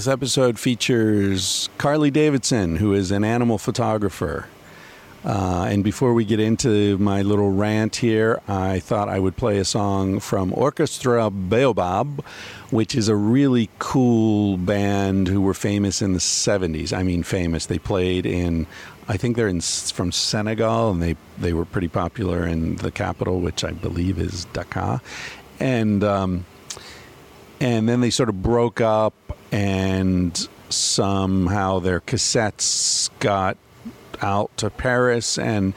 This episode features Carli Davidson, who is an animal photographer. Uh, and before we get into my little rant here, I thought I would play a song from Orchestra Baobab, which is a really cool band who were famous in the 70s. I mean, famous. They played in, I think they're in from Senegal, and they, they were pretty popular in the capital, which I believe is Dakar. And. Um, and then they sort of broke up and somehow their cassettes got out to Paris and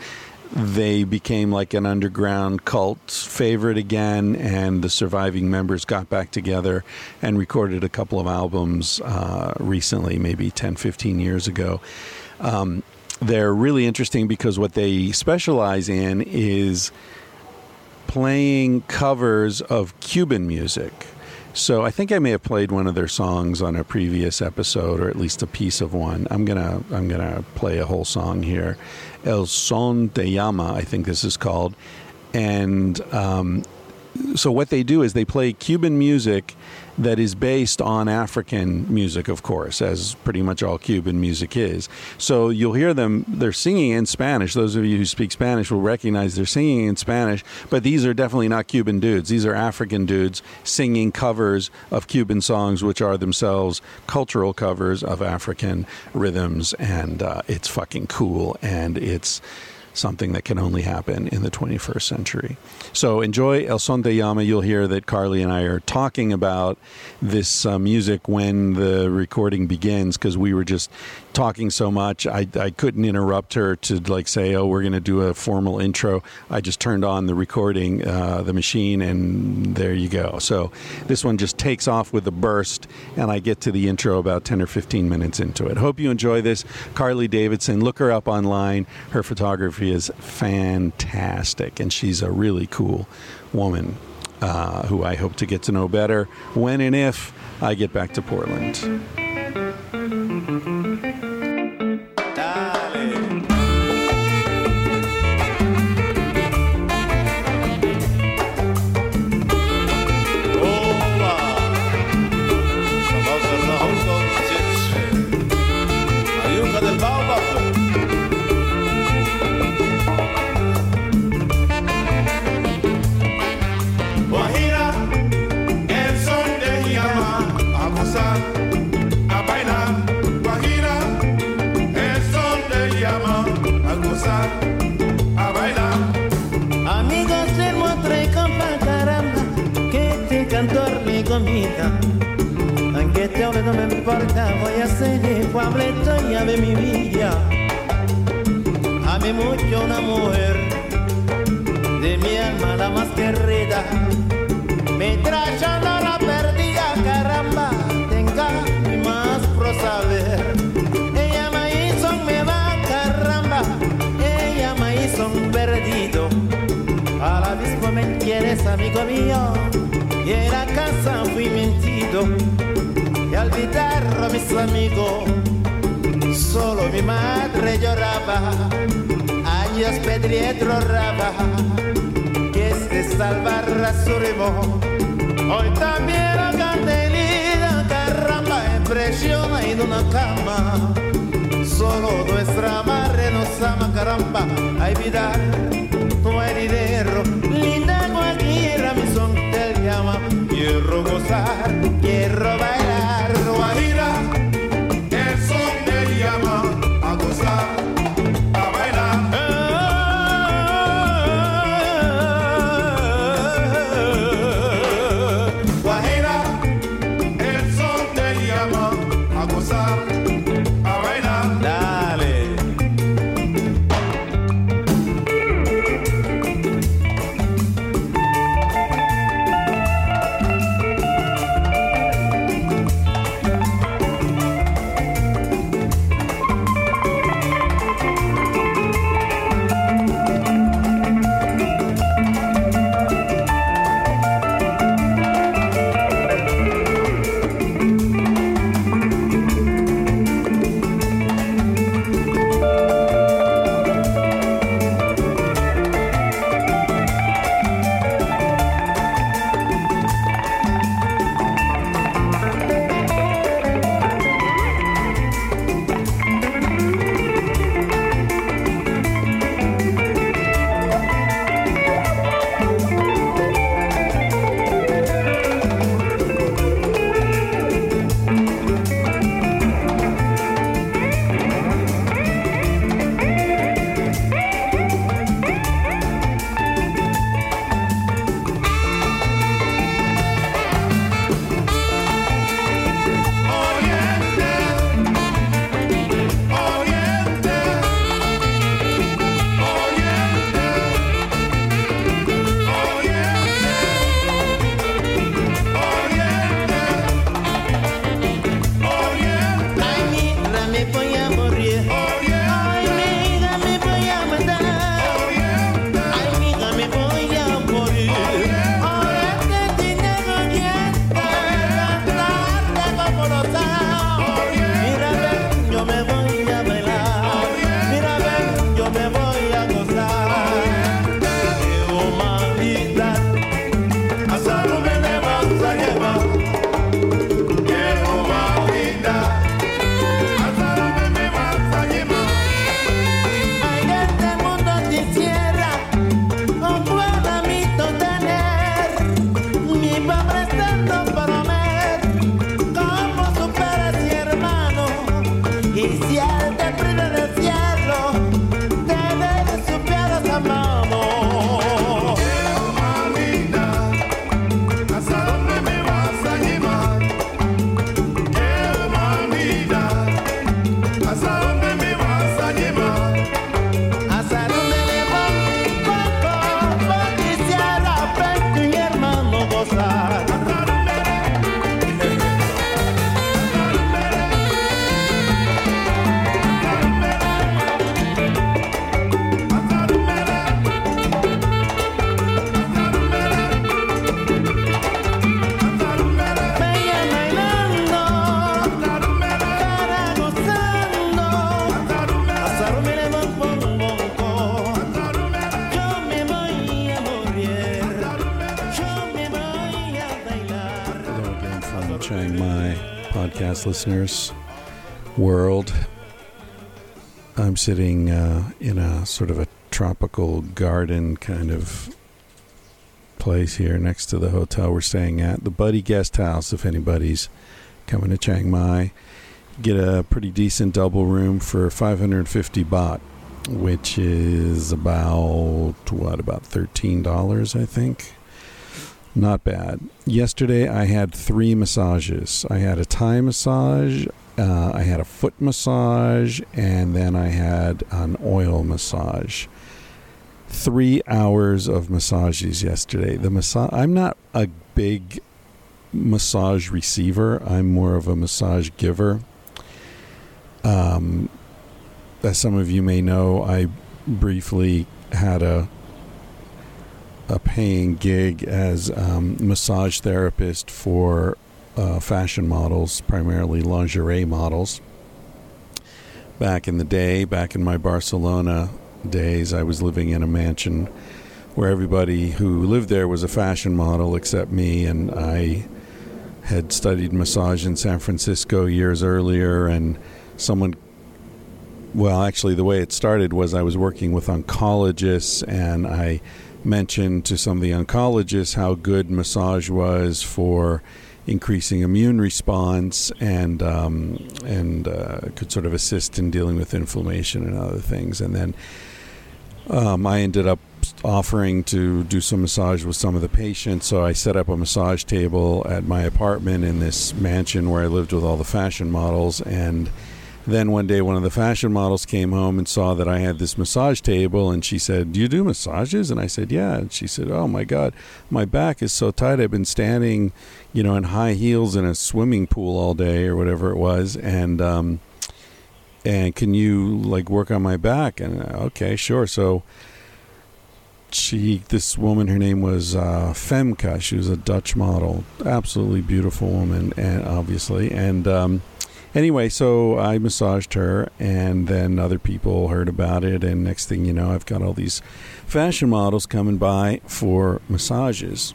they became like an underground cult favorite again, and the surviving members got back together and recorded a couple of albums uh, recently, maybe 10, 15 years ago. Um, they're really interesting because what they specialize in is playing covers of Cuban music. So I think I may have played one of their songs on a previous episode, or at least a piece of one. I'm gonna I'm gonna play a whole song here. El Son Te Llama, I think this is called, and um, so what they do is they play Cuban music that is based on African music, of course, as pretty much all Cuban music is. So you'll hear them, they're singing in Spanish. Those of you who speak Spanish will recognize they're singing in Spanish, but these are definitely not Cuban dudes. These are African dudes singing covers of Cuban songs, which are themselves cultural covers of African rhythms. And uh, it's fucking cool. And it's something that can only happen in the 21st century. So enjoy El Son Te Llama. You'll hear that Carli and I are talking about this uh, music when the recording begins because we were just talking so much. I, I couldn't interrupt her to like say, oh, we're going to do a formal intro. I just turned on the recording, uh, the machine, and there you go. So this one just takes off with a burst, and I get to the intro about 10 or 15 minutes into it. Hope you enjoy this. Carli Davidson, look her up online. Her photography is fantastic, and she's a really cool woman uh, who I hope to get to know better when and if I get back to Portland. Seguir Puebleto de mi vida. Ame mucho una mujer, de mi alma la más querida. Me trayendo la perdida, caramba, tenga más pro saber. Ella me hizo me va, caramba, ella me hizo un perdido. A la misma me quieres, amigo mío y en la casa fui mentido olvidar a mis amigos solo mi madre lloraba. Años pedí raba. Que es de salvar a su hoy también la candelita caramba impresiona en una cama. Solo nuestra madre nos ama caramba. Hay vida no hay dinero linda cualquiera mi son quiero gozar, listeners world. I'm sitting uh, in a sort of a tropical garden kind of place here next to the hotel we're staying at, the Buddy Guest House. If anybody's coming to Chiang Mai, get a pretty decent double room for 550 baht, which is about what about thirteen dollars, I think. Not bad. Yesterday I had three massages. I had a Thai massage, uh, I had a foot massage, and then I had an oil massage. Three hours of massages yesterday. The massage. I'm not a big massage receiver. I'm more of a massage giver. Um, as some of you may know, I briefly had a a paying gig as um, massage therapist for uh, fashion models, primarily lingerie models. Back in the day, back in my Barcelona days, I was living in a mansion where everybody who lived there was a fashion model except me, and I had studied massage in San Francisco years earlier, and someone well, actually, the way it started was I was working with oncologists, and I mentioned to some of the oncologists how good massage was for increasing immune response and um, and uh, could sort of assist in dealing with inflammation and other things. And then um, I ended up offering to do some massage with some of the patients. So I set up a massage table at my apartment in this mansion where I lived with all the fashion models and then one day one of the fashion models came home and saw that I had this massage table and she said, "Do you do massages?" And I said, "Yeah." And she said, "Oh my god, my back is so tight. I've been standing, you know, in high heels in a swimming pool all day or whatever it was and um and can you like work on my back?" And uh, okay, sure. So she this woman her name was uh, Femke she was a Dutch model absolutely beautiful woman and obviously and um, anyway so I massaged her and then other people heard about it and next thing you know I've got all these fashion models coming by for massages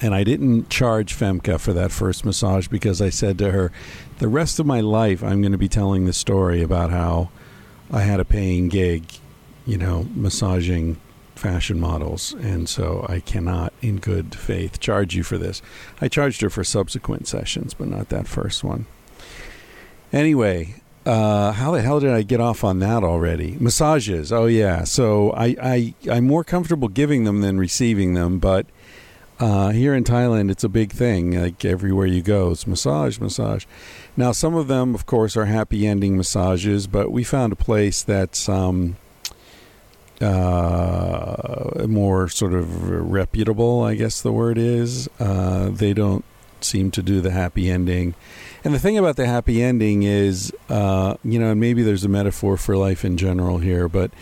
and I didn't charge Femke for that first massage because I said to her the rest of my life I'm going to be telling the story about how I had a paying gig you know massaging fashion models, and so I cannot, in good faith, charge you for this. I charged her for subsequent sessions, but not that first one. Anyway, uh, how the hell did I get off on that already? Massages. Oh yeah. So I, I I'm more comfortable giving them than receiving them, but uh, here in Thailand, it's a big thing. Like everywhere you go, it's massage, massage. Now, some of them, of course, are happy ending massages, but we found a place that's um, uh, more sort of reputable, I guess the word is. Uh, they don't seem to do the happy ending. And the thing about the happy ending is, uh, you know, and maybe there's a metaphor for life in general here, but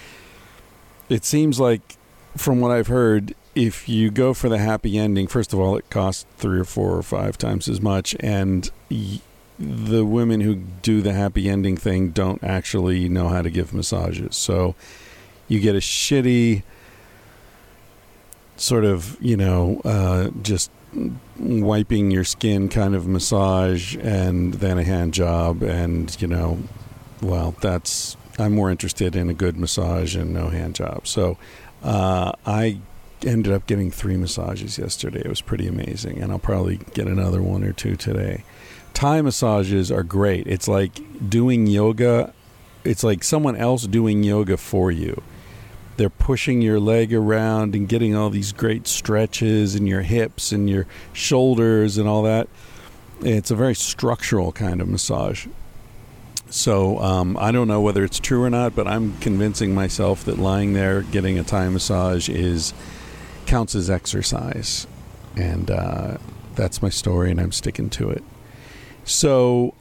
it seems like, from what I've heard, if you go for the happy ending, first of all, it costs three or four or five times as much, and y- the women who do the happy ending thing don't actually know how to give massages. So you get a shitty sort of, you know, uh, just wiping your skin kind of massage and then a hand job and you know well that's i'm more interested in a good massage and no hand job so uh, i ended up getting three massages yesterday it was pretty amazing and i'll probably get another one or two today Thai massages are great. It's like doing yoga. It's like someone else doing yoga for you. They're pushing your leg around and getting all these great stretches in your hips and your shoulders and all that. It's a very structural kind of massage. So um, I don't know whether it's true or not, but I'm convincing myself that lying there getting a Thai massage is counts as exercise, and uh, that's my story, and I'm sticking to it. So,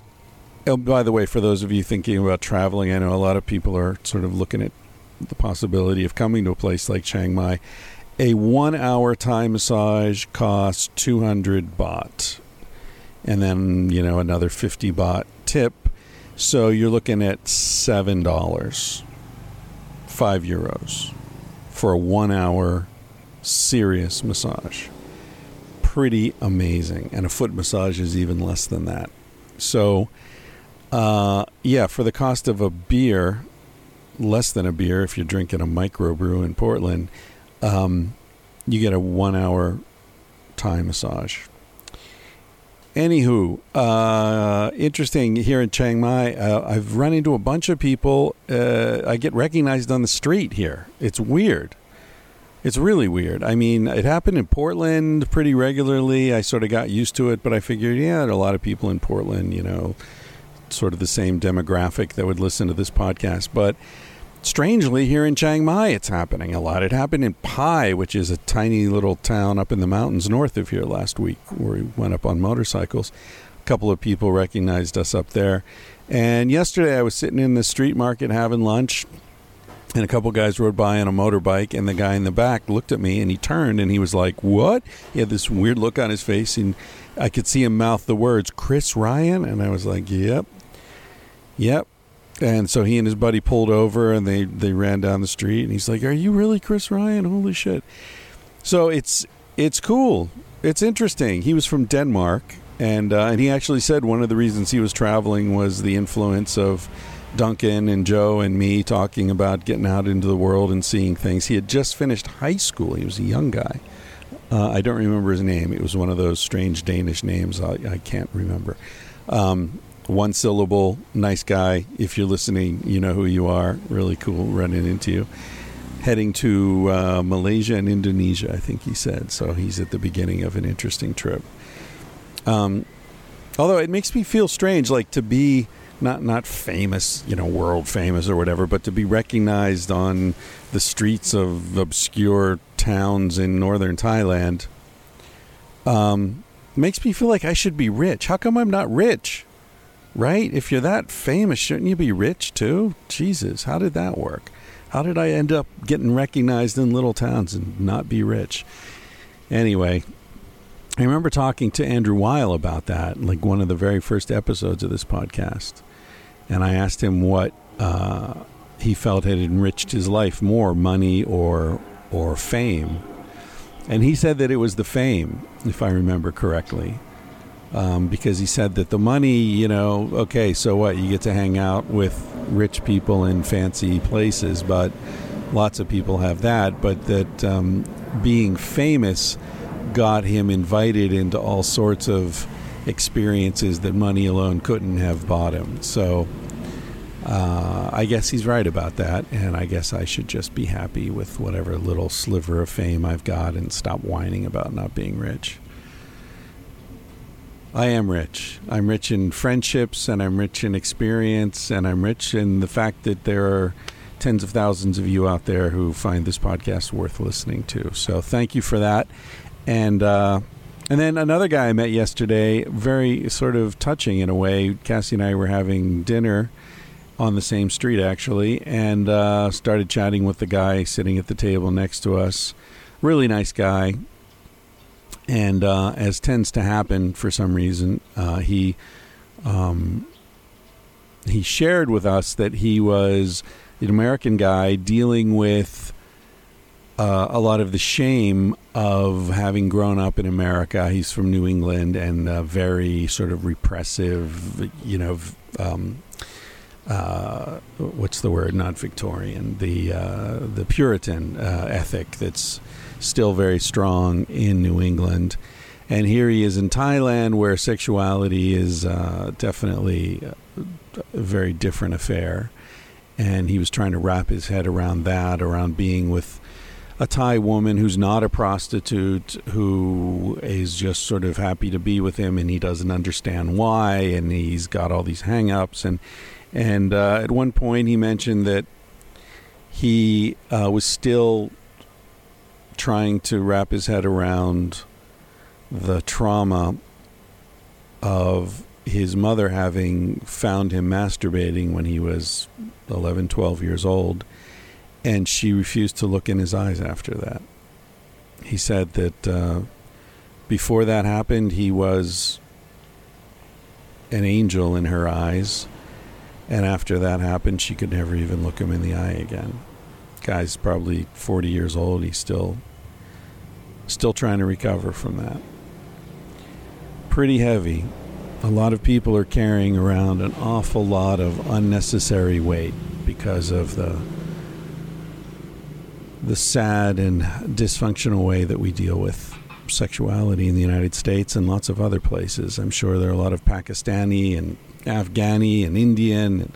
oh, by the way, for those of you thinking about traveling, I know a lot of people are sort of looking at the possibility of coming to a place like Chiang Mai. A one-hour Thai massage costs 200 baht, and then you know another 50 baht tip. So you're looking at seven dollars, five euros, for a one-hour serious massage. Pretty amazing, and a foot massage is even less than that. So, uh, yeah, for the cost of a beer, less than a beer if you're drinking a microbrew in Portland, um, you get a one-hour Thai massage. Anywho, uh, interesting here in Chiang Mai. Uh, I've run into a bunch of people. Uh, I get recognized on the street here. It's weird. It's really weird. I mean, it happened in Portland pretty regularly. I sort of got used to it, but I figured, yeah, a lot of people in Portland, you know, sort of the same demographic that would listen to this podcast. But strangely, here in Chiang Mai, it's happening a lot. It happened in Pai, which is a tiny little town up in the mountains north of here last week, where we went up on motorcycles. A couple of people recognized us up there. And yesterday, I was sitting in the street market having lunch, and a couple guys rode by on a motorbike, and the guy in the back looked at me, and he turned, and he was like, "What?" He had this weird look on his face, and I could see him mouth the words, "Chris Ryan," and I was like, "Yep, yep." And so he and his buddy pulled over, and they they ran down the street, and he's like, "Are you really Chris Ryan? Holy shit!" So it's it's cool. It's interesting. He was from Denmark, and uh, and he actually said one of the reasons he was traveling was the influence of Duncan and Joe and me talking about getting out into the world and seeing things. He had just finished high school. He was a young guy. Uh, I don't remember his name. It was one of those strange Danish names. I, I can't remember. Um, one syllable, nice guy. If you're listening, you know who you are. Really cool running into you. Heading to uh, Malaysia and Indonesia, I think he said. So he's at the beginning of an interesting trip. Um, although it makes me feel strange, like to be not not famous, you know, world famous or whatever, but to be recognized on the streets of obscure towns in northern Thailand um, makes me feel like I should be rich. How come I'm not rich? Right? If you're that famous, shouldn't you be rich too? Jesus, how did that work? How did I end up getting recognized in little towns and not be rich? Anyway, I remember talking to Andrew Weil about that, like one of the very first episodes of this podcast. And I asked him what uh, he felt had enriched his life more, money or or fame. And he said that it was the fame, if I remember correctly. Um, because he said that the money, you know, okay, so what? You get to hang out with rich people in fancy places, but lots of people have that. But that um, being famous got him invited into all sorts of experiences that money alone couldn't have bought him. So uh, I guess he's right about that, and I guess I should just be happy with whatever little sliver of fame I've got and stop whining about not being rich. I am rich. I'm rich in friendships, and I'm rich in experience, and I'm rich in the fact that there are tens of thousands of you out there who find this podcast worth listening to. So thank you for that. And uh, and then another guy I met yesterday, very sort of touching in a way. Cassie and I were having dinner on the same street actually, and uh, started chatting with the guy sitting at the table next to us. Really nice guy. And uh, as tends to happen for some reason, uh, he um, he shared with us that he was an American guy dealing with uh, a lot of the shame of having grown up in America. He's from New England and uh, very sort of repressive, you know, um, uh, what's the word? Not Victorian. The uh, the Puritan uh, ethic that's still very strong in New England, And here he is in Thailand, where sexuality is uh, definitely a very different affair. And he was trying to wrap his head around that, around being with a Thai woman who's not a prostitute, who is just sort of happy to be with him, and he doesn't understand why, and he's got all these hang-ups. And and uh, at one point, he mentioned that he uh, was still trying to wrap his head around the trauma of his mother having found him masturbating when he was 11, 12 years old, and she refused to look in his eyes after that. He said that uh, before that happened, he was an angel in her eyes, and after that happened, she could never even look him in the eye again. Guy's probably 40 years old. He's still still trying to recover from that. Pretty heavy. A lot of people are carrying around an awful lot of unnecessary weight because of the the sad and dysfunctional way that we deal with sexuality in the United States and lots of other places. I'm sure there are a lot of Pakistani and Afghani and Indian and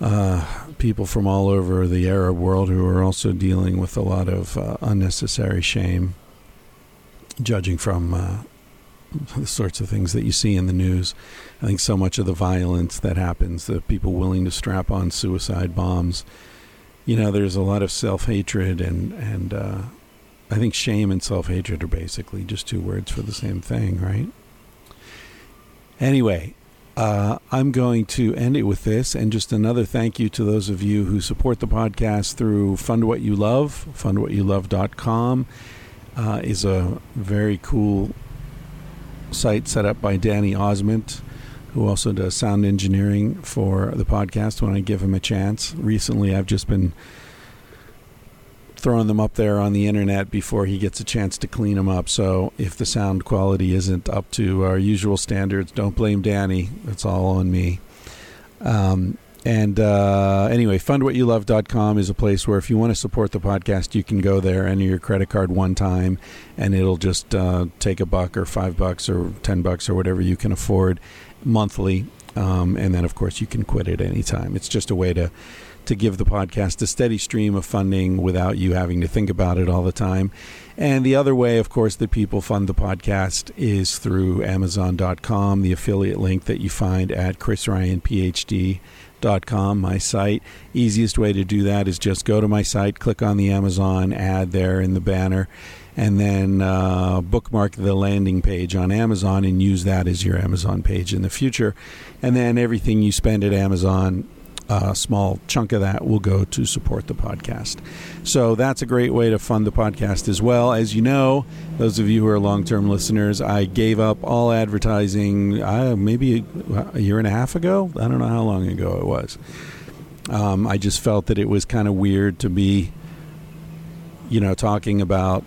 uh, people from all over the Arab world who are also dealing with a lot of uh, unnecessary shame, judging from uh, the sorts of things that you see in the news. I think so much of the violence that happens, the people willing to strap on suicide bombs, you know, there's a lot of self hatred and and uh, I think shame and self hatred are basically just two words for the same thing, right? Anyway, uh, I'm going to end it with this, and just another thank you to those of you who support the podcast through Fund What You Love. FundWhatYouLove.com uh, is a very cool site set up by Danny Osmond, who also does sound engineering for the podcast when I give him a chance. Recently, I've just been throwing them up there on the internet before he gets a chance to clean them up. So if the sound quality isn't up to our usual standards, don't blame Danny. It's all on me. Um, and uh, anyway, fundwhatyouLove.com is a place where if you want to support the podcast, you can go there, enter your credit card one time, and it'll just uh, take a buck or five bucks or ten bucks or whatever you can afford monthly. Um, and then, of course, you can quit at any time. It's just a way to to give the podcast a steady stream of funding without you having to think about it all the time. And the other way, of course, that people fund the podcast is through Amazon.com, the affiliate link that you find at chrisryanphd.com, my site. Easiest way to do that is just go to my site, click on the Amazon ad there in the banner, and then uh, bookmark the landing page on Amazon and use that as your Amazon page in the future. And then everything you spend at Amazon a small chunk of that will go to support the podcast. So that's a great way to fund the podcast as well. As you know, those of you who are long term listeners, I gave up all advertising uh, maybe a year and a half ago. I don't know how long ago it was. Um, I just felt that it was kind of weird to be, you know, talking about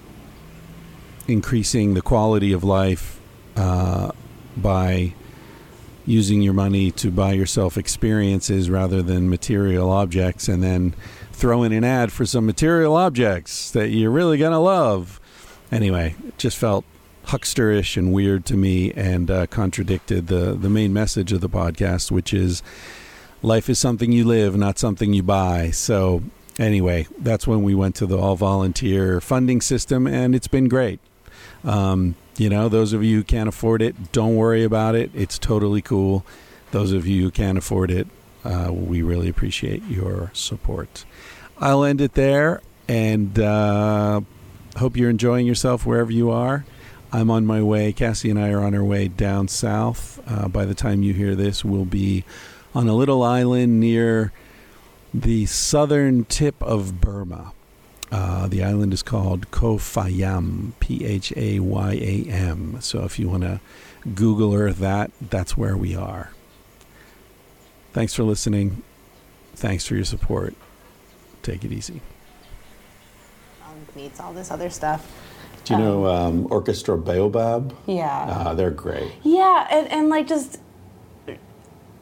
increasing the quality of life uh, by using your money to buy yourself experiences rather than material objects and then throw in an ad for some material objects that you're really going to love. Anyway, it just felt hucksterish and weird to me and uh, contradicted the, the main message of the podcast, which is life is something you live, not something you buy. So, anyway, that's when we went to the all volunteer funding system, and it's been great. Um, you know, those of you who can't afford it, don't worry about it. It's totally cool. Those of you who can't afford it, uh, we really appreciate your support. I'll end it there and uh, hope you're enjoying yourself wherever you are. I'm on my way. Cassie and I are on our way down south. Uh, by the time you hear this, we'll be on a little island near the southern tip of Burma. Uh, the island is called Koh Phayam, P H A Y A M. So if you want to Google Earth that, that's where we are. Thanks for listening. Thanks for your support. Take it easy. Um, meets all this other stuff. Do you know um, Orchestra Baobab? Yeah. Uh, they're great. Yeah, and, and like just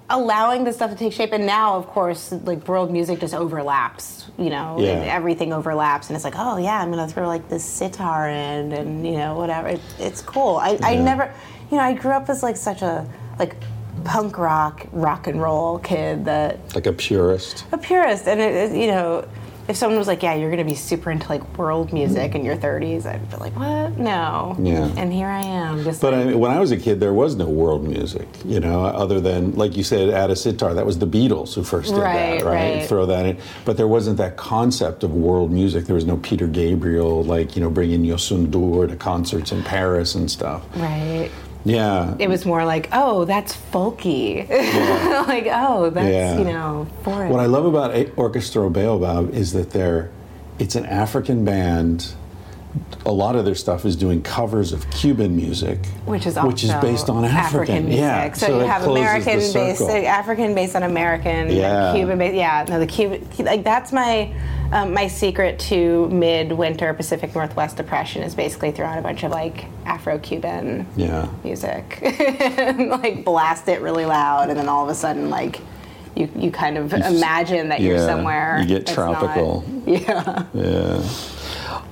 allowing this stuff to take shape. And now, of course, like world music just overlaps. You know, Yeah. and everything overlaps, and it's like, oh yeah, I'm gonna throw like this sitar in, and you know, whatever. It, it's cool. I, I never, you know, I grew up as like such a like punk rock rock and roll kid that Like a purist. a purist, and it, it- you know. If someone was like, "Yeah, you're gonna be super into like world music in your 30s," I'd be like, "What? No." Yeah. And here I am, just But like, I mean, when I was a kid, there was no world music, you know, other than, like you said, add a sitar. That was the Beatles who first did Right, that, right? right. Throw that in. But there wasn't that concept of world music. There was no Peter Gabriel, like, you know, bringing Youssou N'Dour to concerts in Paris and stuff. right. Yeah. It was more like, oh, that's folky. like, oh, that's, Yeah. you know, foreign. What I love about Orchestra Baobab is that they're, it's an African band. A lot of their stuff is doing covers of Cuban music, which is which is based on African, music. Yeah, So, you have American based, circle. African based on American, Yeah. Cuban based. Yeah, no, the Cuban, like that's my um, my secret to mid-winter Pacific Northwest depression is basically throw out a bunch of like Afro-Cuban Yeah. music, and, like blast it really loud, and then all of a sudden, like. You, you kind of imagine that you're somewhere. you get that's not- tropical. yeah. Yeah.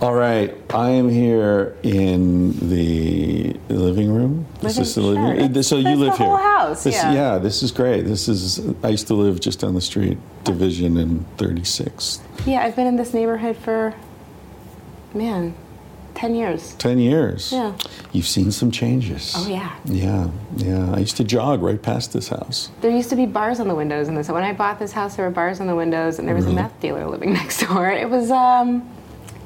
All right. I am here in the living room. Is this the living room? So you live here. whole house, This, yeah. this is great. This is. I used to live just down the street, Division and 36. Yeah, I've been in this neighborhood for, man, 10 years. Ten years. Yeah. You've seen some changes. Oh, yeah. Yeah, yeah. I used to jog right past this house. There used to be bars on the windows in this. When I bought this house, there were bars on the windows, and there was a meth dealer living next door. It was, um,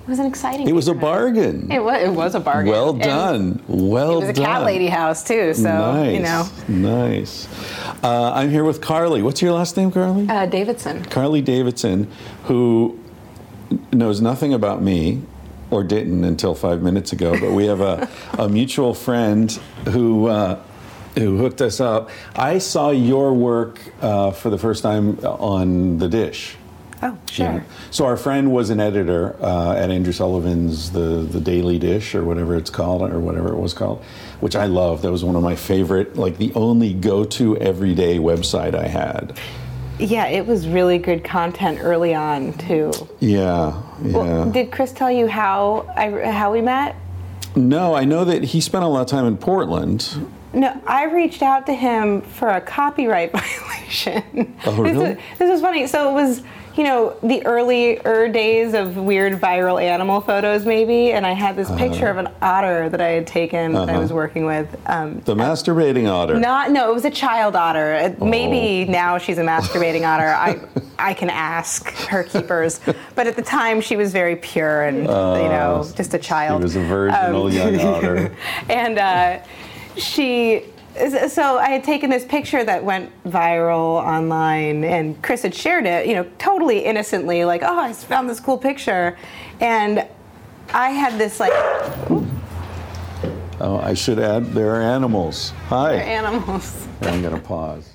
was an exciting. It was a bargain. It was. It was a bargain. well And done. Well done. It was a done. cat lady house too, so nice. you know, Nice. Uh, I'm here with Carli. What's your last name, Carli? uh, Davidson. Carli Davidson, who knows nothing about me or didn't until five minutes ago, but we have a, a mutual friend who. Uh, who hooked us up? I saw your work uh, for the first time on the Dish. Oh, sure. So our friend was an editor uh, at Andrew Sullivan's the the Daily Dish or whatever it's called or whatever it was called, which I love. That was one of my favorite, like the only go-to everyday website I had. Yeah, it was really good content early on too. Yeah, yeah. Well, did Chris tell you how I how we met? no, I know that he spent a lot of time in Portland. No, I reached out to him for a copyright violation. Oh, This really? was, this was funny. So it was, you know, the earlier days of weird viral animal photos, maybe, and I had this picture of an otter that I had taken that I was working with. Um, The masturbating otter. not, no, it was a child otter. Uh, Oh. Maybe now she's a masturbating otter. I, I can ask her keepers, but at the time she was very pure and you know just a child. was a virginal Um, young otter. and uh, she so i had taken this picture that went viral online and chris had shared it you know totally innocently like oh i found this cool picture and i had this like Oh, I should add there are animals. Hi. They're animals I'm gonna pause.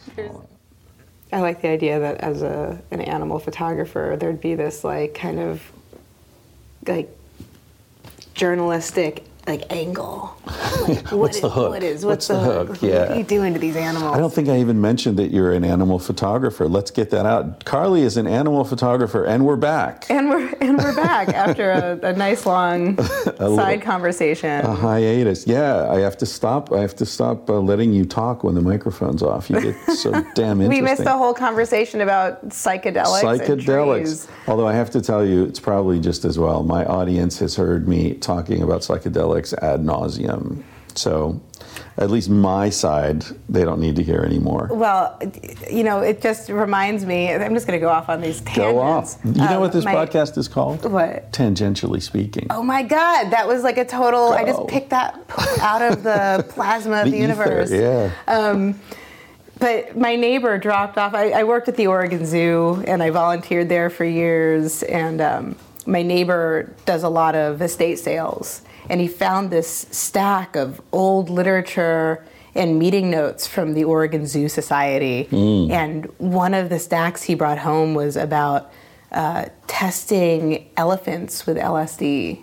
i like the idea that as a, an animal photographer there'd be this like kind of like journalistic like angle Like, what What's is- the hook? what is What's what's, the the, hook? What are you doing to these animals I don't think I even mentioned that you're an animal photographer. Let's get that out. Carli is an animal photographer, and we're back. And we're and we're back after a, a nice long little- side conversation. A hiatus. Yeah, I have to stop. I have to stop uh, letting you talk when the microphone's off. You get so damn interesting. we missed the whole conversation about psychedelics. and psychedelics. Although I have to tell you, it's probably just as well. My audience has heard me talking about psychedelics ad nauseum. So, at least my side, they don't need to hear anymore. Well, you know, it just reminds me. I'm just going to go off on these tangents. Go off. You know Um, what this my- podcast is called? What? Tangentially speaking. Oh my God, that was like a total. I just picked that out of the plasma of the, ether, universe. Yeah. Um, but my neighbor dropped off. I, I worked at the Oregon Zoo and I volunteered there for years. And um, my neighbor does a lot of estate sales. And he found this stack of old literature and meeting notes from the Oregon Zoo Society. And one of the stacks he brought home was about uh, testing elephants with LSD.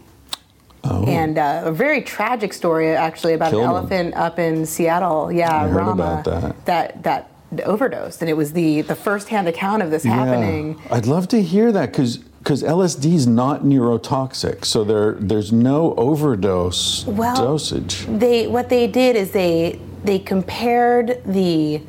Oh. And uh, a very tragic story, actually, about Killed an elephant up in Seattle. Yeah, I heard Rama. about that. That that overdosed, and it was the the first hand account of this happening. Yeah. I'd love to hear that because because LSD is not neurotoxic, so there there's no overdose Well, dosage. They what they did is they they compared the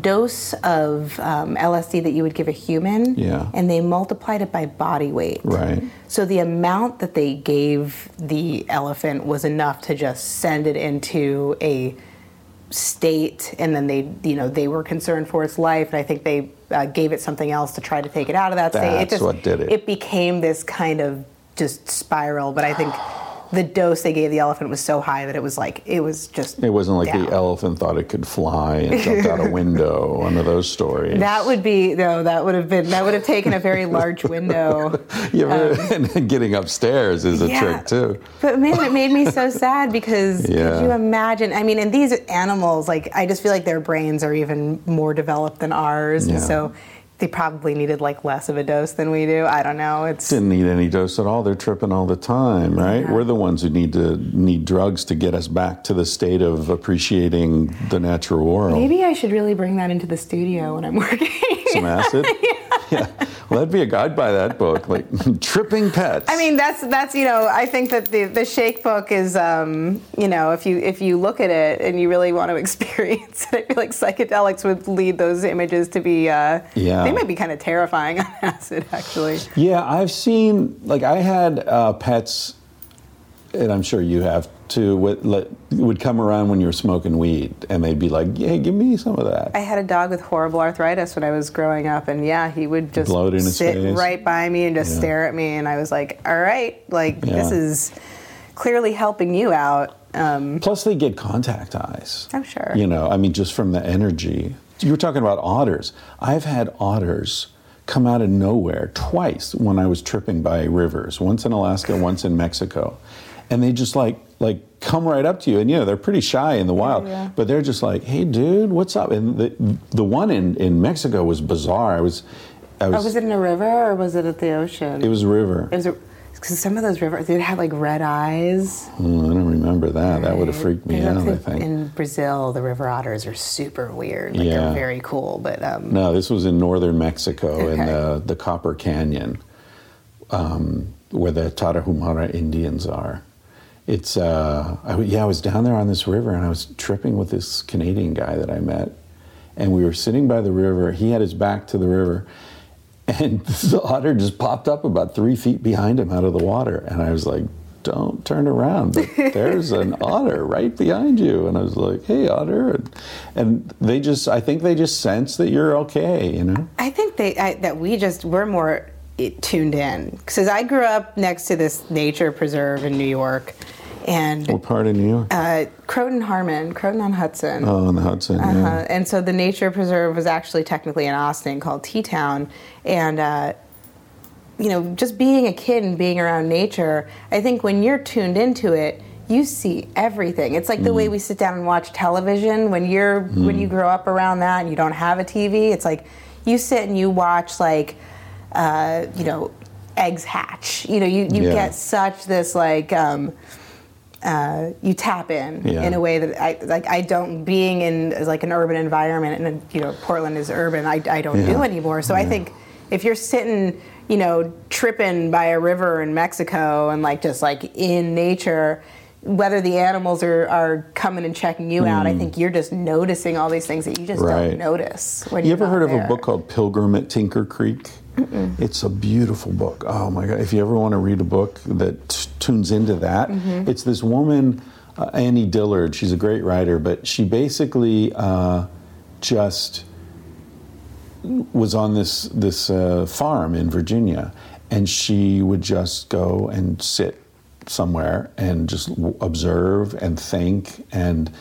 dose of um, LSD that you would give a human, Yeah. and they multiplied it by body weight. Right. So the amount that they gave the elephant was enough to just send it into a state, and then they, you know, they were concerned for its life, and I think they uh, gave it something else to try to take it out of that state. It just, what did it. It became this kind of just spiral, but I think. The dose they gave the elephant was so high that it was like it was just. It wasn't like down. the elephant thought it could fly and jumped out a window. One of those stories. That would be no. That would have been. That would have taken a very large window. You ever- and getting upstairs is a Um, Yeah. trick too. But man, it made me so sad because Yeah. could you imagine? I mean, and these animals, like, I just feel like their brains are even more developed than ours, Yeah. and so they probably needed like less of a dose than we do. I don't know. It's Didn't need any dose at all. They're tripping all the time, right? Yeah. We're the ones who need to need drugs to get us back to the state of appreciating the natural world. maybe I should really bring that into the studio when I'm working. Some acid. yeah. Well, that'd be a guide by that book, like tripping pets. I mean, that's that's you know, I think that the the Shake book is, um, you know, if you if you look at it and you really want to experience it, I feel like psychedelics would lead those images to be, uh, Yeah. they might be kind of terrifying on acid, actually. Yeah, I've seen like I had uh, pets, and I'm sure you have too. Would, let, would come around when you were smoking weed, and they'd be like, "Hey, give me some of that." I had a dog with horrible arthritis when I was growing up, and yeah, he would just Blow in his sit face. right by me and just Yeah. stare at me, and I was like, "All right, like this is clearly helping you out." Um, Plus, they get contact eyes. I'm sure. You know, I mean, just from the energy. You were talking about otters. I've had otters come out of nowhere twice when I was tripping by rivers. Once in Alaska, once in Mexico, and they just like like come right up to you, and you know they're pretty shy in the wild, yeah. but they're just like, "Hey, dude, what's up?" And the the one in in Mexico was bizarre. I was, I was. oh, was it in a river or was it at the ocean? It was a river. It was because some of those rivers they had like red eyes. Oh, I don't remember that. That would have freaked me out. I think. In Brazil, the river otters are super weird. Like Yeah. they're very cool, but um, No, this was in northern Mexico in the, the Copper Canyon, um, where the Tarahumara Indians are. It's uh, I, yeah, I was down there on this river and I was tripping with this Canadian guy that I met, and we were sitting by the river. He had his back to the river, and the otter just popped up about three feet behind him out of the water, and I was like. Don't turn around. There's an otter right behind you. And I was like, hey, otter. And, and they just, I think they just sense that you're okay, you know? I think they I, that we just we're more it, tuned in because I grew up next to this nature preserve in New York, and What part of New York? uh, Croton Harmon, Croton on Hudson. oh, in the Hudson. Uh-huh. Yeah. And so the nature preserve was actually technically in Ossining called Teatown, and uh, you know, just being a kid and being around nature, I think when you're tuned into it, you see everything. It's like the Mm. way we sit down and watch television. When you're when you grow up around that and you don't have a TV, it's like you sit and you watch like uh, you know eggs hatch. You know, you you Yeah. get such this like. Um, uh, you tap in Yeah. in a way that I like. I don't being in like an urban environment, and you know Portland is urban. I, I don't Yeah. do anymore. So I think if you're sitting, you know, tripping by a river in Mexico and like just like in nature, whether the animals are, are coming and checking you out, I think you're just noticing all these things that you just Mm. Right. don't notice. When You ever heard of a book called Pilgrim at Tinker Creek? It's a beautiful book. Oh my God. If you ever want to read a book that t- tunes into that, Mm-hmm. it's this woman, uh, Annie Dillard. She's a great writer, but she basically uh, just was on this this uh, farm in Virginia, and she would just go and sit somewhere and just w- observe and think and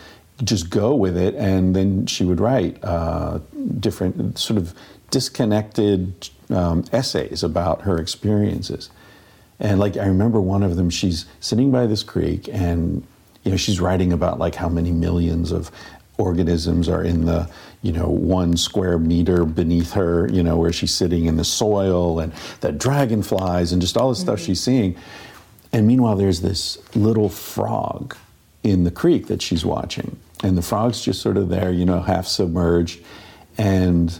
just go with it, and then she would write uh, different sort of disconnected um, essays about her experiences. And like I remember one of them, she's sitting by this creek and you know she's writing about like how many millions of organisms are in the you know one square meter beneath her you know where she's sitting in the soil and the dragonflies and just all the stuff she's seeing. And meanwhile there's this little frog in the creek that she's watching. And the frog's just sort of there you know half submerged. And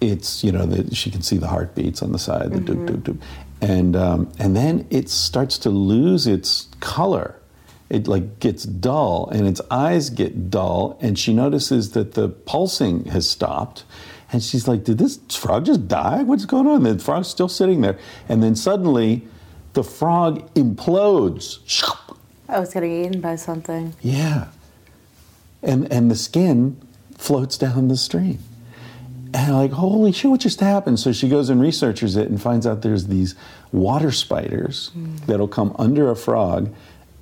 it's you know the, she can see the heartbeats on the side, the doop doop doop, and um, and then it starts to lose its color. It like gets dull, and its eyes get dull, and she notices that the pulsing has stopped. And she's like, "Did this frog just die? What's going on?" The frog's still sitting there, and then suddenly, the frog implodes. I was getting eaten by something. Yeah. And and the skin floats down the stream. And like, holy shit, what just happened? So she goes and researches it and finds out there's these water spiders that'll come under a frog,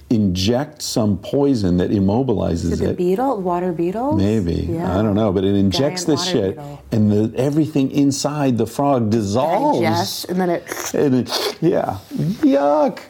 inject some poison that immobilizes Is it it. the beetle? Water beetles? Maybe. Yeah. I don't know. But it injects Giant this shit beetle. and the, everything inside the frog dissolves. Digest, and then it. And it, yeah. Yuck.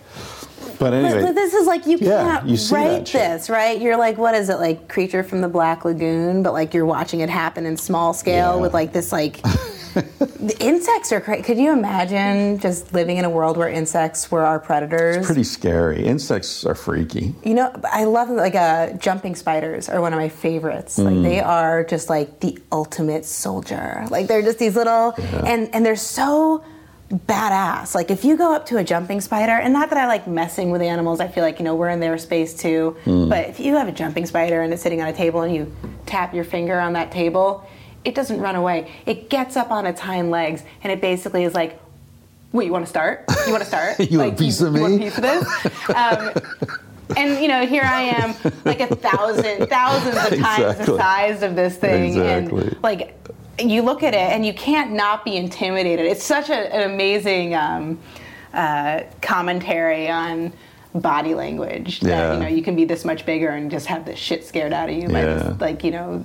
But anyway. But, but this is like you Yeah, can't you write this, right? You're like, what is it like, Creature from the Black Lagoon? But like you're watching it happen in small scale Yeah. with like this like. the insects are crazy. Could you imagine just living in a world where insects were our predators? pretty scary. Insects are freaky. You know, I love like uh, jumping spiders are one of my favorites. Mm. Like they are just like the ultimate soldier. Like they're just these little and and they're so badass. Like if you go up to a jumping spider, and not that I like messing with animals, I feel like you know we're in their space too. Mm. But if you have a jumping spider and it's sitting on a table and you tap your finger on that table, it doesn't run away. It gets up on its hind legs and it basically is like. Wait, you want to start? You want to start? You want a piece of you want a piece of this? Um, and you know, here I am, like a thousand, thousands of times the size of this thing, Exactly. and like you look at it and you can't not be intimidated. It's such a, an amazing um, uh, commentary on body language that Yeah. you know you can be this much bigger and just have the shit scared out of you by Yeah. this, like you know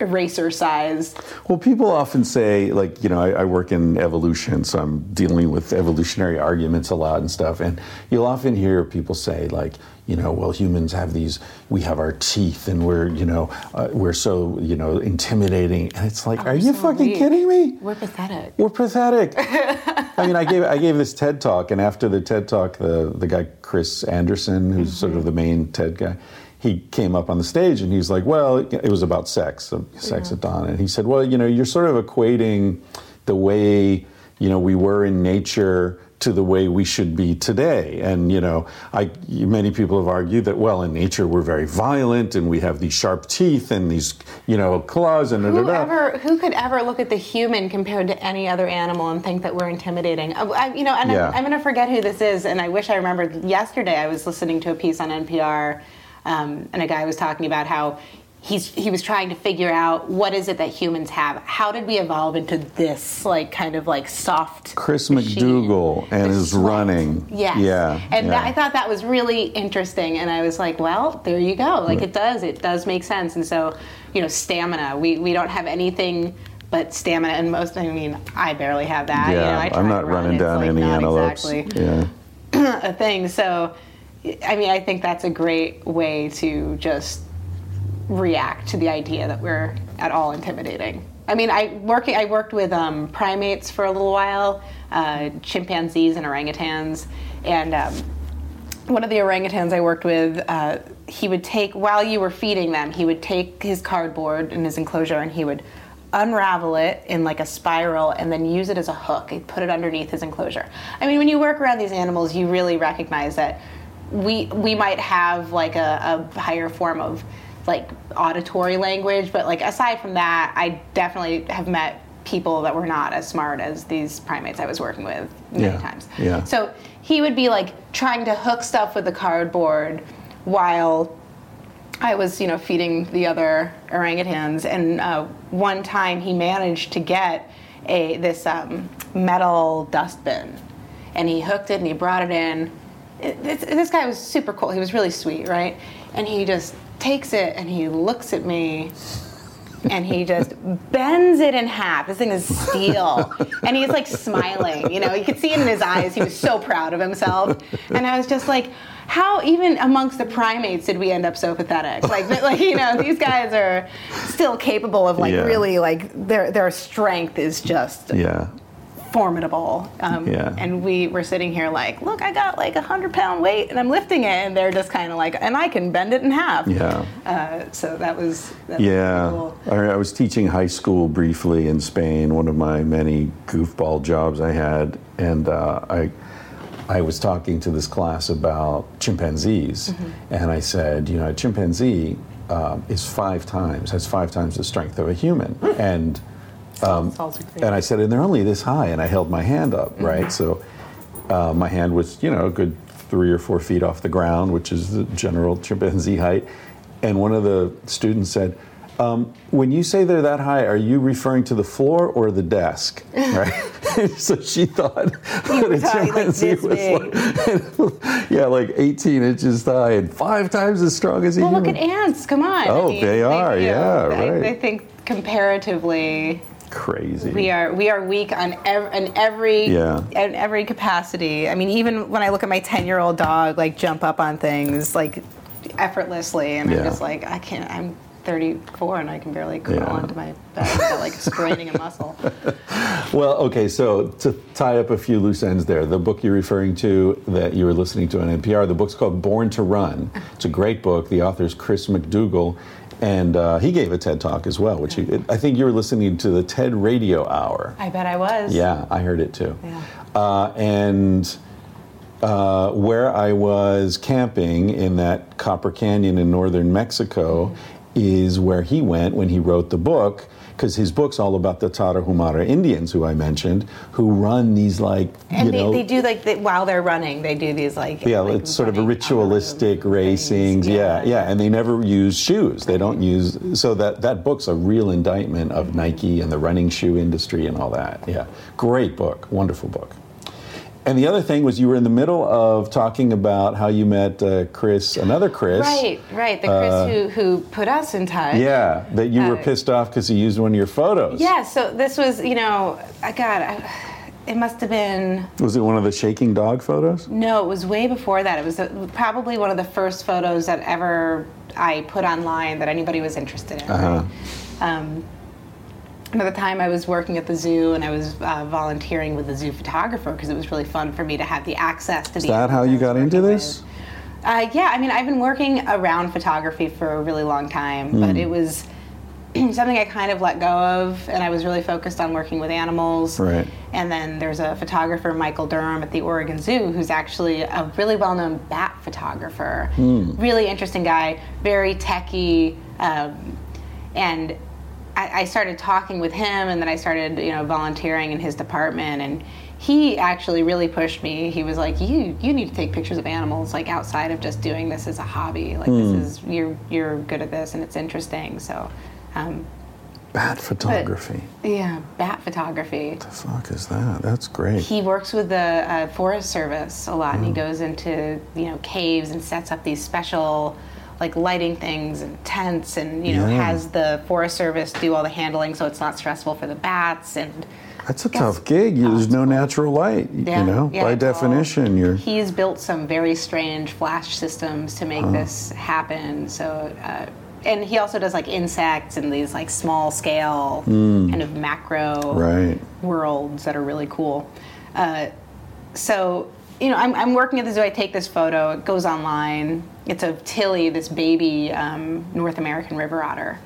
eraser size. Well, people often say, like, you know, I, I work in evolution, so I'm dealing with evolutionary arguments a lot and stuff. And you'll often hear people say, like, you know, well, humans have these, we have our teeth and we're, you know, uh, we're so, you know, intimidating. And it's like, are you so fucking weak. kidding me? We're pathetic. We're pathetic. I mean, I gave I gave this TED talk, and after the TED talk, the the guy Chris Anderson, who's sort of the main TED guy, he came up on the stage and he's like, "Well, it, was about sex, sex at dawn," and he said, "Well, you know, you're sort of equating the way you know we were in nature." To the way we should be today, and you know, I many people have argued that well, in nature we're very violent, and we have these sharp teeth and these you know claws and da, da, da. Who could ever look at the human compared to any other animal and think that we're intimidating? I, I- you know, and Yeah. I'm, I'm going to forget who this is, and I wish I remembered. Yesterday, I was listening to a piece on NPR, um, and a guy was talking about how he's he was trying to figure out what is it that humans have. How did we evolve into this like kind of like soft? Chris machine? McDougall and his running. Yes. Yeah. And yeah. that, I thought that was really interesting. And I was like, well, there you go. Like it does. It does make sense. And so, you know, stamina. We, we don't have anything but stamina. And most, I mean, I barely have that. you know, yeah, I try I'm not run, running down like, any antelopes. Exactly Yeah. a thing. So, I mean, I think that's a great way to just react to the idea that we're at all intimidating. I mean, I working. I worked with um, primates for a little while, uh, chimpanzees and orangutans, and um, one of the orangutans I worked with, uh, he would take while you were feeding them, he would take his cardboard in his enclosure and he would unravel it in like a spiral and then use it as a hook. He'd put it underneath his enclosure. I mean, when you work around these animals, you really recognize that we we might have like a, a higher form of like auditory language, but like aside from that, I definitely have met people that were not as smart as these primates I was working with many Yeah, times. yeah. So he would be like trying to hook stuff with the cardboard while I was, you know, feeding the other orangutans. And uh, one time he managed to get a this um, metal dustbin, and he hooked it and he brought it in. It, this, this guy was super cool. He was really sweet, right? And he just takes it and he looks at me and he just bends it in half. This thing is steel. and he's like smiling, you know, you could see it in his eyes. He was so proud of himself. And I was just like, how even amongst the primates did we end up so pathetic? Like, like you know, these guys are still capable of like Yeah. really like their their strength is just Yeah. Formidable. Um, Yeah. And we were sitting here like, look, I got like a hundred pound weight and I'm lifting it, and they're just kind of like, and I can bend it in half. Yeah. Uh, so that was that was Yeah, cool. I, I was teaching high school briefly in Spain, one of my many goofball jobs I had, and uh, I, I was talking to this class about chimpanzees, Mm-hmm. and I said, you know, a chimpanzee um, is five times has five times the strength of a human, and um, and I said, and they're only this high, and I held my hand up, Mm-hmm. right? So uh, my hand was, you know, a good three or four feet off the ground, which is the general chimpanzee height. And one of the students said, um, when you say they're that high, are you referring to the floor or the desk? Right? so she thought that a talking like chimpanzee was like, yeah, like 18 inches high and five times as strong as a Well, look at ants. Come on. Oh, they are, you yeah, I, right. I think comparatively, Crazy. we are we are weak on ev- in every Yeah. in every capacity. I mean, even when I look at my ten year old dog, like jump up on things like effortlessly, and Yeah. I'm just like, I can't. I'm 34 and I can barely crawl Yeah. onto my bed without like straining a muscle. Well, okay, so to tie up a few loose ends there, the book you're referring to that you were listening to on NPR, the book's called Born to Run. It's a great book. The author's Chris McDougall, and uh, he gave a TED talk as well, which you, I think you were listening to the TED Radio Hour. I bet I was. Yeah, I heard it too. Yeah. Uh, and uh, where I was camping in that Copper Canyon in northern Mexico is where he went when he wrote the book. Because his book's all about the Tarahumara Indians, who I mentioned, who run these like And you they, know they do like the, while they're running, they do these like yeah, like it's sort of a ritualistic racings. things. Yeah, yeah, and they never use shoes. They don't use so that that book's a real indictment of Nike and the running shoe industry and all that. Yeah, great book, wonderful book. And the other thing was you were in the middle of talking about how you met uh, Chris, another Chris. Right, right. The Chris Uh, who who put us in touch. Yeah, that you were Uh, pissed off because he used one of your photos. Yeah. So this was, you know, I got. I, it must have been Was it one of the shaking dog photos? no. It was way before that. It was uh probably one of the first photos that ever I put online that anybody was interested in. Uh-huh. Um, and at the time, I was working at the zoo and I was uh, volunteering with the zoo photographer because it was really fun for me to have the access to Is the. that how you got into this? Uh, yeah, I mean, I've been working around photography for a really long time, Hmm. but it was something I kind of let go of, and I was really focused on working with animals. Right. And then there's a photographer, Michael Durham, at the Oregon Zoo, who's actually a really well-known bat photographer. Really interesting guy, very techy, um, and I, I started talking with him, and then I started, you know, volunteering in his department, and he actually really pushed me. He was like, "You, you need to take pictures of animals, like outside of just doing this as a hobby. Like this is you're you're good at this, and it's interesting." So. Um, Bat photography. yeah, bat photography. What the fuck is that? That's great. He works with the uh, Forest Service a lot, and he goes into you know caves and sets up these special like lighting things and tents, and you know Yeah. has the Forest Service do all the handling so it's not stressful for the bats. And That's a tough gig. Oh, There's no cool. natural light. Yeah, you know, yeah, by it's all- definition, you're. he's built some very strange flash systems to make this happen. So. Uh, and he also does like insects and these like small scale kind of macro Right. worlds that are really cool. Uh, so, you know, I'm, I'm working at the zoo. I take this photo. It goes online. It's of Tilly, this baby um, North American river otter,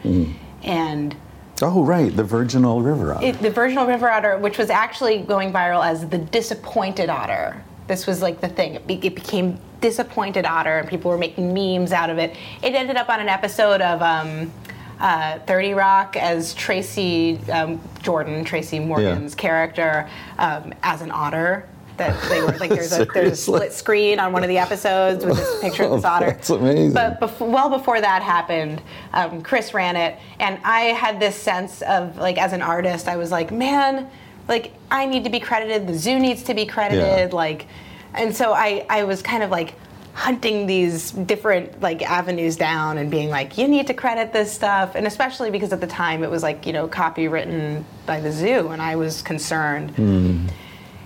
and Oh, right, the virginal river otter. it, the virginal river otter, which was actually going viral as the disappointed otter. This was like the thing. It, be, it became disappointed otter, and people were making memes out of it. It ended up on an episode of um, uh, 30 Rock as Tracy um, Jordan, Tracy Morgan's character, um, as an otter. That they were like, there's a, there's a split screen on one of the episodes with this picture of this otter. That's amazing. But well before that happened, um, Chris ran it, and I had this sense of like, as an artist, I was like, man, like I need to be credited. The zoo needs to be credited. Yeah. Like, and so I, I was kind of like hunting these different like avenues down and being like, you need to credit this stuff, and especially because at the time it was like you know copywritten by the zoo, and I was concerned.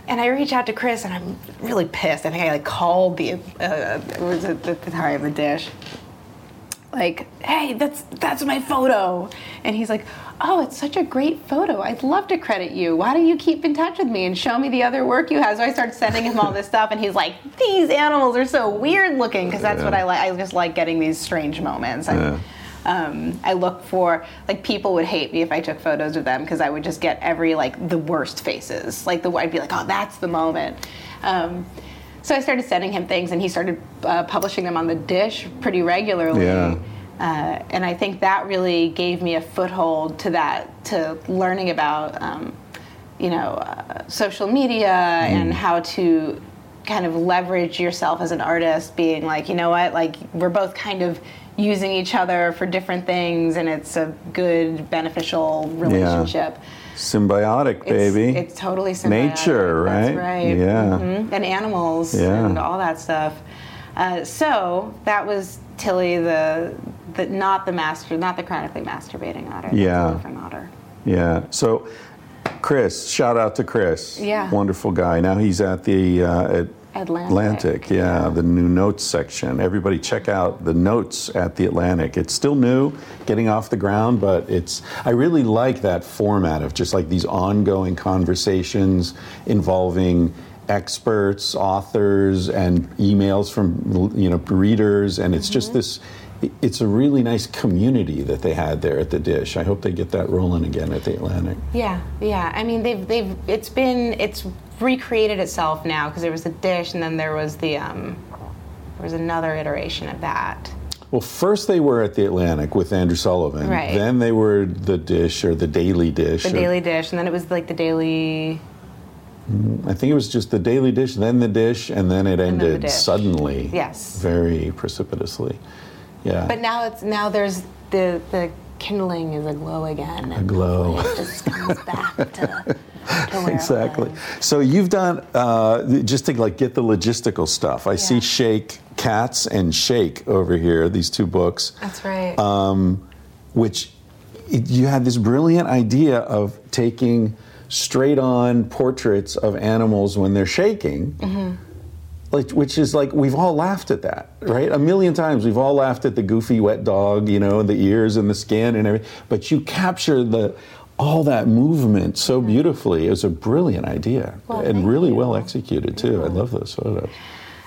And I reach out to Chris, and I'm really pissed. I think I like called the uh, it was at the time the dish, like, "Hey, that's that's my photo," and he's like, "Oh, it's such a great photo. I'd love to credit you. Why don't you keep in touch with me and show me the other work you have?" So I started sending him all this stuff, and he's like, "These animals are so weird looking," because that's what I like. I just like getting these strange moments. Yeah. Um, I look for like people would hate me if I took photos of them because I would just get every like the worst faces. Like the I'd be like, oh, that's the moment. Um, so I started sending him things, and he started uh, publishing them on the dish pretty regularly. Yeah. Uh, and I think that really gave me a foothold to that, to learning about, um, you know, uh, social media and how to kind of leverage yourself as an artist, being like, you know what, like we're both kind of using each other for different things, and it's a good, beneficial relationship. Yeah. Symbiotic, It's, baby. it's totally symbiotic. Nature, That's right? right. Yeah. Mhm. And animals Yeah. and all that stuff. Uh, so that was Tilly, the, the not the master, not the chronically masturbating otter. Yeah. different otter. Yeah. So, Chris, shout out to Chris. Yeah. Wonderful guy. Now he's at the uh, at Atlantic. Atlantic. Yeah, the new notes section. Everybody, check out the notes at the Atlantic. It's still new, getting off the ground, but it's. I really like that format of just like these ongoing conversations involving experts, authors, and emails from you know readers, and it's just mm-hmm. this. It's a really nice community that they had there at the Dish. I hope they get that rolling again at the Atlantic. Yeah, yeah. I mean, they've they've it's been it's recreated itself now because there was the dish and then there was the um, there was another iteration of that. Well, first they were at the Atlantic with Andrew Sullivan. Right. Then they were the Dish or the Daily Dish. The or- daily dish, and then it was like the daily. I think it was just the Daily Dish, then the Dish, and then it then the ended suddenly. Yes. Very precipitously. Yeah. But now it's now there's the the kindling is aglow again. A glow. It just comes back to, to exactly. So you've done uh, just to like get the logistical stuff. I see Shake Cats and Shake over here. These two books. That's right. um, which you had this brilliant idea of taking straight on portraits of animals when they're shaking. Mm-hmm. Like, which is like we've all laughed at that, right? A million times we've all laughed at the goofy wet dog, you know, and the ears and the skin and everything. But you capture the all that movement so beautifully. It was a brilliant idea Well, and really you. well executed too. I love those photos.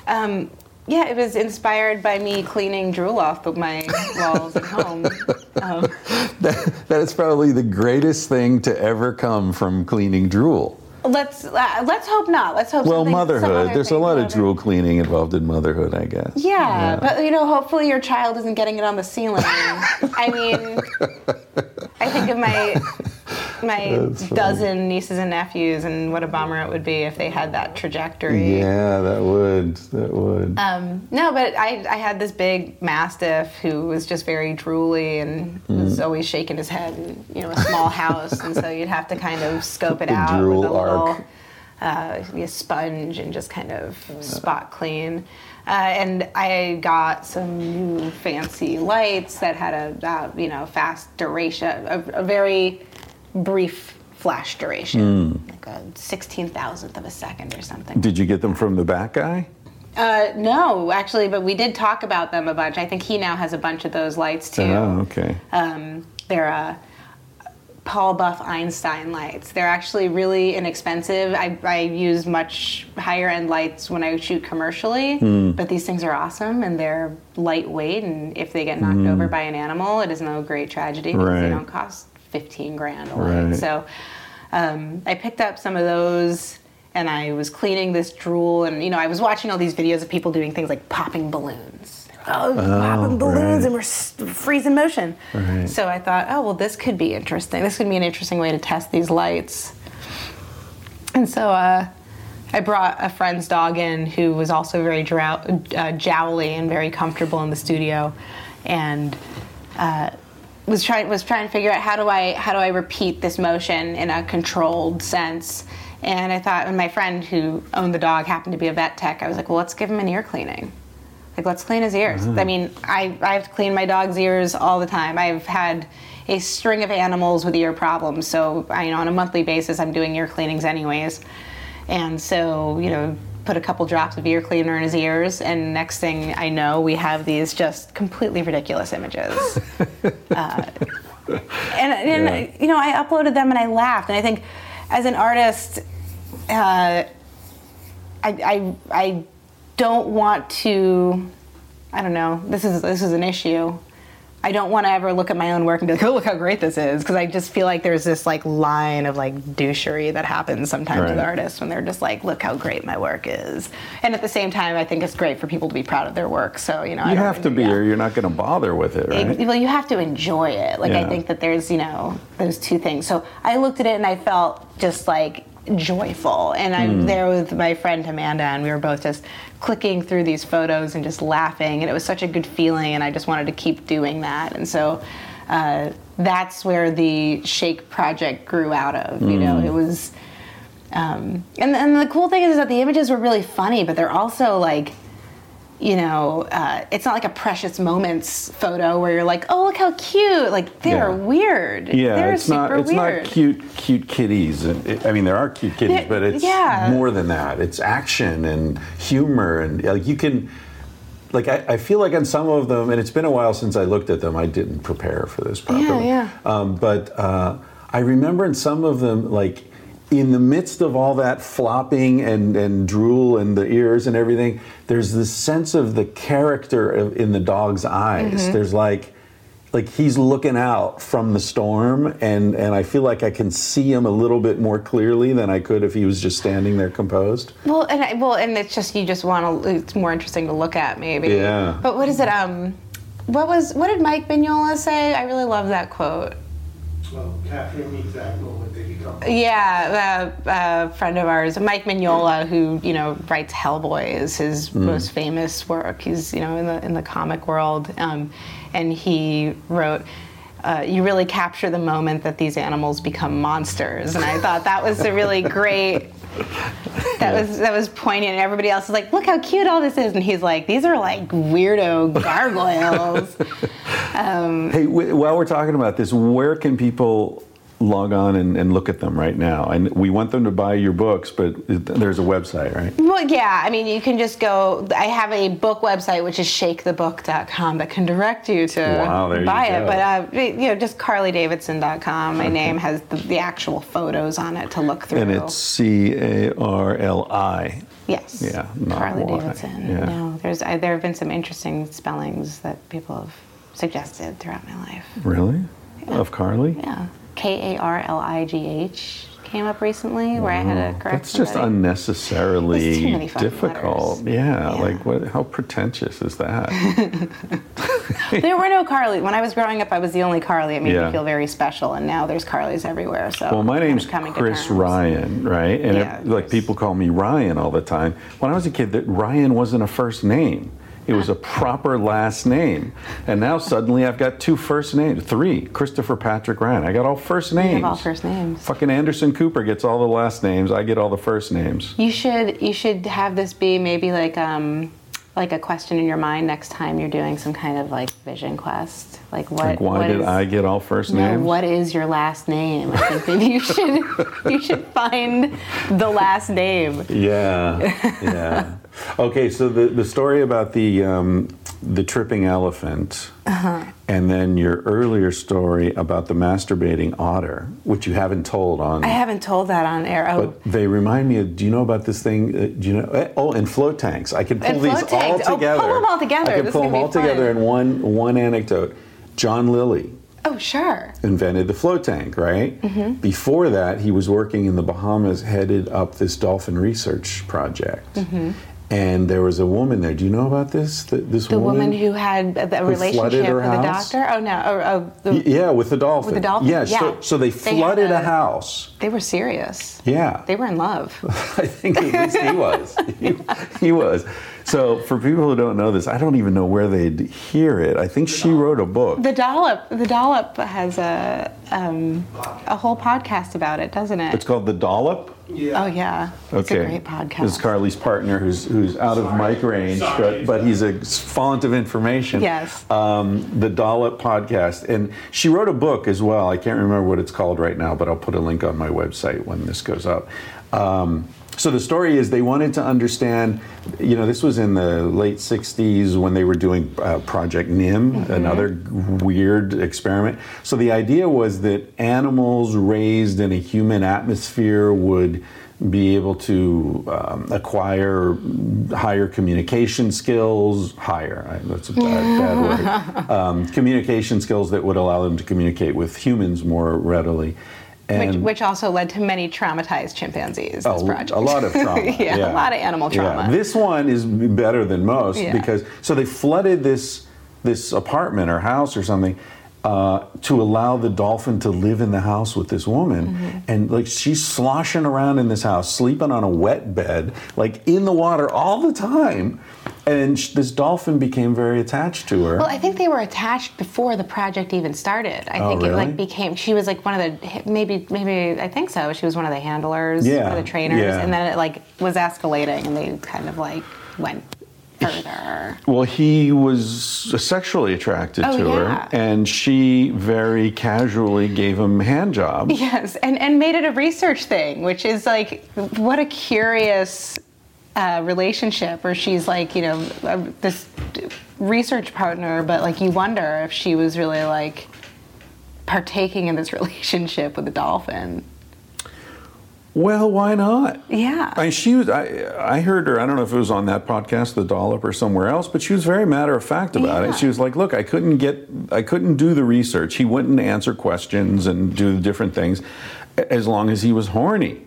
Um, yeah, it was inspired by me cleaning drool off the, my walls at home. Um, That, that is probably the greatest thing to ever come from cleaning drool. Let's uh, let's hope not. Let's hope. Well, motherhood. There's a lot of drool cleaning involved in motherhood, I guess. Yeah, but you know, hopefully your child isn't getting it on the ceiling. I mean, I think of my my dozen nieces and nephews, and what a bummer it would be if they had that trajectory. Yeah, that would. That would. Um, no, but I, I had this big mastiff who was just very drooly and was Mm. always shaking his head in you know a small house, and so you'd have to kind of scope it The out with a little arc. uh, a sponge and just kind of spot clean. Uh, and I got some new fancy lights that had a uh, you know fast duration, a, a very brief flash duration, like a sixteen thousandth of a second or something. Did you get them from the back guy? Uh, no, actually, but we did talk about them a bunch. I think he now has a bunch of those lights too. Oh, okay. Um, they're uh, Paul Buff Einstein lights. They're actually really inexpensive. I, I use much higher end lights when I shoot commercially, Hmm. but these things are awesome and they're lightweight. And if they get knocked over by an animal, it is no great tragedy because Hmm. Right. they don't cost 15 grand a light. Right. So um, I picked up some of those and I was cleaning this drool and you know I was watching all these videos of people doing things like popping balloons. Oh, popping balloons right. and we're freezing motion. Right. So I thought, oh well, this could be interesting. This could be an interesting way to test these lights. And so uh, I brought a friend's dog in who was also very drow- uh, jowly and very comfortable in the studio, and uh, was trying was trying to figure out how do I how do I repeat this motion in a controlled sense. And I thought, and my friend who owned the dog happened to be a vet tech. I was like, well, let's give him an ear cleaning. Like, let's clean his ears. I mean, I, I have to clean my dog's ears all the time. I've had a string of animals with ear problems, so I, you know, on a monthly basis, I'm doing ear cleanings anyways. And so, you know, put a couple drops of ear cleaner in his ears, and next thing I know, we have these just completely ridiculous images. uh, and and Yeah. you know, I uploaded them and I laughed, and I think as an artist, uh, I, I I don't want to. I don't know. This is this is an issue. I don't want to ever look at my own work and be like, "Oh, look how great this is," because I just feel like there's this like line of like douchery that happens sometimes with artists when they're just like, "Look how great my work is," and at the same time, I think it's great for people to be proud of their work. So you know, I You have to be, yeah. or you're not going to bother with it, right? Well, you have to enjoy it. Like I think that there's, you know, those two things. So I looked at it and I felt just like joyful. And. I'm there with my friend Amanda, and we were both just clicking through these photos and just laughing. And it was such a good feeling, and I just wanted to keep doing that. And so uh, that's where the Shake project grew out of. You know, Hmm. it was. Um, and, and the cool thing is that the images were really funny, but they're also like, you know, uh, it's not like a precious moments photo where you're like, oh, look how cute. Like they're Yeah. weird. Yeah, they're it's super not. It's weird. not cute, cute kitties. It- it- I mean, there are cute kitties, Yeah, but it's yeah. more than that. It's action and humor, and like you can. Like I, I feel like on some of them, and it's been a while since I looked at them. I didn't prepare for this properly. yeah. Um, but uh, I remember in some of them, like in the midst of all that flopping and, and drool and the ears and everything, there's this sense of the character of, in the dog's eyes. Mm-hmm. There's like, like he's looking out from the storm, and, and I feel like I can see him a little bit more clearly than I could if he was just standing there composed. Well, and I, well, and it's just you just want to. It's more interesting to look at, maybe. Yeah. But what is it? Um, what was what did Mike Mignola say? I really love that quote. Well, Catherine meets that what they become. Yeah, uh, a friend of ours, Mike Mignola, who you know writes Hellboy, is his most famous work. He's you know in the in the comic world, um, and he wrote. Uh, you really capture the moment that these animals become monsters, and I thought that was a really great. That was that was poignant, and everybody else is like, "Look how cute all this is," and he's like, "These are like weirdo gargoyles." Hey, w- while we're talking about this, where can people log on and, and look at them right now? And we want them to buy your books, but there's a website, right? Well, yeah. I mean, you can just go. I have a book website, which is shakethebook.com, that can direct you to Wow, you buy go. it. But uh, you know, just carlidavidson.com. My name has the, the actual photos on it to look through. And it's C A R L I. yes, yeah, Carli Y, Davidson. yeah. No, there's I, there have been some interesting spellings that people have suggested throughout my life. Really? Of Carli? Yeah, K A R L I G H came up recently where I had a correct. That's just unnecessarily There's too many fucking difficult. Yeah, Yeah. like what? How pretentious is that? There were no Carly. When I was growing up, I was the only Carly. It made Yeah. me feel very special, and now there's Carlys everywhere. So well, my name's coming Chris. Ryan, right? And Yeah, it, like people call me Ryan all the time. When I was a kid, that Ryan wasn't a first name. It was a proper last name. And now suddenly I've got two first names, three. Christopher Patrick Ryan. I got all first names. You have all first names. Fucking Anderson Cooper gets all the last names. I get all the first names. You should you should have this be maybe like um like a question in your mind next time you're doing some kind of like vision quest. Like what? Like, why what did is- I get all first No, names? what is your last name? I think maybe you should you should find the last name. Yeah, yeah. Okay, so the, the story about the um, the tripping elephant, Uh-huh. and then your earlier story about the masturbating otter, which you haven't told on. I haven't told that on air. Oh, but they remind me of. Do you know about this thing? Uh, do you know? eh, Oh, and float tanks. I can pull And these all tanks. Oh, pull together. them all together. I can This pull them all fun. together in one one anecdote. John Lilly oh, sure. invented the float tank, right? Mm-hmm. Before that, he was working in the Bahamas, headed up this dolphin research project. Mm-hmm. And there was a woman there. Do you know about this? Th- This The woman who had a, relationship with the doctor. Oh no. Oh, oh the, Y- Yeah, with the dolphin. With the dolphin? Yeah, Yeah. So, so they They flooded a, a- house. they were serious. Yeah. They were in love. I think at least he was. He, he was. So for people who don't know this, I don't even know where they'd hear it. I think she wrote a book. The dollop. The dollop has a um, a whole podcast about it, doesn't it? It's called The Dollop. Oh yeah. It's Okay. a great podcast. This is Carli's partner, who's who's out of mic range, but, but he's a font of information. Yes. Um, the Dollop podcast, and she wrote a book as well. I can't remember what it's called right now, but I'll put a link on my website when this goes up. Um, so the story is they wanted to understand you know this was in the late 60s when they were doing uh, project nim another weird experiment. So the idea was that animals raised in a human atmosphere would be able to um, acquire higher communication skills higher I- that's a bad, bad word. Um, communication skills that would allow them to communicate with humans more readily Which, which also led to many traumatized chimpanzees. project. a lot of trauma. yeah, a lot of animal trauma. Yeah. This one is better than most Yeah. because so they flooded this this apartment or house or something uh, to allow the dolphin to live in the house with this woman, Mm-hmm. and like she's sloshing around in this house, sleeping on a wet bed, like in the water all the time, and sh- this dolphin became very attached to her. Well, I think they were attached before the project even started. I Oh, think it like became. She was like one of the maybe maybe I think so. She was one of the handlers Yeah, or the trainers, yeah. and then it like was escalating, and they kind of like went further. Well, he was sexually attracted Oh, to yeah. her, and she very casually gave him hand jobs. Yes, and and made it a research thing, which is like what a curious uh, relationship. Where she's like you know uh, this research partner, but like you wonder if she was really like partaking in this relationship with the dolphin. Well, why not? Yeah. I, she was. I, I heard her. I don't know if it was on that podcast, The Dollop, or somewhere else, but she was very matter of fact about Yeah. it. She was like, "Look, I couldn't get, I couldn't do the research. He wouldn't answer questions and do the different things, as long as he was horny.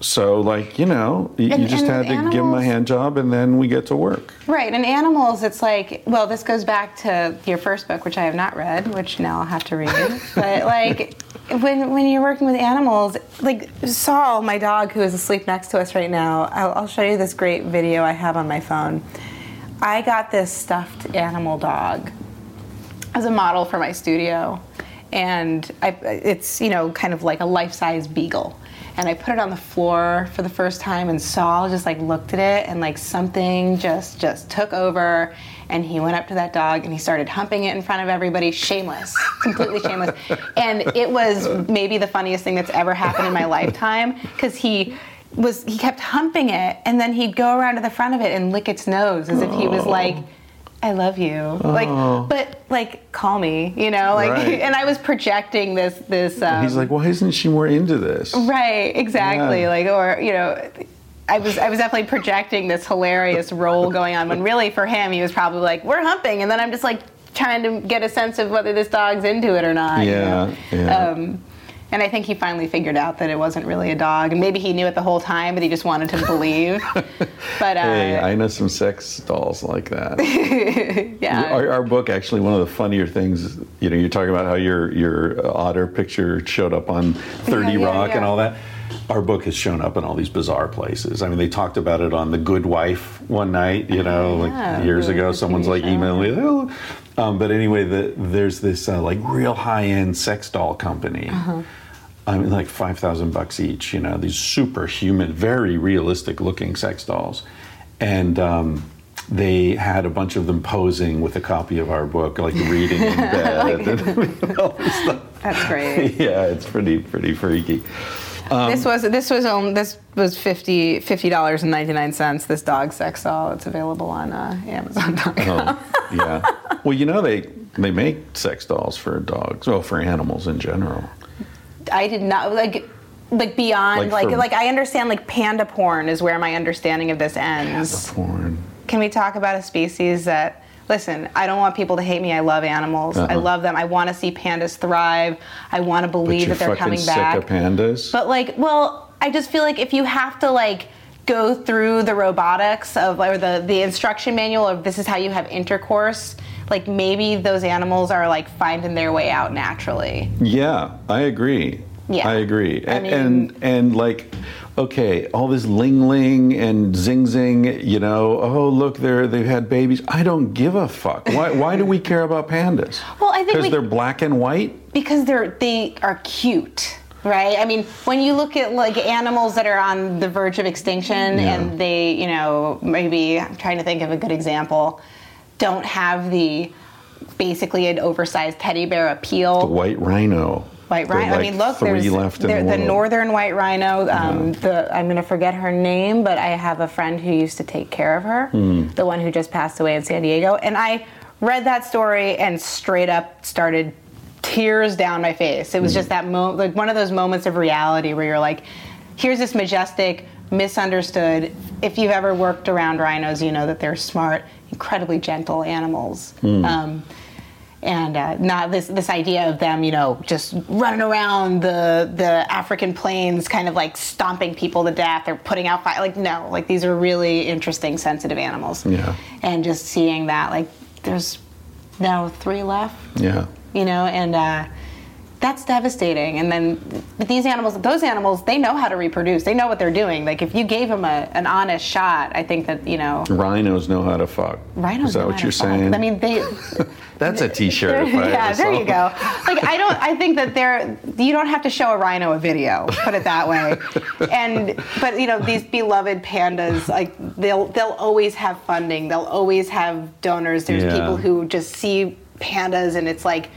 So, like, you know, you, And- just had to give him a hand job, and then we get to work. Right, and animals, it's like, well, this goes back to your first book, which I have not read, which now I'll have to read. but like, when when you're working with animals, like Saul, my dog, who is asleep next to us right now, I'll, I'll show you this great video I have on my phone. I got this stuffed animal dog as a model for my studio, and I, it's you know kind of like a life-size beagle. And I put it on the floor for the first time, and Saul just like looked at it, and like something just just took over, and he went up to that dog and he started humping it in front of everybody, shameless, completely shameless. And it was maybe the funniest thing that's ever happened in my lifetime because he was he kept humping it, and then he'd go around to the front of it and lick its nose as if he was like. Oh. I love you. Like, but like, call me, you know, like, Right. and I was projecting this, this. Um, He's like, "Why isn't she more into this?" right, exactly, Yeah. like, or you know, I was, I was definitely projecting this hilarious role going on when really for him he was probably like, we're humping, and then I'm just like trying to get a sense of whether this dog's into it or not. you Yeah, know? yeah. Um, and I think he finally figured out that it wasn't really a dog, and maybe he knew it the whole time, but he just wanted to believe. but uh, Hey, I know some sex dolls like that. yeah, Our, our book, actually, one of the funnier things, you know, you're talking about how your your otter picture showed up on 30 Yeah, yeah, Rock and all that. Our book has shown up in all these bizarre places. I mean, they talked about it on The Good Wife one night, you know, Yeah, like years ago. Someone's like show. emailing me, oh. Um, but anyway, the, there's this uh, like real high end sex doll company. Uh-huh. I mean, like five thousand bucks each. You know, these superhuman, very realistic looking sex dolls, and um, they had a bunch of them posing with a copy of our book, like reading in bed and all this stuff. that's great. Yeah, it's pretty pretty freaky. Um, this was this was um, this was 50 dollars and ninety nine cents. This dog sex doll. It's available on uh, Amazon.com. Oh, yeah. Well, you know they they make sex dolls for dogs, well, for animals in general. I did not like like beyond Like like for- like, I understand like panda porn is where my understanding of this ends. Panda porn. Can we talk about a species that? Listen, I don't want people to hate me. I love animals. I Uh-uh. love them. I want to see pandas thrive. I want to believe that they're fucking coming sick back. of pandas. But like, well, I just feel like if you have to like go through the robotics of or the the instruction manual of this is how you have intercourse, like maybe those animals are like finding their way out naturally. Yeah, I agree. Yeah. I agree. I mean- and and like okay, all this ling ling and zing zing, you know, oh look, they're they've had babies. I don't give a fuck. Why why do we care about pandas? Well, I think because they're black and white. because they're they are cute right i mean when you look at like animals that are on the verge of extinction Yeah. and they you know maybe i'm trying to think of a good example don't have the basically an oversized teddy bear appeal The white rhino. White rhino. I mean, look, there's there- the northern white rhino. Um, the I'm going to forget her name, but I have a friend who used to take care of her, Hmm. the one who just passed away in San Diego, and I read that story and straight up started tears down my face. It was Hmm. just that moment, like one of those moments of reality where you're like, here's this majestic, misunderstood. If you've ever worked around rhinos, you know that they're smart, incredibly gentle animals. Hmm. Um, and uh, not this this idea of them, you know, just running around the the African plains, kind of like stomping people to death or putting out fire. Like no, like these are really interesting, sensitive animals. Yeah. And just seeing that, like, there's now three left Yeah. you know, and uh, that's devastating. And then, but these animals, those animals, they know how to reproduce. They know what they're doing. Like if you gave them a, an honest shot, I think that you know, Rhinos know how to fuck. rhinos. Is that know what how you're fuck. saying? I mean, they. that's a T-shirt. yeah, there you go. Like I don't. I think that they're. You don't have to show a rhino a video. Put it that way. And but you know these beloved pandas, like they'll they'll always have funding. They'll always have donors. There's Yeah. people who just see pandas and it's like.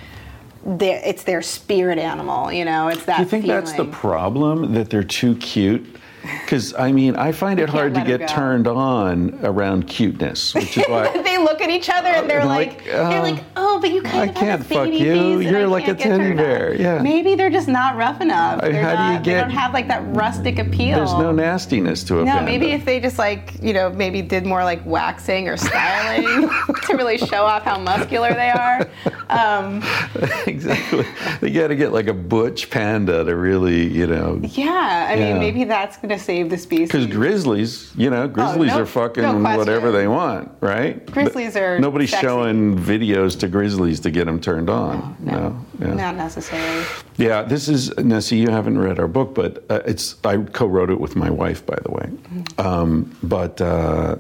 It's their spirit animal, you know. It's that. Do you think that's the problem that they're too cute? Because I mean, I find it hard to get turned on around cuteness, which is why they look at each other and they're like, like, they're uh, like, oh, but you kind I of can't fuck you. You're like a teddy bear, yeah. Maybe they're just not rough enough. They're how do you not, they don't have like that rustic appeal. there's no nastiness to it. No, maybe if they just like, you know, maybe did more like waxing or styling to really show off how muscular they are. Um, exactly. They got to get like a butch panda to really, you know, yeah, I Yeah. mean, maybe that's to save the species. because grizzlies, you know, grizzlies Oh, no- are fucking no whatever they want, right? Grizzlies But are Nobody's sexy. showing videos to grizzlies to get them turned on. No, yeah. Not necessarily. Yeah, this is Nessie. You haven't read our book, but uh, it's I co-wrote it with my wife, by the way. Um, but uh,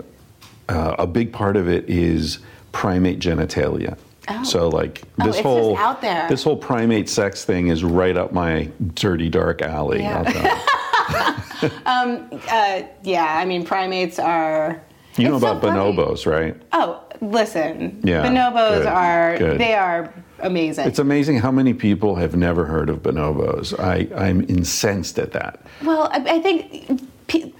uh, a big part of it is primate genitalia. Oh. So like Oh, this just whole out there. this whole primate sex thing is right up my dirty dark alley. Yeah. You. Uh, yeah, I mean, primates are. You know it's so about bonobos, right? Oh, listen. Yeah, Bonobos good, are good. they are amazing. It's amazing how many people have never heard of bonobos. I, I'm incensed at that. well, I, I think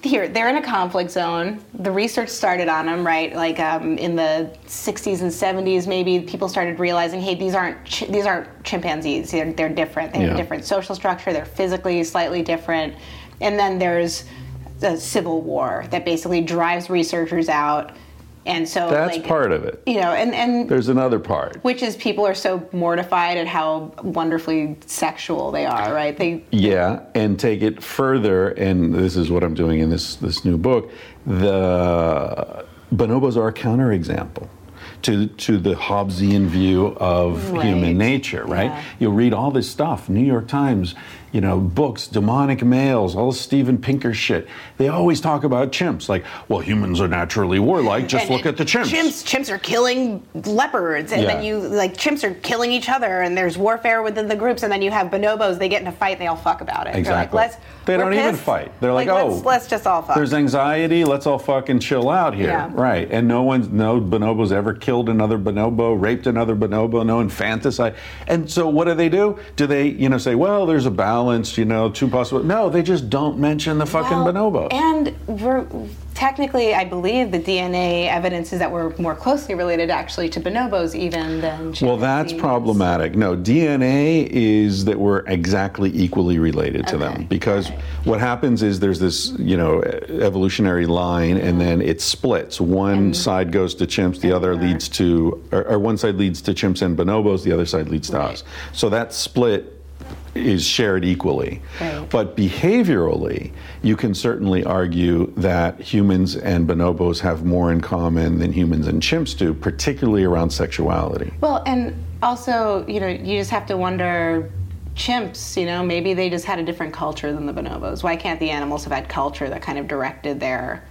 here they're in a conflict zone. The research started on them, right? Like um, in the 60s and 70s, maybe people started realizing, hey, these aren't ch- these aren't chimpanzees. They're, they're different. They have a different social structure. They're physically slightly different. And then there's the civil war that basically drives researchers out. And so That's like, part of it. You know, and and There's another part. which is people are so mortified at how wonderfully sexual they are, right? They Yeah, and take it further, and this is what I'm doing in this this new book. The bonobos are a counterexample to to the Hobbesian view of Right. human nature, right? Yeah. You'll read all this stuff, New York Times, you know, books, demonic males, all Steven Pinker shit. They always talk about chimps, like, well, humans are naturally warlike. Just and look at the chimps. Chimps, chimps are killing leopards, and then you like chimps are killing each other, and there's warfare within the groups, and then you have bonobos. They get in a fight, and they all fuck about it. Exactly. Like, they we're don't even fight. They're like, oh, let's, let's just all fuck. There's anxiety. Let's all fucking chill out here. Yeah. Right. And no one's, no bonobo's ever killed another bonobo, raped another bonobo, no infanticide. And so what do they do? Do they, you know, say, well, there's a balance, you know, two possible. No, they just don't mention the fucking Well, bonobos. And we're, technically, I believe the DNA evidence is that we're more closely related actually to bonobos even than chimpanzees. well, that's problematic. No, DNA is that we're exactly equally related to Okay. them because what happens is there's this, you know, evolutionary line and then it splits. One side goes to chimps, the other leads to, or, or one side leads to chimps and bonobos, the other side leads to us. So that split is shared equally. Right. But behaviorally, you can certainly argue that humans and bonobos have more in common than humans and chimps do, particularly around sexuality. Well, and also, you know, you just have to wonder chimps, you know, maybe they just had a different culture than the bonobos. Why can't the animals have had culture that kind of directed their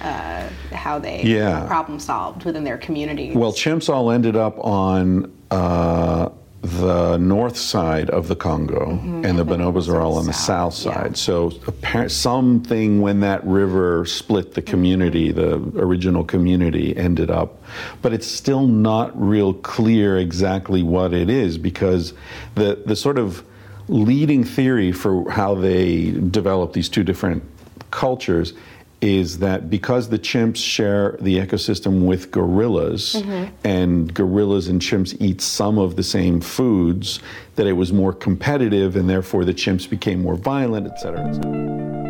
uh, how they Yeah. problem solved within their community? Well, chimps all ended up on uh, the north side of the Congo, mm-hmm. and the bonobos are all on the south south, yeah. side. So, appar- something when that river split the community, the original community, ended up. But it's still not real clear exactly what it is because the the sort of leading theory for how they developed these two different cultures is that because the chimps share the ecosystem with gorillas mm-hmm. and gorillas and chimps eat some of the same foods that it was more competitive and therefore the chimps became more violent et cetera, et cetera.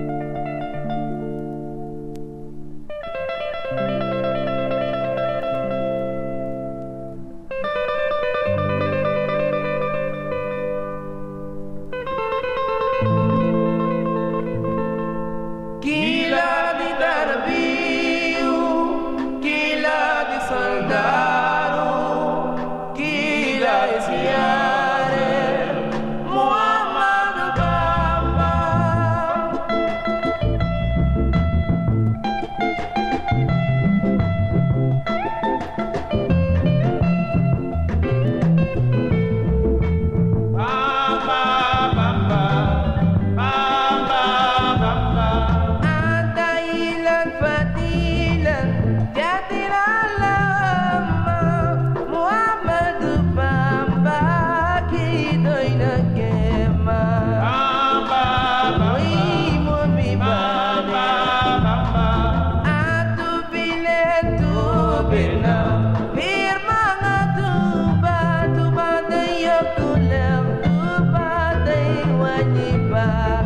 menyimpan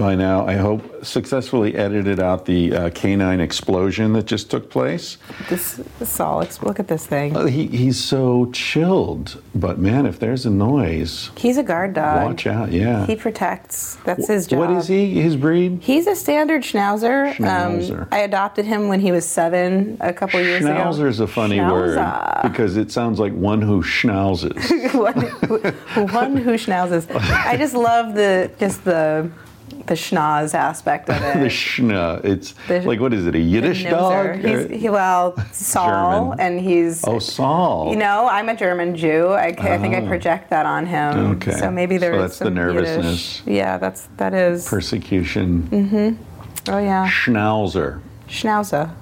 by now, I hope, successfully edited out the uh, canine explosion that just took place. This, this all. Look at this thing. Uh, He, he's so chilled, but man, if there's a noise, He's a guard dog. watch out. Yeah. He protects. That's his job. What is he? His breed? He's a standard schnauzer. Schnauzer. Um, I adopted him when he was seven a couple years ago. Schnauzer is a funny Schnauzer. word because it sounds like one who schnauzes. one, who, one who schnauzes. I just love the just the the schnoz aspect of it. the schna. It's The- like what is it? A Yiddish dog? He's he, well Saul, German. and he's oh, Saul. you know I'm a German Jew. I, I think I Oh. project that on him. Okay. So maybe So there's that's the some nervousness. Yiddish. Yeah, that's that is. persecution. Mm-hmm. oh yeah. Schnauzer. Schnauzer,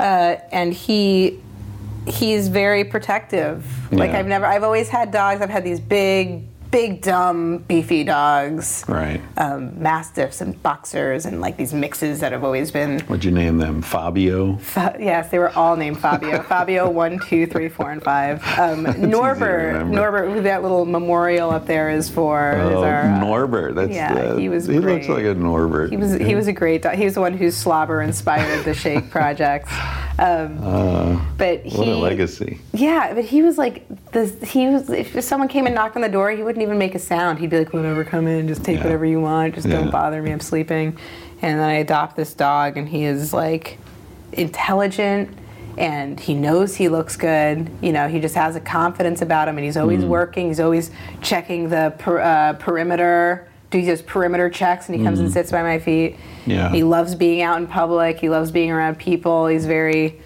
uh, and he he's very protective. Like Yeah. I've never, I've always had dogs. I've had these big, big, dumb, beefy dogs, Right. um, mastiffs and boxers, and like these mixes that have always been. What'd you name them? Fabio. Fa- yes, they were all named Fabio. Fabio one, two, three, four, and five. Um, Norbert. Norbert, who that little memorial up there is for. is Oh, our, uh, Norbert. That's yeah, uh, he was He looks like a Norbert. He was he was a great dog. He was the one who slobber inspired the Shake project. Um, but he, Uh, What a legacy. Yeah, but he was like this. He was if someone came and knocked on the door, he wouldn't even make a sound. He'd be like, "Whatever, come in, just take Yeah. whatever you want, just Yeah. don't bother me. I'm sleeping." And then I adopt this dog, and he is like intelligent. And he knows he looks good. You know, he just has a confidence about him, and he's always Mm. working. He's always checking the per, uh, perimeter. Do these perimeter checks, and he comes and sits by my feet. Mm. Yeah. He loves being out in public. He loves being around people. He's very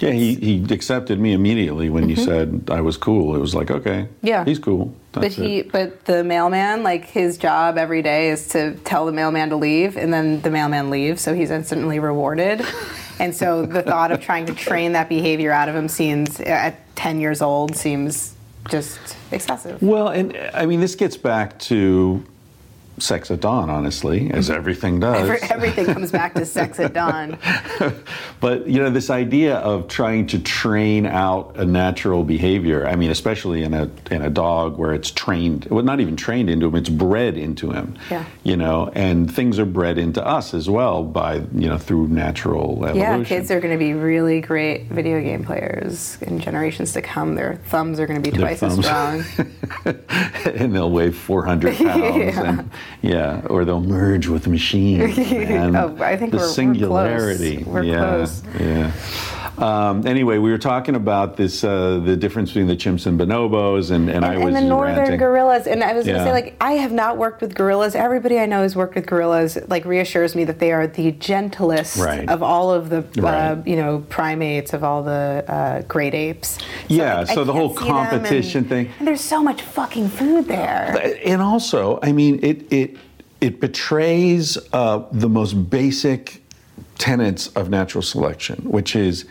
Yeah, he, he accepted me immediately when you said I was cool. It was like, okay, Mm-hmm. Yeah. he's cool. But he, it. but the mailman, like his job every day is to tell the mailman to leave, and then the mailman leaves, so he's instantly rewarded. and so the thought of trying to train that behavior out of him seems, at 10 years old, seems just excessive. Well, and I mean, this gets back to sex at dawn, honestly, as mm-hmm. everything does. Every, everything comes back to sex at dawn. But you know, this idea of trying to train out a natural behavior. I mean, especially in a in a dog where it's trained, well, not even trained into him; it's bred into him. Yeah. You know, and things are bred into us as well by you know through natural evolution. Yeah, kids are going to be really great video game players in generations to come. Their thumbs are going to be Their twice as strong. and they'll weigh 400 pounds. Yeah. And, yeah, or they'll merge with machines. Oh, I think the we're- we're close. singularity. We're yeah, close. Yeah. Um, anyway, we were talking about this uh, the difference between the chimps and bonobos, and, and, I was and the northern ranting. gorillas and i was going to say like i have not worked with gorillas everybody i know has worked with gorillas like reassures me that they are the gentlest Right. of all of the uh, Right. you know primates of all the uh, great apes So, Yeah, like, so the whole them and- competition thing. and there's so much fucking food there and also, I mean, it it it betrays uh, the most basic tenets of natural selection, which is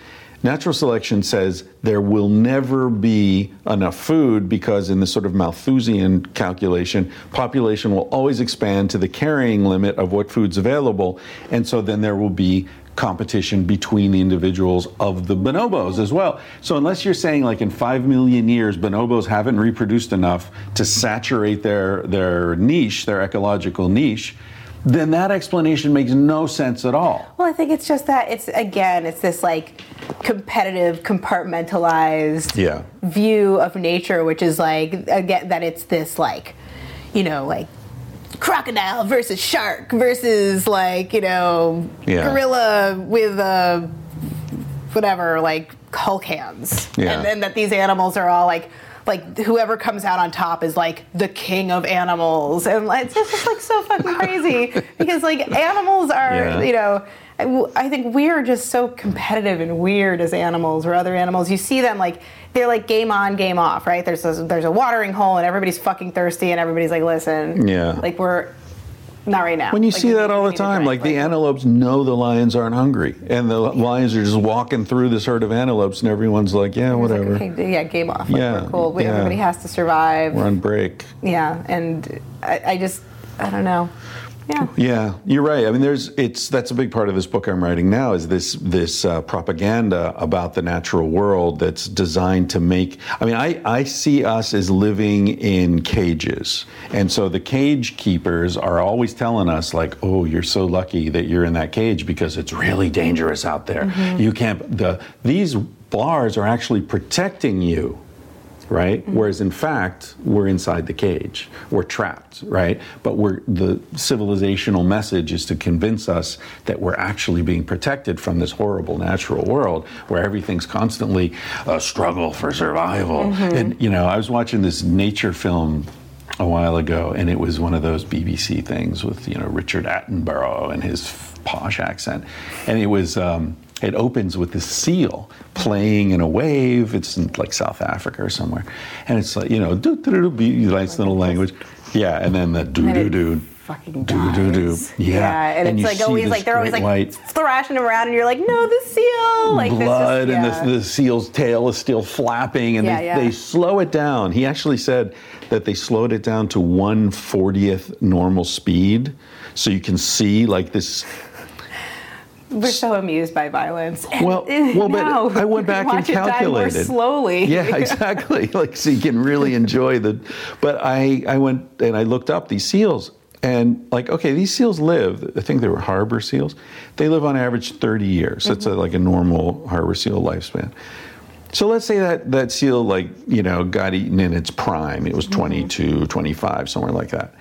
natural selection says there will never be enough food because in this sort of Malthusian calculation, population will always expand to the carrying limit of what food's available, and so then there will be competition between the individuals of the bonobos as well. So unless you're saying like in 5 million years bonobos haven't reproduced enough to saturate their their niche, their ecological niche, then that explanation makes no sense at all. well i think it's just that it's again it's this like competitive compartmentalized Yeah. view of nature, which is like again that it's this like, you know, like crocodile versus shark versus like you know Yeah. gorilla with uh, whatever like Hulk hands, Yeah. and then that these animals are all like. Like whoever comes out on top is like the king of animals, and it's just like so fucking crazy because like animals are, Yeah. you know, I think we are just so competitive and weird as animals or other animals. You see them like they're like game on, game off, right? There's a, there's a watering hole and everybody's fucking thirsty and everybody's like, listen, Yeah. like we're not right now. When you Like, see that all the time, like the antelopes know the lions aren't hungry, and the lions are just walking through this herd of antelopes, and everyone's like, "Yeah, it's like, whatever, okay, yeah, game off. Like, Yeah, we're cool. We, yeah. Everybody has to survive. we're on break." Yeah, and I, I just, I don't know. Yeah. Yeah, you're right. I mean, there's it's that's a big part of this book I'm writing now is this this uh, propaganda about the natural world that's designed to make. I mean, I I see us as living in cages, and so the cage keepers are always telling us like, oh, you're so lucky that you're in that cage because it's really dangerous out there. You can't. The these bars are actually protecting you right? Mm-hmm. Whereas in fact, we're inside the cage, we're trapped, right? But we're the civilizational message is to convince us that we're actually being protected from this horrible natural world where everything's constantly a struggle for survival. Mm-hmm. And you know, I was watching this nature film a while ago, and it was one of those BBC things with you know Richard Attenborough and his posh accent, and it was. Um, it opens with this seal playing in a wave. It's in like South Africa or somewhere, and it's like you know, do do do, nice little language, yeah, and then the do do do. Fucking Do, do, do. dies. Yeah. and, And it's like always like they're always like white- thrashing around, and you're like, no, the seal, like blood yeah. and the, the seal's tail is still flapping and Yeah, they, yeah. they slow it down he actually said that they slowed it down to 1 40th normal speed so you can see like this We're so amused by violence. Well well but now i went back and watch it die more calculated. slowly. yeah exactly. Like so you can really enjoy the but i i went and i looked up these seals and like okay these seals live i think they were harbor seals. They live on average 30 years. That's mm-hmm. a, like a normal harbor seal lifespan. So let's say that that seal like you know got eaten in its prime. It was mm-hmm. 22 25 somewhere like that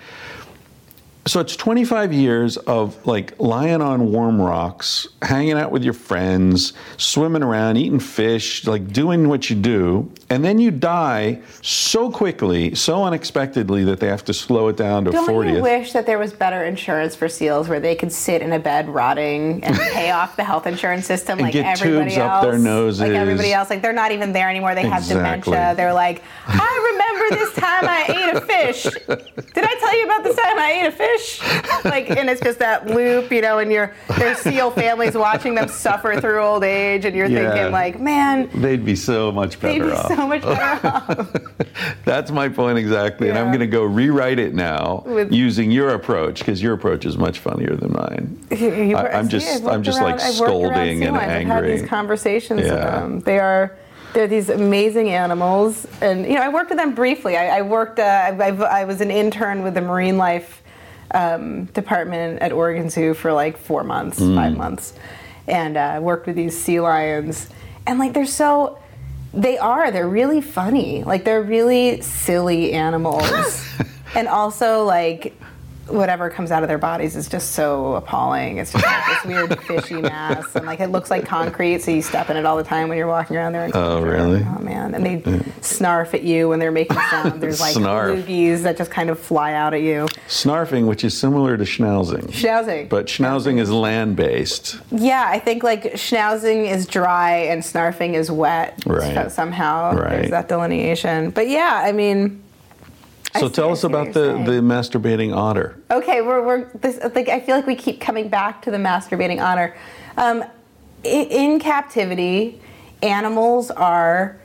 so it's 25 years of like lying on warm rocks, hanging out with your friends, swimming around, eating fish, like doing what you do, and then you die so quickly, so unexpectedly that they have to slow it down to Don't 40th. you wish that there was better insurance for seals where they could sit in a bed rotting and pay off the health insurance system like get everybody tubes else? up their noses. Like everybody else. Like they're not even there anymore. They have Exactly. dementia. They're like, I remember this time I ate a fish. Did I tell you about this time I ate a fish? Like, and it's just that loop, you know, and your their seal families watching them suffer through old age, and you're Yeah. thinking like, man, They'd be so much better. they'd be off. so much better off. That's my point exactly. And I'm going to go rewrite it now With- using your approach because your approach is much funnier than mine. You- I- I'm see, just- I'm just, like, around scolding and. I've had these conversations with them. They are they're these amazing animals, and you know I worked with them briefly. I, I worked. Uh, I, I, I was an intern with the marine life um, department at Oregon Zoo for like four months, Mm. five months, and uh, worked with these sea lions. And like they're so, they are. They're really funny. Like they're really silly animals, and also like whatever comes out of their bodies is just so appalling. It's just like this weird fishy mass, and like it looks like concrete, so you step in it all the time when you're walking around there. Oh, really? Oh man! And they snarf at you when they're making sound. There's like Snarf. loogies that just kind of fly out at you. Snarfing, which is similar to schnauzing. Schnauzing. But schnauzing is land based. Yeah, I think like schnauzing is dry and snarfing is wet. Right. So somehow Right. there's that delineation. But yeah, I mean. So tell us about the, saying. the masturbating otter. Okay, we're, we're this, like I feel like we keep coming back to the masturbating otter. Um, in, in captivity, animals are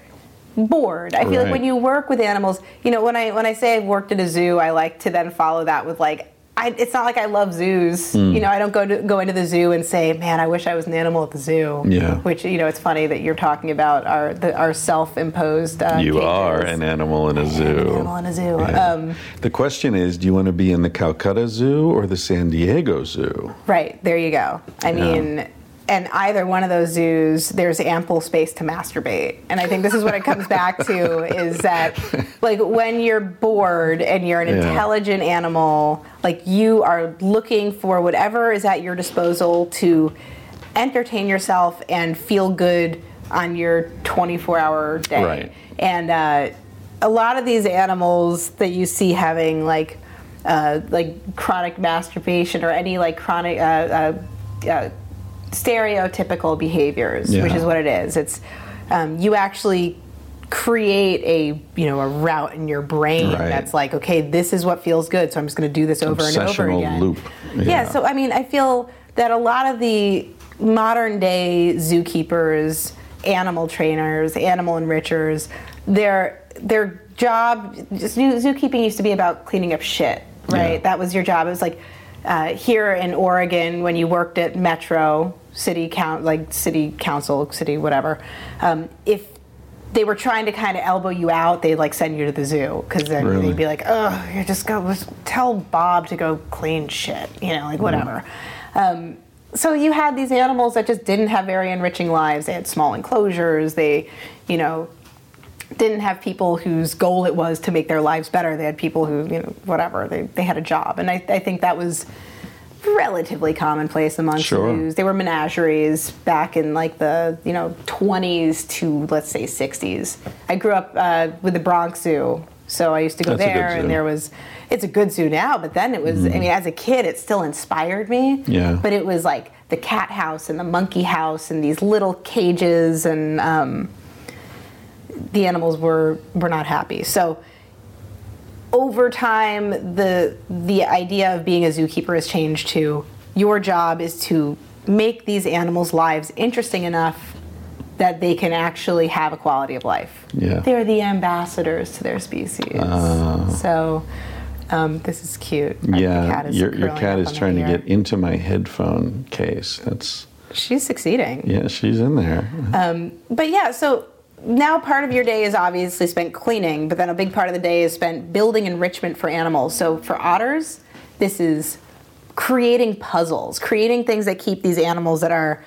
bored. I feel Right. like when you work with animals, you know, when I when I say I've worked at a zoo, I like to then follow that with like. I, it's not like I love zoos. Hmm. You know, I don't go to go into the zoo and say, "Man, I wish I was an animal at the zoo." Yeah. Which you know, it's funny that you're talking about our the, our self-imposed. Uh, You cages. are an animal in a zoo. An animal in a zoo. Yeah. Um, the question is do you want to be in the Calcutta Zoo or the San Diego Zoo? Right, there you go. I mean, and either one of those zoos, there's ample space to masturbate. And I think this is what it comes back to is that, like, when you're bored and you're an Yeah. intelligent animal, like, you are looking for whatever is at your disposal to entertain yourself and feel good on your 24 hour day. Right. And uh, a lot of these animals that you see having, like, uh, like chronic masturbation or any like chronic uh, uh, uh, stereotypical behaviors, which is what it is. It's um, you actually create a you know a route in your brain Right. that's like okay this is what feels good so i'm just going to do this over and over again loop. yeah. Yeah. so i mean i feel that a lot of the modern day zookeepers animal trainers animal enrichers their their job just zookeeping used to be about cleaning up shit right Yeah. that was your job it was like uh, here in Oregon, when you worked at Metro City Count, like City Council, City whatever, um, if they were trying to kind of elbow you out, they'd like send you to the zoo because then Really? they'd be like, "Oh, you just go just tell Bob to go clean shit," you know, like whatever. Um, so you had these animals that just didn't have very enriching lives. They had small enclosures. They, you know, didn't have people whose goal it was to make their lives better. They had people who, you know, whatever, they, they had a job. And I, I think that was relatively commonplace amongst Sure. zoos. They were menageries back in like the, you know, 20s to let's say 60s. I grew up uh, with the Bronx Zoo. So I used to go That's there and there was, it's a good zoo now, but then it was, I mean, as a kid, it still inspired me. Mm-hmm. Yeah. But it was like the cat house and the monkey house and these little cages and, um, the animals were were not happy. So over time the the idea of being a zookeeper has changed to your job is to make these animals' lives interesting enough that they can actually have a quality of life. Yeah. They're the ambassadors to their species. so um, this is cute. Yeah, cat is your, your cat is trying to get into my headphone case. That's She's succeeding. yeah, she's in there. But yeah, so now part of your day is obviously spent cleaning, but then a big part of the day is spent building enrichment for animals. So for otters, this is creating puzzles, creating things that keep these animals that are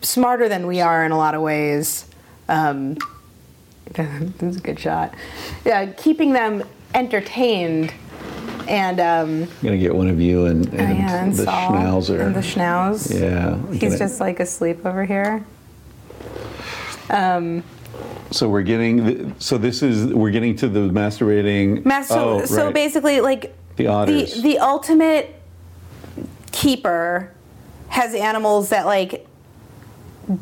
smarter than we are in a lot of ways. Um, that's a good shot. Yeah, keeping them entertained and um, I'm gonna get one of you and, and, oh yeah, and the Saul schnauzer. and the schnauz. yeah, He's gonna- just like asleep over here. So we're getting. So this is we're getting to the masturbating. Mas- so, oh, so right. basically, like The otters. the the ultimate keeper has animals that like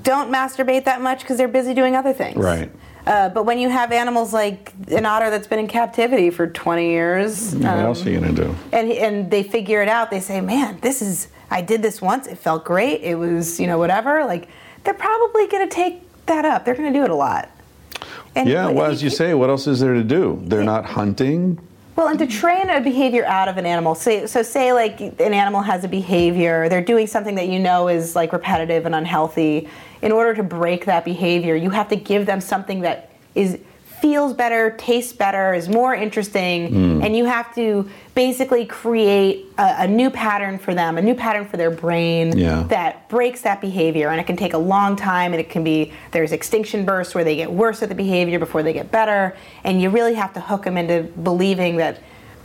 don't masturbate that much because they're busy doing other things. Right. Uh, but when you have animals like an otter that's been in captivity for 20 years, What um, else are you gonna do? and and they figure it out. They say, "Man, this is I did this once. It felt great. It was you know whatever." Like they're probably going to take that up. They're going to do it a lot. And Yeah, well, as you say, what else is there to do? They're not hunting. Well, and to train a behavior out of an animal, say, so say like an animal has a behavior, they're doing something that you know is like repetitive and unhealthy. In order to break that behavior, you have to give them something that is feels better, tastes better, is more interesting, hmm. and you have to basically create a, a new pattern for them, a new pattern for their brain Yeah. that breaks that behavior. And it can take a long time, and it can be there's extinction bursts where they get worse at the behavior before they get better, and you really have to hook them into believing that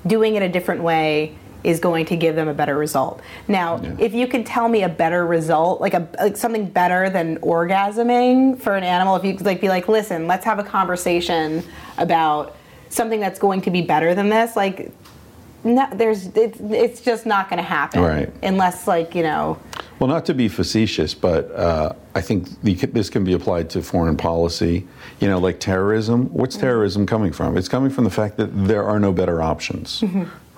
doing it a different way is going to give them a better result. Now, Yeah. if you can tell me a better result, like a like something better than orgasming for an animal, if you could like be like, listen, let's have a conversation about something that's going to be better than this, like no, there's it's, it's just not going to happen Right. unless like you know Well, not to be facetious, but uh, I think the, this can be applied to foreign policy. You know, like terrorism. What's Mm-hmm. terrorism coming from? It's coming from the fact that there are no better options,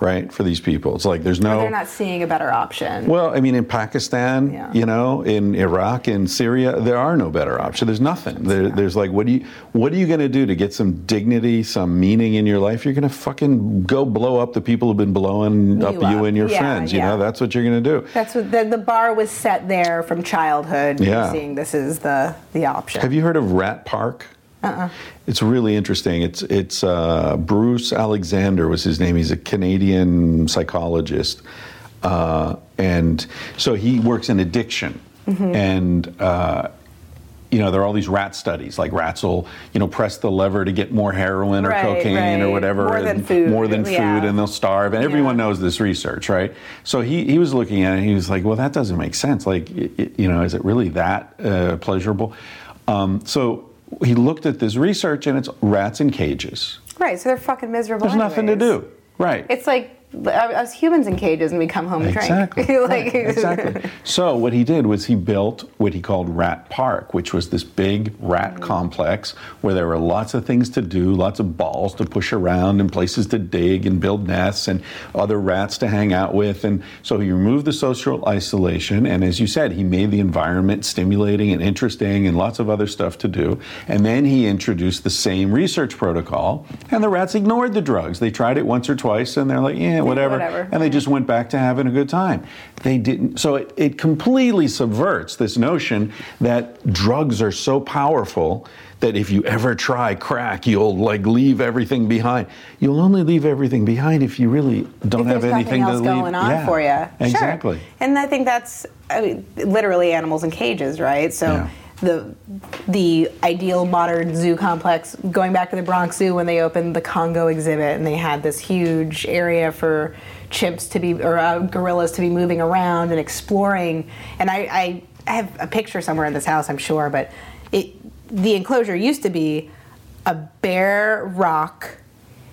right, for these people. It's like there's no. Mm-hmm. they're not seeing a better option. Well, I mean, in Pakistan, Yeah. you know, in Iraq, in Syria, there are no better options. There's nothing. There, There's like, what do you, what are you going to do to get some dignity, some meaning in your life? You're going to fucking go blow up the people who've been blowing You up, you and your Yeah, friends. You yeah. know, that's what you're going to do. That's what the, the bar was set there from childhood. Yeah. seeing this is the the option. Have you heard of Rat Park? Uh-uh. It's really interesting. It's it's uh, Bruce Alexander was his name. He's a Canadian psychologist, uh, and so he works in addiction. Mm-hmm. And uh, you know there are all these rat studies. Like rats will you know press the lever to get more heroin or Right, cocaine or whatever, More than food, more than food, yeah. and they'll starve. And everyone knows this research, right? So he he was looking at it. and He was like, well, that doesn't make sense. Like y- you know, is it really that uh, pleasurable? Um, so he looked at this research, and it's rats in cages. right, so they're fucking miserable. There's nothing to do, right? It's like us humans in cages, and we come home and Exactly. drink. like, Right, exactly. So what he did was he built what he called Rat Park, which was this big rat mm. complex where there were lots of things to do, lots of balls to push around and places to dig and build nests and other rats to hang out with. And so he removed the social isolation and as you said, he made the environment stimulating and interesting and lots of other stuff to do. And then he introduced the same research protocol and the rats ignored the drugs. They tried it once or twice and they're like, yeah, whatever, whatever. and they just went back to having a good time. They didn't. So it, it completely subverts this notion that drugs are so powerful that if you ever try crack, you'll like leave everything behind. You'll only leave everything behind if you really don't have anything else to leave. going on Yeah, for you. Exactly. Sure. And I think that's I mean, literally animals in cages, right? So Yeah. The the ideal modern zoo complex, going back to the Bronx Zoo when they opened the Congo exhibit, and they had this huge area for chimps to be or uh, gorillas to be moving around and exploring. And I, I, I have a picture somewhere in this house, I'm sure, but it the enclosure used to be a bare rock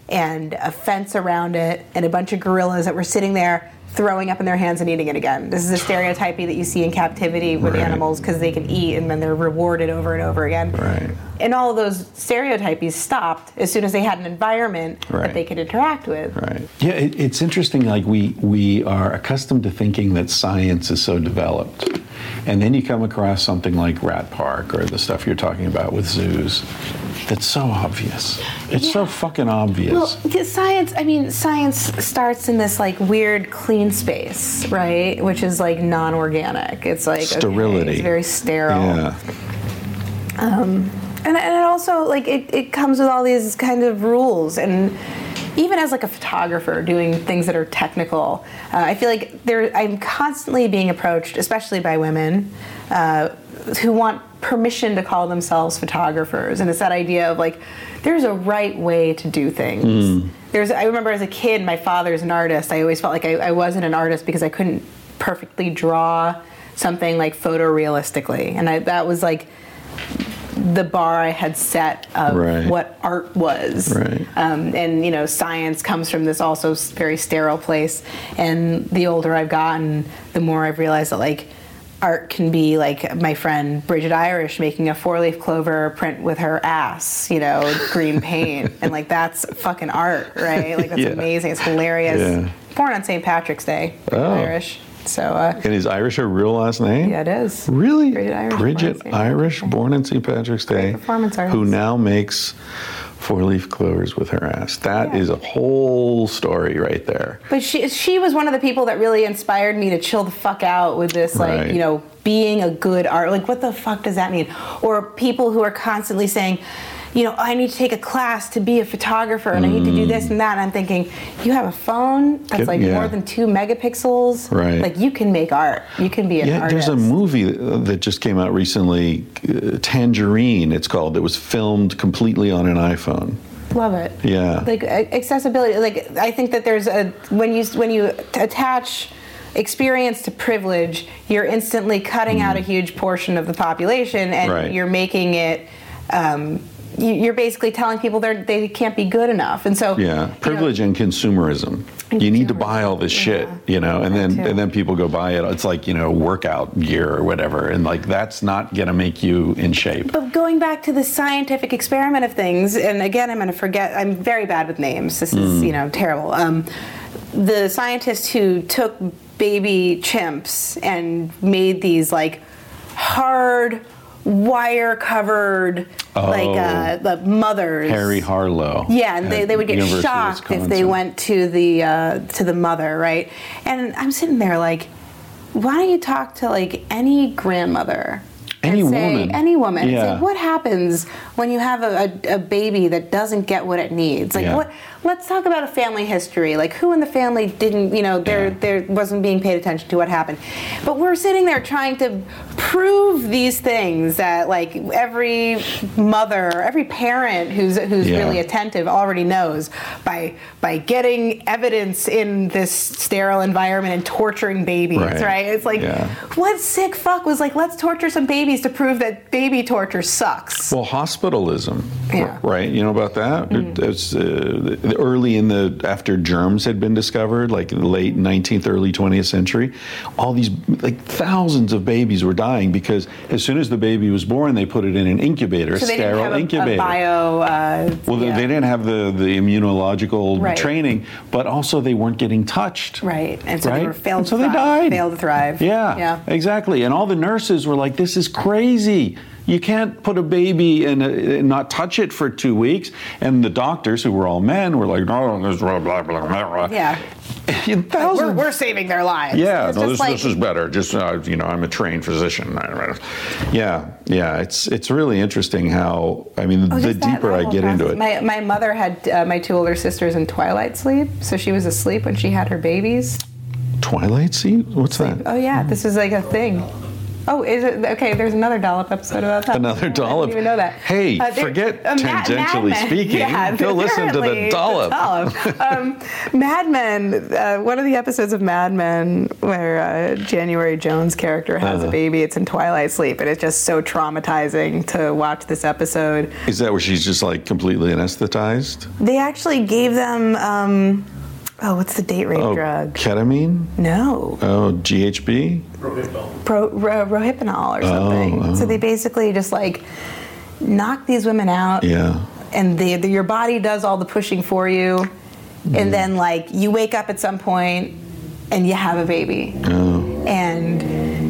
and a fence around it and a bunch of gorillas that were sitting there throwing up in their hands and eating it again. This is a stereotypy that you see in captivity with Right. animals because they can eat and then they're rewarded over and over again. Right. And all of those stereotypies stopped as soon as they had an environment Right. that they could interact with. Right. Yeah, it, it's interesting. Like we we are accustomed to thinking that science is so developed, and then you come across something like Rat Park or the stuff you're talking about with zoos. That's so obvious. It's so fucking obvious. Well, science, I mean, science starts in this like weird clean space, right? Which is like non organic. It's like okay, Sterility. it's very sterile. yeah. and, and it also like it, it comes with all these kind of rules and even as like a photographer doing things that are technical uh, i feel like there i'm constantly being approached especially by women uh, who want permission to call themselves photographers and it's that idea of like there's a right way to do things there's i remember as a kid my father's an artist i always felt like I, I wasn't an artist because i couldn't perfectly draw something like photorealistically and I, that was like the bar I had set of Right. what art was. Right. Um, and, you know, science comes from this also very sterile place. And the older I've gotten, the more I've realized that, like, art can be like my friend Bridget Irish making a four leaf clover print with her ass, you know, green paint. and, like, that's fucking art, right? Like, that's Yeah. amazing. It's hilarious. Yeah. Born on St. Patrick's Day, Oh. Irish. So, uh, And is Irish her real last name? yeah, it is. Really? Bridget Irish, Bridget born. Irish, born in St. Patrick's Day, performance who now makes four-leaf clovers with her ass. That is Yeah. a whole story right there. But she she was one of the people that really inspired me to chill the fuck out with this like Right. you know being a good art like what the fuck does that mean or people who are constantly saying you know I need to take a class to be a photographer and I need to do this and that and I'm thinking you have a phone that's like yeah. more than two megapixels Right. like you can make art you can be an Yeah, artist there's a movie that just came out recently, uh, Tangerine. It's called. It was filmed completely on an iPhone. Love it. Yeah. Like accessibility. Like I think that there's a when you when you attach experience to privilege, you're instantly cutting out a huge portion of the population, and Mm. Right. you're making it. Um, you're basically telling people they they can't be good enough, and so Yeah, you know, privilege and consumerism. And You need to buy all this shit, yeah. you know, and then and then people go buy it. It's like you know workout gear or whatever, and like that's not gonna make you in shape. But going back to the scientific experiment of things, and again, I'm going to forget. I'm very bad with names. This is, you know, terrible. Um, the scientist who took baby chimps and made these like hard wire covered like uh, the mothers Harry Harlow. yeah, and they, they would get University shocked if they went to the uh, to the mother, right? And I'm sitting there like, why don't you talk to like any grandmother? And Any say- woman. Any woman. Yeah. like, what happens when you have a, a, a baby that doesn't get what it needs? Like, Yeah. what? Let's talk about a family history. Like, who in the family didn't, you know, there Yeah. there wasn't being paid attention to what happened. But we're sitting there trying to prove these things that, like, every mother, every parent who's who's Yeah. really attentive already knows by by getting evidence in this sterile environment and torturing babies, Right. right? It's like, what sick fuck was like, let's torture some babies to prove that baby torture sucks. Well, hospitalism, Yeah. Mm-hmm. right? You know about that? It's uh, early in the after germs had been discovered, like in the late 19th, early 20th century. All these like thousands of babies were dying because as soon as the baby was born, they put it in an incubator, so a sterile a, incubator. a bio. Uh, well, they- yeah. they didn't have the, the immunological Right. training, but also they weren't getting touched. Right, and so right? they were failed. And so to they thrive, died. Failed to thrive. Yeah, yeah. exactly. And all the nurses were like, "This is crazy. You can't put a baby in a, and not touch it for two weeks." And the doctors, who were all men, were like, "No, this blah blah blah blah." blah." Yeah. In We're, we're saving their lives. Yeah, no, this, like- this is better. Just uh, you know, I'm a trained physician. Yeah, yeah. It's it's really interesting how I mean, Oh, the deeper I get into it. My, my mother had uh, my two older sisters in twilight sleep, so she was asleep when she had her babies. Twilight Sea? What's that? Oh yeah, this is like a thing. Oh, is it okay? There's another dollop episode about that. Another dollop. I didn't even know that. Hey, there- forget uh, tangentially Mad speaking. Yeah, Go listen to the dollop. dollop. um, Mad Men. Uh, one of the episodes of Mad Men where uh, January Jones' character has Uh-huh. a baby. It's in twilight sleep, and it's just so traumatizing to watch this episode. Is that where she's just like completely anesthetized? They actually gave them. Um, oh, what's the date rape Oh, drug? ketamine? No. Oh, GHB? pro, ro, rohypnol or something. oh. So they basically just like knock these women out, Yeah. and they, the, your body does all the pushing for you, Mm-hmm. and then like you wake up at some point and you have a baby, Oh. and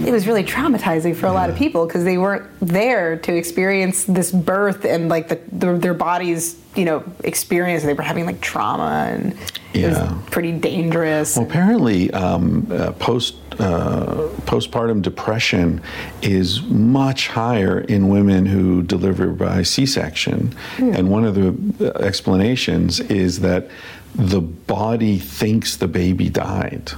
it was really traumatizing for a lot of people because they weren't there to experience this birth and like the, the, their bodies. You know, experience. They were having like trauma, and it Yeah. was pretty dangerous. Well, apparently, um, uh, post uh, postpartum depression is much higher in women who deliver by C-section, and one of the uh, explanations is that the body thinks the baby died.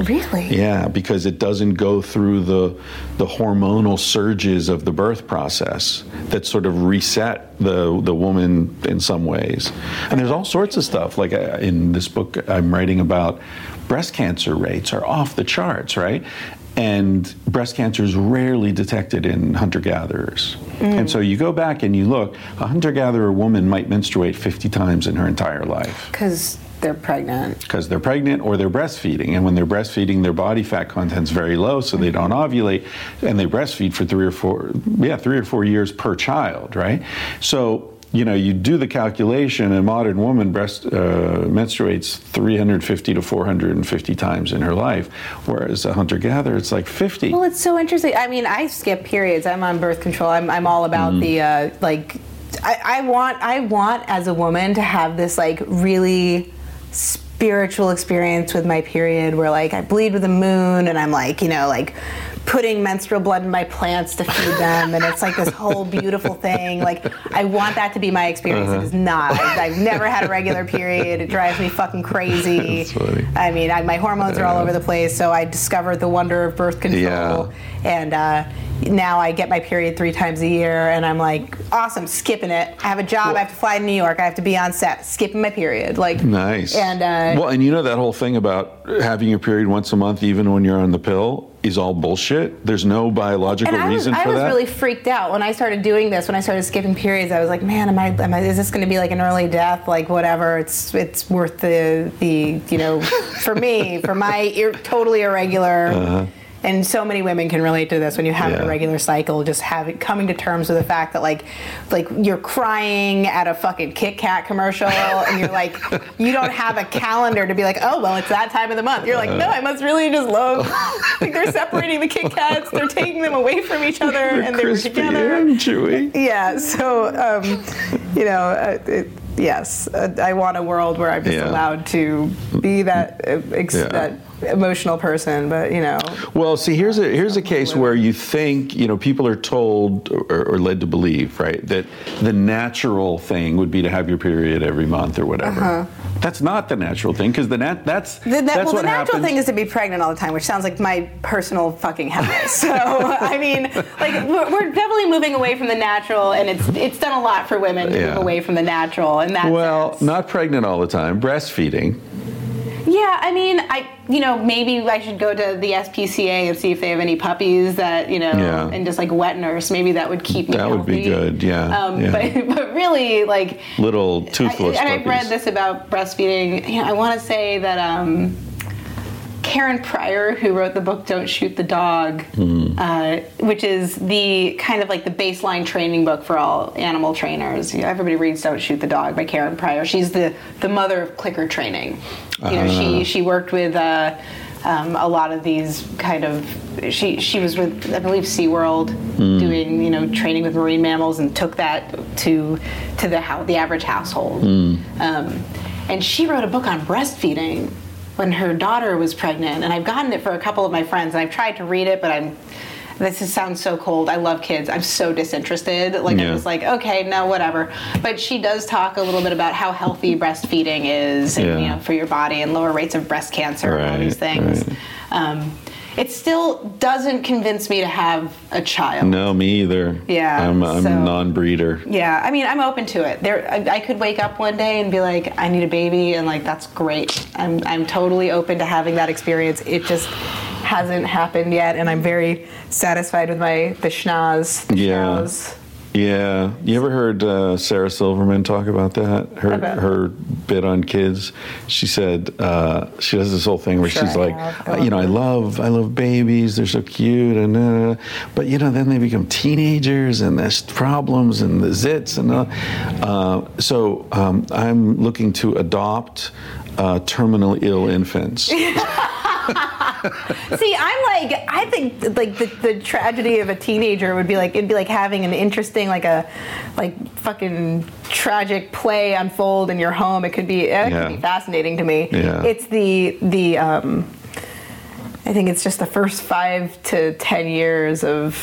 Really? Yeah, because it doesn't go through the the hormonal surges of the birth process that sort of reset the the woman in some ways. And there's all sorts of stuff. Like uh, in this book I'm writing about, breast cancer rates are off the charts, right? And breast cancer is rarely detected in hunter gatherers. And so you go back and you look, a hunter gatherer woman might menstruate 50 times in her entire life Because they're pregnant. because they're pregnant or they're breastfeeding. And when they're breastfeeding, their body fat content's very low, so they don't ovulate, and they breastfeed for three or four, yeah, three or four years per child, right? So you know, you do the calculation, a modern woman breast uh, menstruates 350 to 450 times in her life, whereas a hunter-gatherer, it's like 50. Well, it's so interesting. I mean, I skip periods. I'm on birth control. I'm, I'm all about the uh, like. I, I want I want as a woman to have this like really spiritual experience with my period where like I bleed with the moon and I'm like you know like putting menstrual blood in my plants to feed them and it's like this whole beautiful thing like I want that to be my experience it is not I, I've never had a regular period it drives me fucking crazy. I mean I, my hormones are all over the place so I discovered the wonder of birth control Yeah. and uh, now I get my period three times a year, and I'm like, awesome, skipping it. I have a job. I have to fly to New York. I have to be on set, skipping my period. Like Nice. And uh, well, and you know that whole thing about having your period once a month, even when you're on the pill, is all bullshit. There's no biological and I was, reason I for was that. really freaked out when I started doing this. When I started skipping periods, I was like, man, am I? Am I is this going to be like an early death? Like whatever. It's it's worth the the you know for me for my ir- totally irregular. Uh-huh. And so many women can relate to this when you have. Yeah. an irregular cycle, just having coming to terms with the fact that like, like you're crying at a fucking Kit Kat commercial, and you're like, you don't have a calendar to be like, oh well, it's that time of the month. You're like, no, I must really just love. like they're separating the Kit Kats, they're taking them away from each other, They're and they're together. and chewy. Yeah, so um, you know, uh, it, yes, uh, I want a world where I'm just Yeah. allowed to be that uh, ex- Yeah. that emotional person, but you know, Well, see, here's a here's a case where you think you know people are told or, or led to believe, right, that the natural thing would be to have your period every month or whatever. That's not the natural thing because the nat that's Uh-huh. the, that, that's well, what the natural happens. thing is to be pregnant all the time, which sounds like my personal fucking hell. So I mean, like we're, we're definitely moving away from the natural, and it's it's done a lot for women to Yeah. move away from the natural, and that well, not pregnant all the time, breastfeeding. Yeah, I mean, I you know maybe I should go to the SPCA and see if they have any puppies that you know Yeah. and just like wet nurse. Maybe that would keep me. That would be good, yeah, Um, yeah. But but really like Little I, toothless and I've read this about breastfeeding. You know, I want to say that um, Karen Pryor, who wrote the book "Don't Shoot the Dog," Hmm. uh, which is the kind of like the baseline training book for all animal trainers. You know, everybody reads "Don't Shoot the Dog" by Karen Pryor. She's the the mother of clicker training. You know, she she worked with. Uh, um, a lot of these kind of she she was with I believe SeaWorld Hmm. doing you know training with marine mammals and took that to to the how the average household Hmm. um, and she wrote a book on breastfeeding when her daughter was pregnant, and I've gotten it for a couple of my friends, and I've tried to read it, but I'm. This is, sounds so cold. I love kids. I'm so disinterested. Like Yeah. I was like, okay, no, whatever. But she does talk a little bit about how healthy breastfeeding is, and, Yeah. you know, for your body, and lower rates of breast cancer, and all these things. right. Um, it still doesn't convince me to have a child. No, me either. Yeah, I'm, I'm so- a non-breeder. Yeah, I mean, I'm open to it. There, I, I could wake up one day and be like, I need a baby, and like that's great. I'm, I'm totally open to having that experience. It just hasn't happened yet, and I'm very satisfied with my the schnoz. the Yeah. schnoz. Yeah. You ever heard uh, Sarah Silverman talk about that? Her About- her bit on kids. She said uh, she does this whole thing where Sure she's I like, uh, you know, I love I love babies. They're so cute, and uh, but you know, then they become teenagers, and there's problems and the zits, and uh, uh, so um, I'm looking to adopt uh, terminal ill infants. See, I'm like, I think like the, the tragedy of a teenager would be like it'd be like having an interesting like a like fucking tragic play unfold in your home. It could be it Yeah. could be fascinating to me. Yeah. It's the the um, I think it's just the first five to ten years of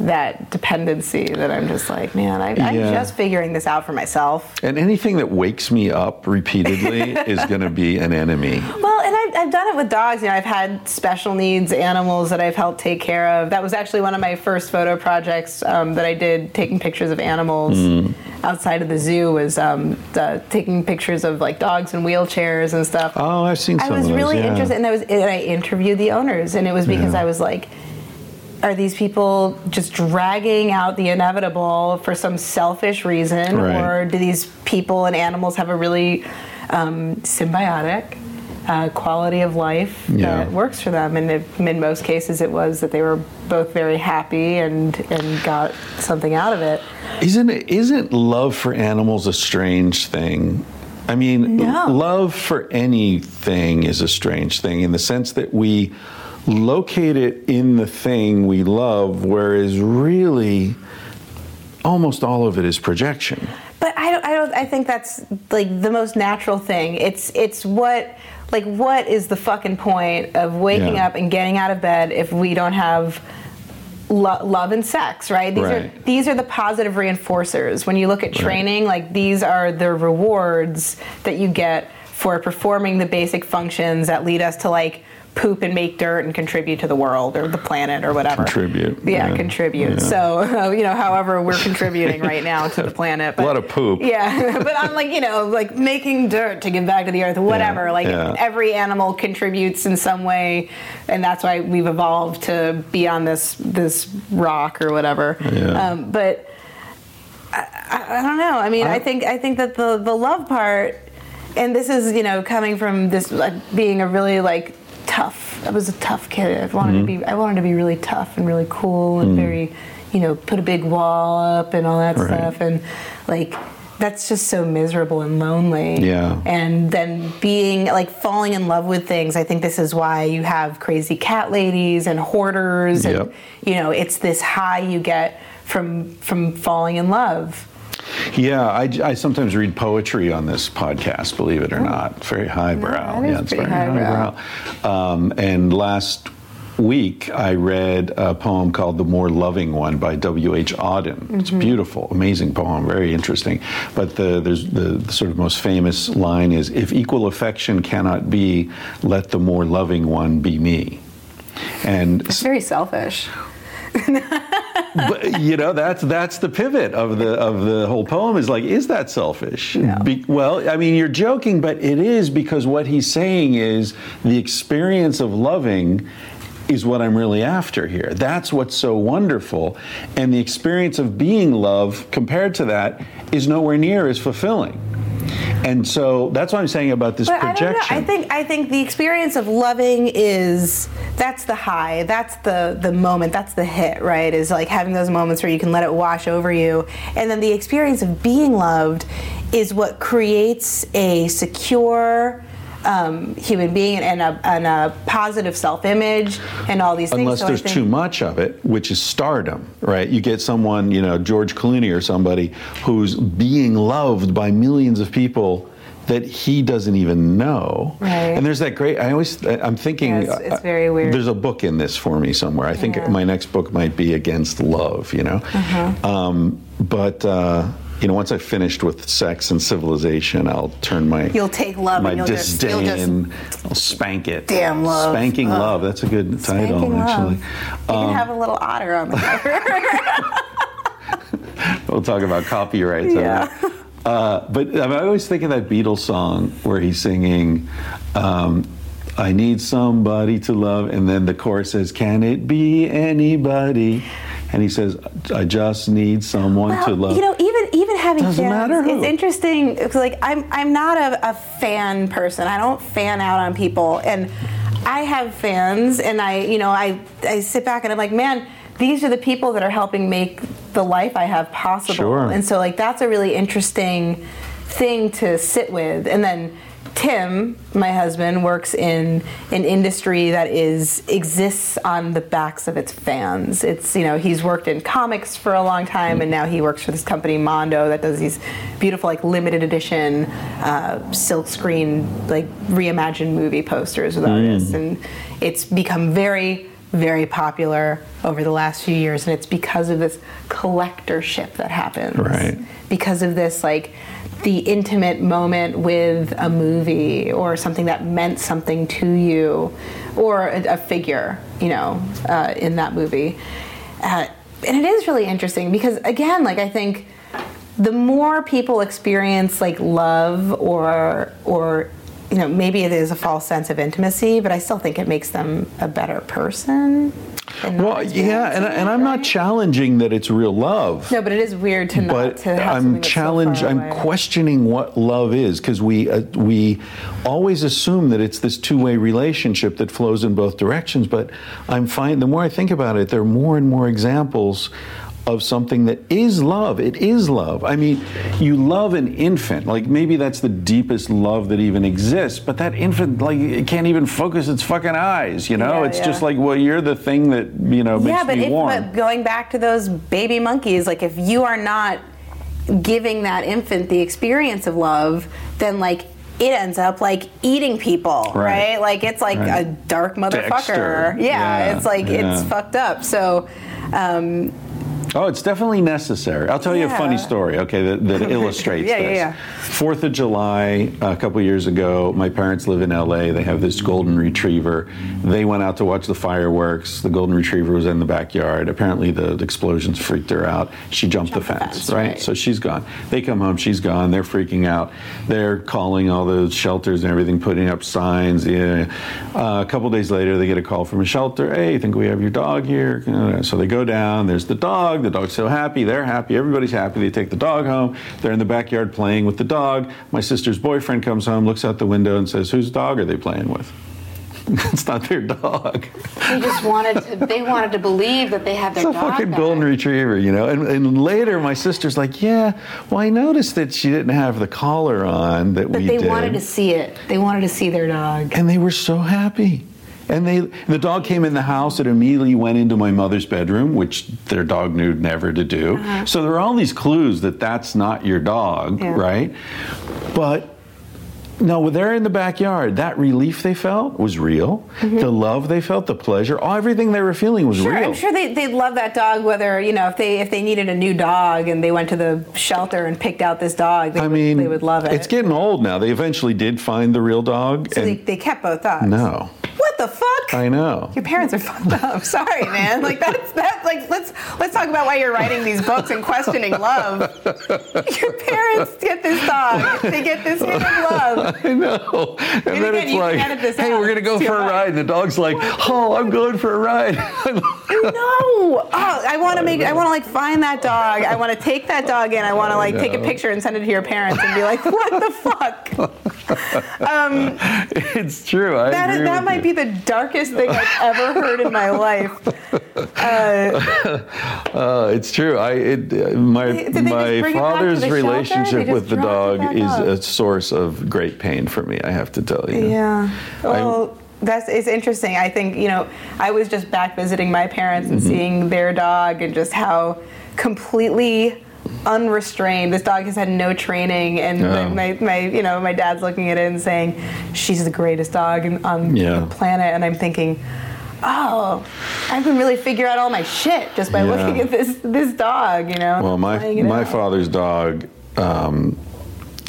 that dependency that I'm just like, man, I, I'm Yeah. just figuring this out for myself. And anything that wakes me up repeatedly is going to be an enemy. Well, and I've, I've done it with dogs. You know, I've had special needs animals that I've helped take care of. That was actually one of my first photo projects um, that I did, taking pictures of animals Mm. outside of the zoo. Was um, the, taking pictures of like dogs in wheelchairs and stuff. Oh, I've seen I was of those. really yeah. interested, and I was and I interviewed the owners, and it was because Yeah. I was like, are these people just dragging out the inevitable for some selfish reason, Right. or do these people and animals have a really um, symbiotic? Uh, quality of life Yeah. that works for them, and if, in most cases, it was that they were both very happy and and got something out of it. Isn't it, isn't love for animals a strange thing? I mean, No. love for anything is a strange thing in the sense that we locate it in the thing we love, whereas really almost all of it is projection. But I don't, I don't. I think that's like the most natural thing. It's it's what like what is the fucking point of waking Yeah. up and getting out of bed if we don't have lo- love and sex, right? These are these are the positive reinforcers. When you look at training, like these are the rewards that you get for performing the basic functions that lead us to like poop and make dirt and contribute to the world or the planet or whatever. Contribute, Yeah, yeah. contribute. Yeah. So, you know, however we're contributing right now to the planet. A lot of poop. Yeah, but I'm like, you know, like making dirt to give back to the earth, whatever. Yeah, like every animal contributes in some way, and that's why we've evolved to be on this this rock or whatever. Yeah. Um, but I, I, I don't know. I mean, I, think I think that the the love part, and this is you know coming from this like, being a really like tough. I was a tough kid. I wanted Mm-hmm. to be. I wanted to be really tough and really cool and very, you know, put a big wall up and all that Right. stuff and like. That's just so miserable and lonely. Yeah. And then being like falling in love with things. I think this is why you have crazy cat ladies and hoarders and Yep. you know, it's this high you get from from falling in love. Yeah, I, I sometimes read poetry on this podcast, believe it or not. It's very highbrow. Oh. is yeah, it's very highbrow. highbrow. Um, and last week, I read a poem called The More Loving One by W.H. Auden. It's Mm-hmm. beautiful, amazing poem, very interesting. But the, there's the, the sort of most famous line is If equal affection cannot be, let the more loving one be me. And It's very selfish. but you know that's that's the pivot of the of the whole poem is like is that selfish? Be- well i mean you're joking but it is because what he's saying is the experience of loving is what i'm really after here. That's what's so wonderful. And the experience of being love compared to that is nowhere near as fulfilling and so that's what i'm saying about this But projection I. I think I think the experience of loving is that's the high. That's the the moment. That's the hit, right? Is like having those moments where you can let it wash over you. And then the experience of being loved is what creates a secure um, human being and a, and a positive self-image and all these things. unless So there's think- too much of it, which is stardom, right? You get someone, you know, George Clooney or somebody who's being loved by millions of people that he doesn't even know. Right. And there's that great. I always. I'm thinking. Yeah, it's- it's uh, very weird. There's a book in this for me somewhere. I think Yeah. my next book might be against love. You know. Uh-huh. Um, but. Uh, you know, once I've finished with sex and civilization, I'll turn my You'll take love my and you'll just- you'll disdain. I'll spank it. Damn love. Spanking love. That's a good title, love. actually. You Um, can have a little otter on the cover. We'll talk about copyrights. Yeah. Uh, but I'm always think of that Beatles song where he's singing, um, I need somebody to love. And then the chorus says, Can it be anybody? And he says, I just need someone to love. You know, even even having Doesn't fans, matter who. it's interesting. It's like I'm I'm not a, a fan person. I don't fan out on people, and I have fans, and I you know I I sit back and I'm like, man, these are the people that are helping make the life I have possible. Sure. And so like that's a really interesting thing to sit with, and then. Tim, my husband, works in an industry that is exists on the backs of its fans. It's you know he's worked in comics for a long time, and now he works for this company Mondo that does these beautiful like limited edition uh, silk screen like reimagined movie posters with artists, and it's become very very popular over the last few years, and it's because of this collectorship that happens Right. because of this like the intimate moment with a movie or something that meant something to you or a, a figure you know uh, in that movie. Uh, and it is really interesting because again like i think the more people experience like love or or you know maybe it is a false sense of intimacy but i still think it makes them a better person and well, yeah, and, and I'm not challenging that it's real love. no but it is weird to not but to have I'm that's so I'm questioning what love is because we uh, we always assume that it's this two-way relationship that flows in both directions. But I'm finding the more I think about it, there are more and more examples of something that is love. It is love. I mean, you love an infant. Like maybe that's the deepest love that even exists. But that infant, like, it can't even focus its fucking eyes. You know, Yeah, it's yeah. just like, well, you're the thing that you know makes yeah, but, me if, warm. but going back to those baby monkeys, like if you are not giving that infant the experience of love, then like it ends up like eating people, Right. right? Like it's like Right. a dark motherfucker. Yeah, Yeah, it's like it's fucked up. So. Um, Oh, it's definitely necessary. I'll tell you a funny story, okay, that, that illustrates Yeah, this. yeah, yeah. Fourth of July, a couple years ago, my parents live in LA. They have this golden retriever. They went out to watch the fireworks. The golden retriever was in the backyard. Apparently, the, the explosions freaked her out. She jumped, the fence, fence, right? right. So she's gone. They come home, she's gone. They're freaking out. They're calling all the shelters and everything, putting up signs. Yeah. Uh, a couple days later, they get a call from a shelter. Hey, I think we have your dog here. So they go down. There's the dog. The dog's so happy. They're happy. Everybody's happy. They take the dog home. They're in the backyard playing with the dog. My sister's boyfriend comes home, looks out the window, and says, "Whose dog are they playing with?" it's not their dog. they just wanted to. They wanted to believe that they had their It's a dog fucking back. golden retriever, you know. And, and later, my sister's like, "Yeah, well, I noticed that she didn't have the collar on that But we they did." wanted to see it. They wanted to see their dog. and they were so happy. And they, the dog came in the house. It immediately went into my mother's bedroom, which their dog knew never to do. Uh-huh. So there are all these clues that that's not your dog, Yeah. right? But no, they're in the backyard. That relief they felt was real. Mm-hmm. The love they felt, the pleasure, all, everything they were feeling was Sure, real. I'm sure they they love that dog. Whether you know if they if they needed a new dog and they went to the shelter and picked out this dog, they I would, mean, they would love it. It's getting old now. They eventually did find the real dog. so they, and they kept both dogs. no, the fuck? I know. Your parents are fucked up. Sorry, man. Like that's that. Like let's let's talk about why you're writing these books and questioning love. Your parents get this dog. They get this of love. I know. And, then again, it's like, hey, out. we're going to go It's for a too ride. And the dog's like, oh, I'm going for a ride. No. Oh, I want to make. I want to like find that dog. I want to take that dog in. I want to like take a picture and send it to your parents and be like, what the fuck? Um, it's true. I that that might you. be the darkest thing I've ever heard in my life. Uh, it's true. I it, uh, my Did they just my bring it back to father's the shelter? They relationship with the dog is off? a source of great pain for me. I have to tell you. Yeah. Well, that's it's interesting. I think you know I was just back visiting my parents and seeing their dog and just how completely unrestrained. This dog has had no training, and my, my you know my dad's looking at it and saying, "She's the greatest dog on Yeah. the planet," and I'm thinking. Oh, I can really figure out all my shit just by Yeah. looking at this this dog, you know. Well, my my out. father's dog um,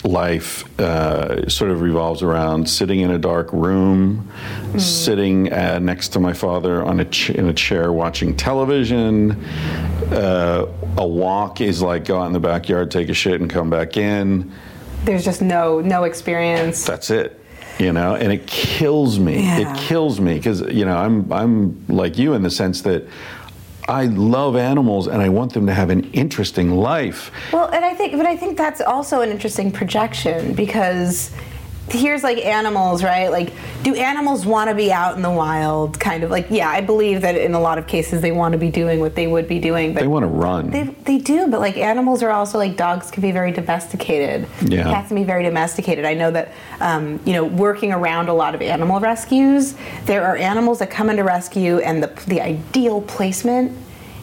life uh, sort of revolves around sitting in a dark room, Mm. sitting uh, next to my father on a ch- in a chair watching television. Uh, a walk is like go out in the backyard, take a shit, and come back in. There's just no no experience. That's it. You know, and it kills me. Yeah. It kills me because you know I'm I'm like you in the sense that I love animals and I want them to have an interesting life. Well, and I think, but I think that's also an interesting projection because here's like animals, right? Like, do animals want to be out in the wild? Kind of like, yeah, I believe that in a lot of cases they want to be doing what they would be doing, but They want to run. They, they do, but like animals are also like dogs can be very domesticated. Yeah. Cats can be very domesticated. I know that, um, you know, working around a lot of animal rescues, there are animals that come into rescue, and the, the ideal placement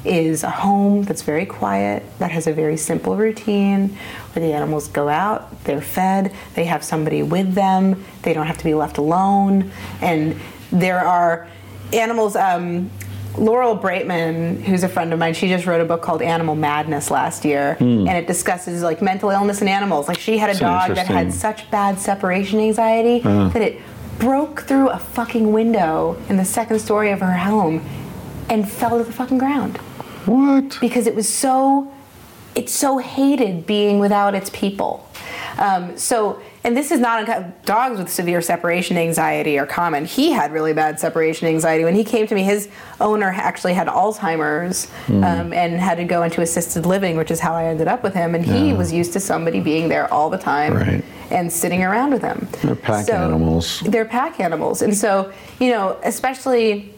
is a home that's very quiet, that has a very simple routine, where the animals go out, they're fed, they have somebody with them, they don't have to be left alone, and there are animals. Um, Laurel Braitman, who's a friend of mine, she just wrote a book called Animal Madness last year, and it discusses like mental illness in animals. Like she had a So dog that had such bad separation anxiety that it broke through a fucking window in the second story of her home and fell to the fucking ground what? because it was so it so hated being without its people um, so and this is not unco- dogs with severe separation anxiety are common he had really bad separation anxiety when he came to me his owner actually had alzheimer's Hmm. um, and had to go into assisted living which is how i ended up with him and he was used to somebody being there all the time Right. and sitting around with him They're pack animals. they're pack animals and so you know especially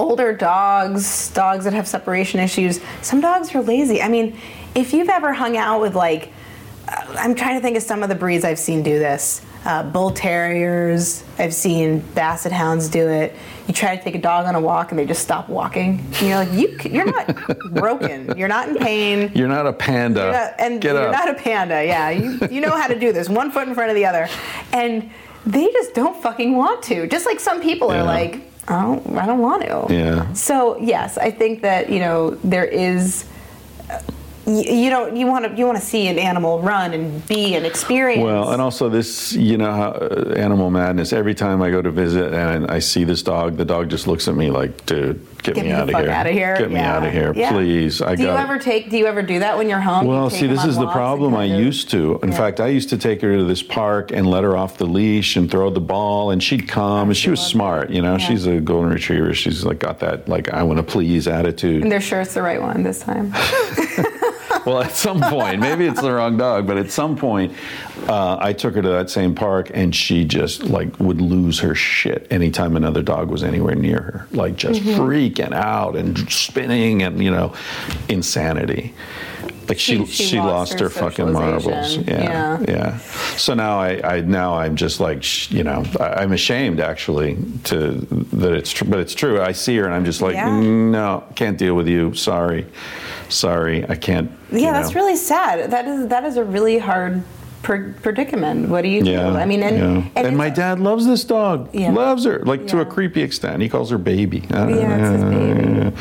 older dogs, dogs that have separation issues, some dogs are lazy. I mean, if you've ever hung out with like, uh, I'm trying to think of some of the breeds I've seen do this. Uh, bull terriers, I've seen basset hounds do it. You try to take a dog on a walk and they just stop walking. And you're like, you, you're not broken. You're not in pain. You're not a panda. You're not- and Get you're up. not a panda. Yeah, you, you know how to do this. One foot in front of the other, and they just don't fucking want to. Just like some people Yeah. are like, I don't, I don't want to. Yeah. So yes, I think that you know there is. You, you don't. You want to. You want to see an animal run and be an experience. Well, and also this, you know, how, uh, animal madness. Every time I go to visit and I see this dog, the dog just looks at me like, "Dude, get, Get me, me out of out of here. Get me out of here, Yeah. please!" I do you ever take? Do you ever do that when you're home? Well, take see, this is the problem. I of- used to. In Yeah. fact, I used to take her to this park and let her off the leash and throw the ball, and she'd come. and she was smart. You know, Yeah. she's a golden retriever. She's like got that like I want to please attitude. And they're sure it's the right one this time. well, at some point, maybe it's the wrong dog, but at some point, uh, I took her to that same park, and she just like would lose her shit anytime another dog was anywhere near her, like just Mm-hmm. freaking out and spinning and you know, insanity. Like she She- she, lost, lost her, her fucking marbles. Yeah, Yeah. yeah. So now I, I now I'm just like sh- you know I, I'm ashamed actually to that it's true, but it's true. I see her and I'm just like Yeah. no, can't deal with you. Sorry, sorry, I can't. Yeah, you that's really sad. That is that is a really hard predicament. What do you Yeah. do? I mean, and yeah. and, and, my dad loves this dog. Yeah. Loves her, like to a creepy extent. He calls her baby. Yeah, it's his baby.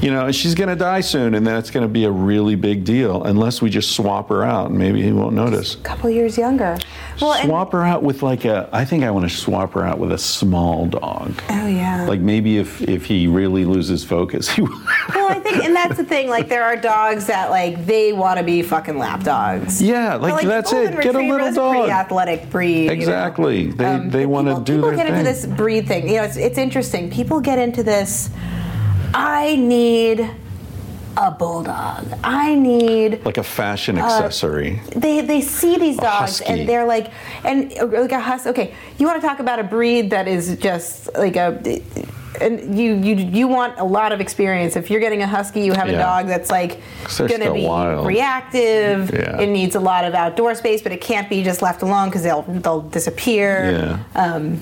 You know, she's going to die soon, and that's going to be a really big deal unless we just swap her out, and maybe he won't notice. a couple years younger. Well, swap her out with like a. I think I want to swap her out with a small dog. oh yeah. Like maybe if if he really loses focus, he. well, I think, and that's the thing. Like, there are dogs that like they want to be fucking lap dogs. yeah, But, like, that's it. Get a little a pretty athletic breed. you know? Exactly. They Um, they want to do People their get thing. into this breed thing. You know, it's, it's interesting. People get into this. I need a bulldog. I need like a fashion Uh, accessory. they they see these A dogs husky. and they're like and uh, like a hus okay you want to talk about a breed that is just like a and you you you want a lot of experience if you're getting a husky you have a dog that's like going to be wild. reactive Yeah. it needs a lot of outdoor space but it can't be just left alone because they'll they'll disappear Yeah. um,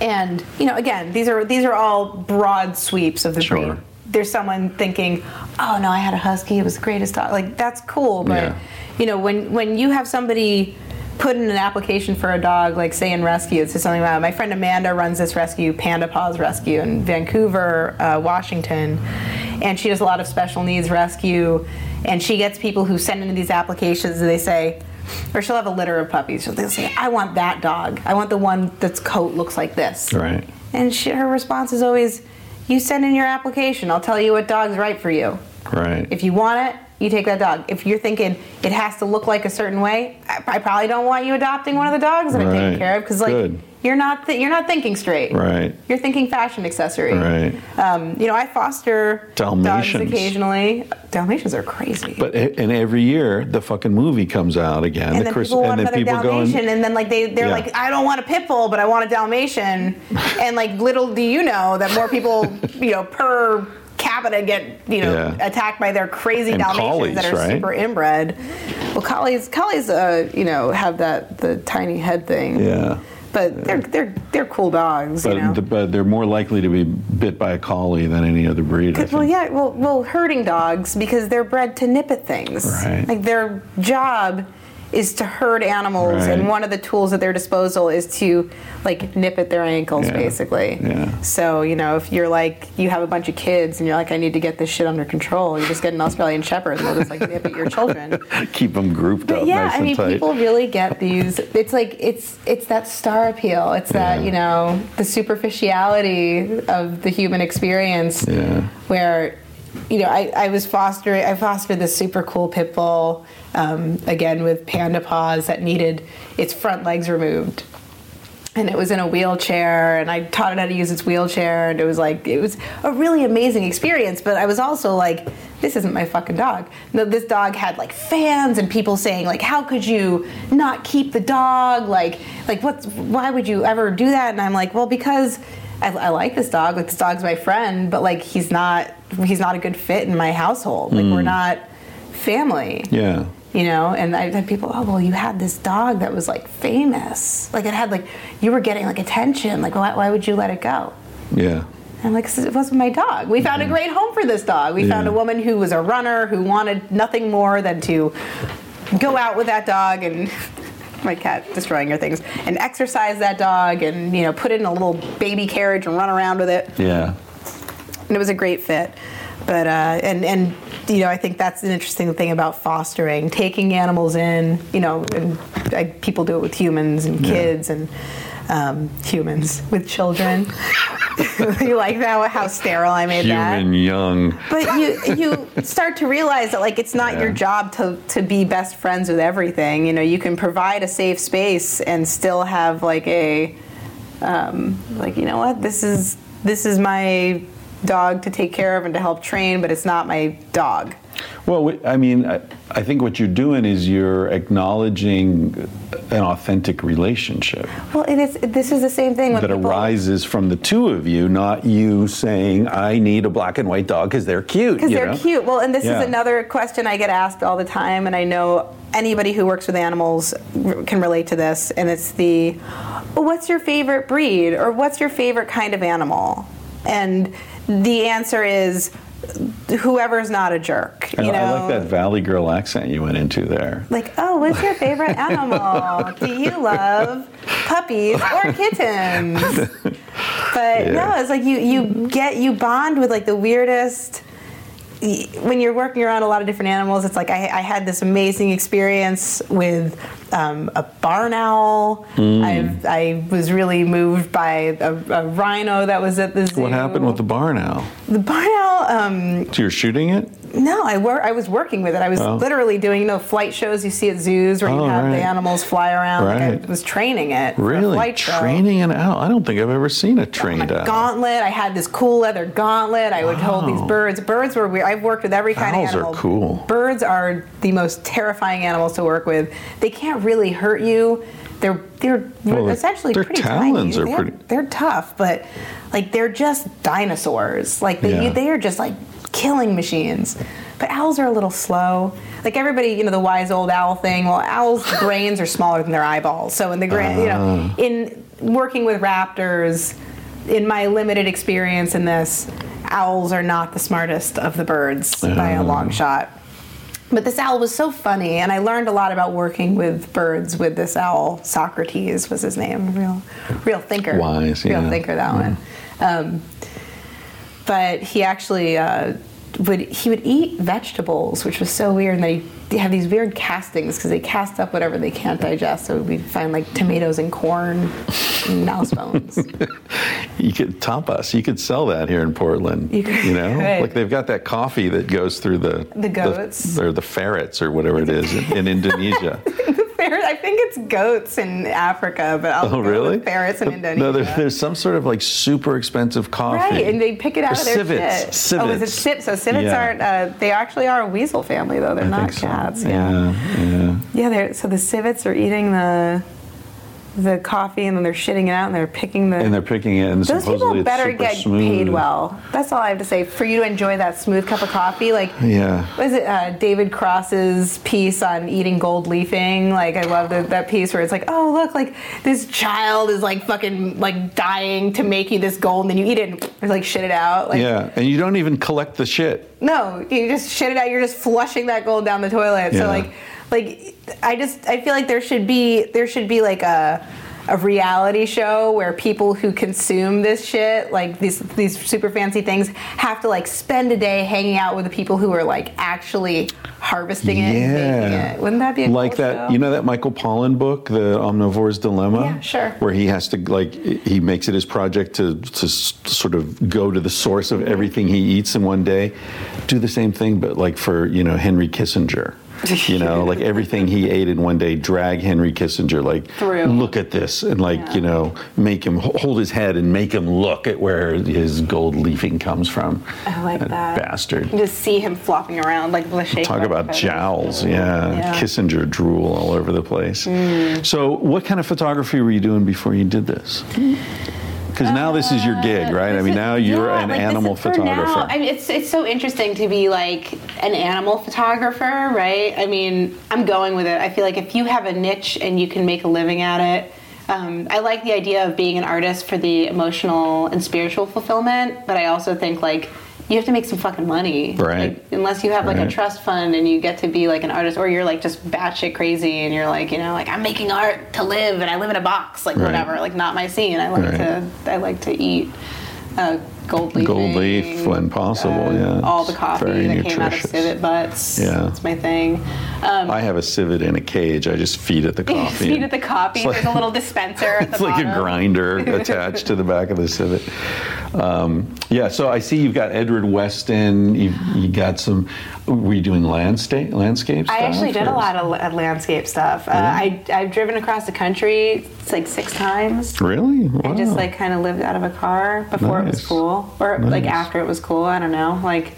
and you know again these are these are all broad sweeps of the Sure. breed there's someone thinking, oh no, I had a husky, it was the greatest dog. Like that's cool, but Yeah. you know when when you have somebody put in an application for a dog, like say in rescue, it's just something about my friend Amanda runs this rescue, Panda Paws Rescue in Vancouver, uh, Washington, and she does a lot of special needs rescue, and she gets people who send in these applications and they say. Or she'll have a litter of puppies. She'll they'll say, "I want that dog. I want the one that's coat looks like this." Right. And she, her response is always, "You send in your application. I'll tell you what dog's right for you. Right. If you want it, you take that dog. If you're thinking it has to look like a certain way, I, I probably don't want you adopting one of the dogs that I'm Right. taking care of because like Good. You're not th- you're not thinking straight. Right. You're thinking fashion accessory. Right. Um, you know, I foster Dalmatians. dogs occasionally. Dalmatians are crazy. But and every year the fucking movie comes out again. and the then Chris- people want and then another people Dalmatian, and, and then like they they're Yeah. like, I don't want a pit bull, but I want a Dalmatian, and like little do you know that more people you know per capita get you know Yeah. attacked by their crazy And Dalmatians collies, that are right? super inbred. Well, collies collies uh, you know have that the tiny head thing. yeah. But they're they're they're cool dogs, But, you know. the, but they're more likely to be bit by a collie than any other breed. Well, yeah, well, well, herding dogs because they're bred to nip at things. Right. Like their job is to herd animals, Right. and one of the tools at their disposal is to like nip at their ankles, Yeah. basically. Yeah. So you know, if you're like you have a bunch of kids and you're like, I need to get this shit under control, you just get an Australian Shepherd and they'll just like nip at your children. Keep them grouped But up yeah, nice I mean, tight. people really get these. It's like it's it's that star appeal. It's that you know the superficiality of the human experience. Yeah. Where, you know, I, I was fostering. I fostered this super cool pit bull, um, again with panda paws that needed its front legs removed. And it was in a wheelchair, and I taught it how to use its wheelchair, and it was like it was a really amazing experience. But I was also like, this isn't my fucking dog. No, this dog had like fans and people saying like, how could you not keep the dog? Like, like what's why would you ever do that? And I'm like, well, because I, I like this dog. Like this dog's my friend, but like he's not he's not a good fit in my household. Like we're not family yeah. You know? And i've had people oh well you had this dog that was like famous. Like it had like you were getting like attention. Like why, why would you let it go? Yeah. and I'm like it wasn't my dog. We found a great home for this dog. We found a woman who was a runner who wanted nothing more than to go out with that dog and my cat destroying your things and exercise that dog and you know put it in a little baby carriage and run around with it. Yeah. and it was a great fit. But uh, and and you know I think that's an interesting thing about fostering, taking animals in. You know, and I, people do it with humans and kids and um, humans with children. you like that? How sterile I made that Human young. but you you start to realize that like it's not your job to to be best friends with everything. You know, you can provide a safe space and still have like a um, like you know what this is this is my dog to take care of and to help train, but it's not my dog. Well, I mean, I, think what you're doing is you're acknowledging an authentic relationship Well, it is. This is the same thing that people, arises from the two of you, not you saying, "I need a black and white dog because they're cute." because they're know? cute. Well, and this Yeah. is another question I get asked all the time, and I know anybody who works with animals can relate to this. And it's the, what's your favorite breed, or what's your favorite kind of animal? And the answer is whoever's not a jerk. I, You know, I like that Valley Girl accent you went into there. like, oh, what's your favorite animal? Do you love puppies or kittens? But no, it's like you you get you bond with like the weirdest. When you're working around a lot of different animals, it's like I, I had this amazing experience with um, a barn owl. I've, I was really moved by a, a rhino that was at the zoo. What happened with the barn owl? the barn owl? Um, So you're shooting it? no, I wor- I was working with it. I was Oh. literally doing you know flight shows you see at zoos where you Oh, have right. the animals fly around. Like I was training it. Really? Training an owl? I don't think I've ever seen a trained A owl. gauntlet. I had this cool leather gauntlet. I would hold these birds. Birds were weird. I've worked with every kind Owls of are animal. cool. Birds are the most terrifying animals to work with. They can't really hurt you. They're they're Well, essentially their pretty talons tiny. are they're, pretty- They're tough, but like they're just dinosaurs. Like they Yeah. they are just like killing machines. But owls are a little slow. Like everybody, you know, the wise old owl thing. Well, owls' brains are smaller than their eyeballs. So in the grand, you know, Ah. in working with raptors, in my limited experience in this, owls are not the smartest of the birds by a Uh-huh. long shot. But this owl was so funny, and I learned a lot about working with birds with this owl. Socrates was his name, real, real thinker, Wise, yeah. real thinker that one. Um, but he actually uh, would he would eat vegetables, which was so weird. And they, he have these weird castings because they cast up whatever they can't digest. So we'd find like tomatoes and corn, and mouse bones. You could tapas. You could sell that here in Portland. You could- know, could. like they've got that coffee that goes through the The goats. or the ferrets or whatever it is in, in Indonesia. Ferret- I think it's goats in Africa, but I'll Oh, really? ferrets in Indonesia. No, there, there's some sort of like super expensive coffee. Right, and they pick it out Or of their civets. shit. Oh, is it Civets. civets? So civets Yeah. aren't. Uh, they actually are a weasel family, though. They're I not think so. cats. Yeah. yeah, yeah. Yeah, they're, so the civets are eating the the coffee and then they're shitting it out and they're picking the. And they're picking it, and those supposedly people it's better super get smooth. paid well. That's all I have to say. For you to enjoy that smooth cup of coffee, like Yeah. what is it? Uh, David Cross's piece on eating gold leafing. Like I love the, that piece where it's like, oh look, like this child is like fucking like dying to make you this gold, and then you eat it and like shit it out. Like, Yeah, and you don't even collect the shit. no, you just shit it out. You're just flushing that gold down the toilet. Yeah. So like, like I just I feel like there should be there should be like a a reality show where people who consume this shit, like these these super fancy things, have to like spend a day hanging out with the people who are like actually harvesting it and making it. Wouldn't that be a like cool that? show? You know that Michael Pollan book, The Omnivore's Dilemma. Yeah, sure. Where he has to like he makes it his project to to sort of go to the source of everything he eats in one day. Do the same thing, but like for you know Henry Kissinger. You know, like everything he ate in one day, drag Henry Kissinger, like Through. look at this, and like you know, make him hold his head and make him look at where his gold leafing comes from. I like that. bastard. You just see him flopping around like the shape. Talk about jowls, yeah. Yeah. Kissinger drool all over the place. Mm. So, what kind of photography were you doing before you did this? Because now this is your gig, right? I mean, now you're Yeah, an like, animal photographer. Now, I mean, it's it's so interesting to be like an animal photographer, right? I mean, I'm going with it. I feel like if you have a niche and you can make a living at it, um, I like the idea of being an artist for the emotional and spiritual fulfillment. But I also think like you have to make some fucking money, Right. Like, unless you have like Right. a trust fund and you get to be like an artist, or you're like just batshit crazy and you're like, you know, like I'm making art to live and I live in a box, like Right. whatever, like not my scene. I like Right. to I like to eat uh, gold leaf. Gold leaf when possible, yeah. All the coffee very that came out of nutritious. civet butts. Yeah. That's my thing. Um, I have a civet in a cage. I just feed it the coffee. feed it the coffee. Like- There's a little dispenser at the It's like a grinder attached to the back of the civet. Um, yeah, so I see you've got Edward Weston. You've you got some. Were you doing landscape landscape stuff? I actually did a lot of landscape stuff. Uh, I, I've driven across the country like six times. Really? Wow. I just like kind of lived out of a car before it was cool, or like after it was cool. I don't know. Like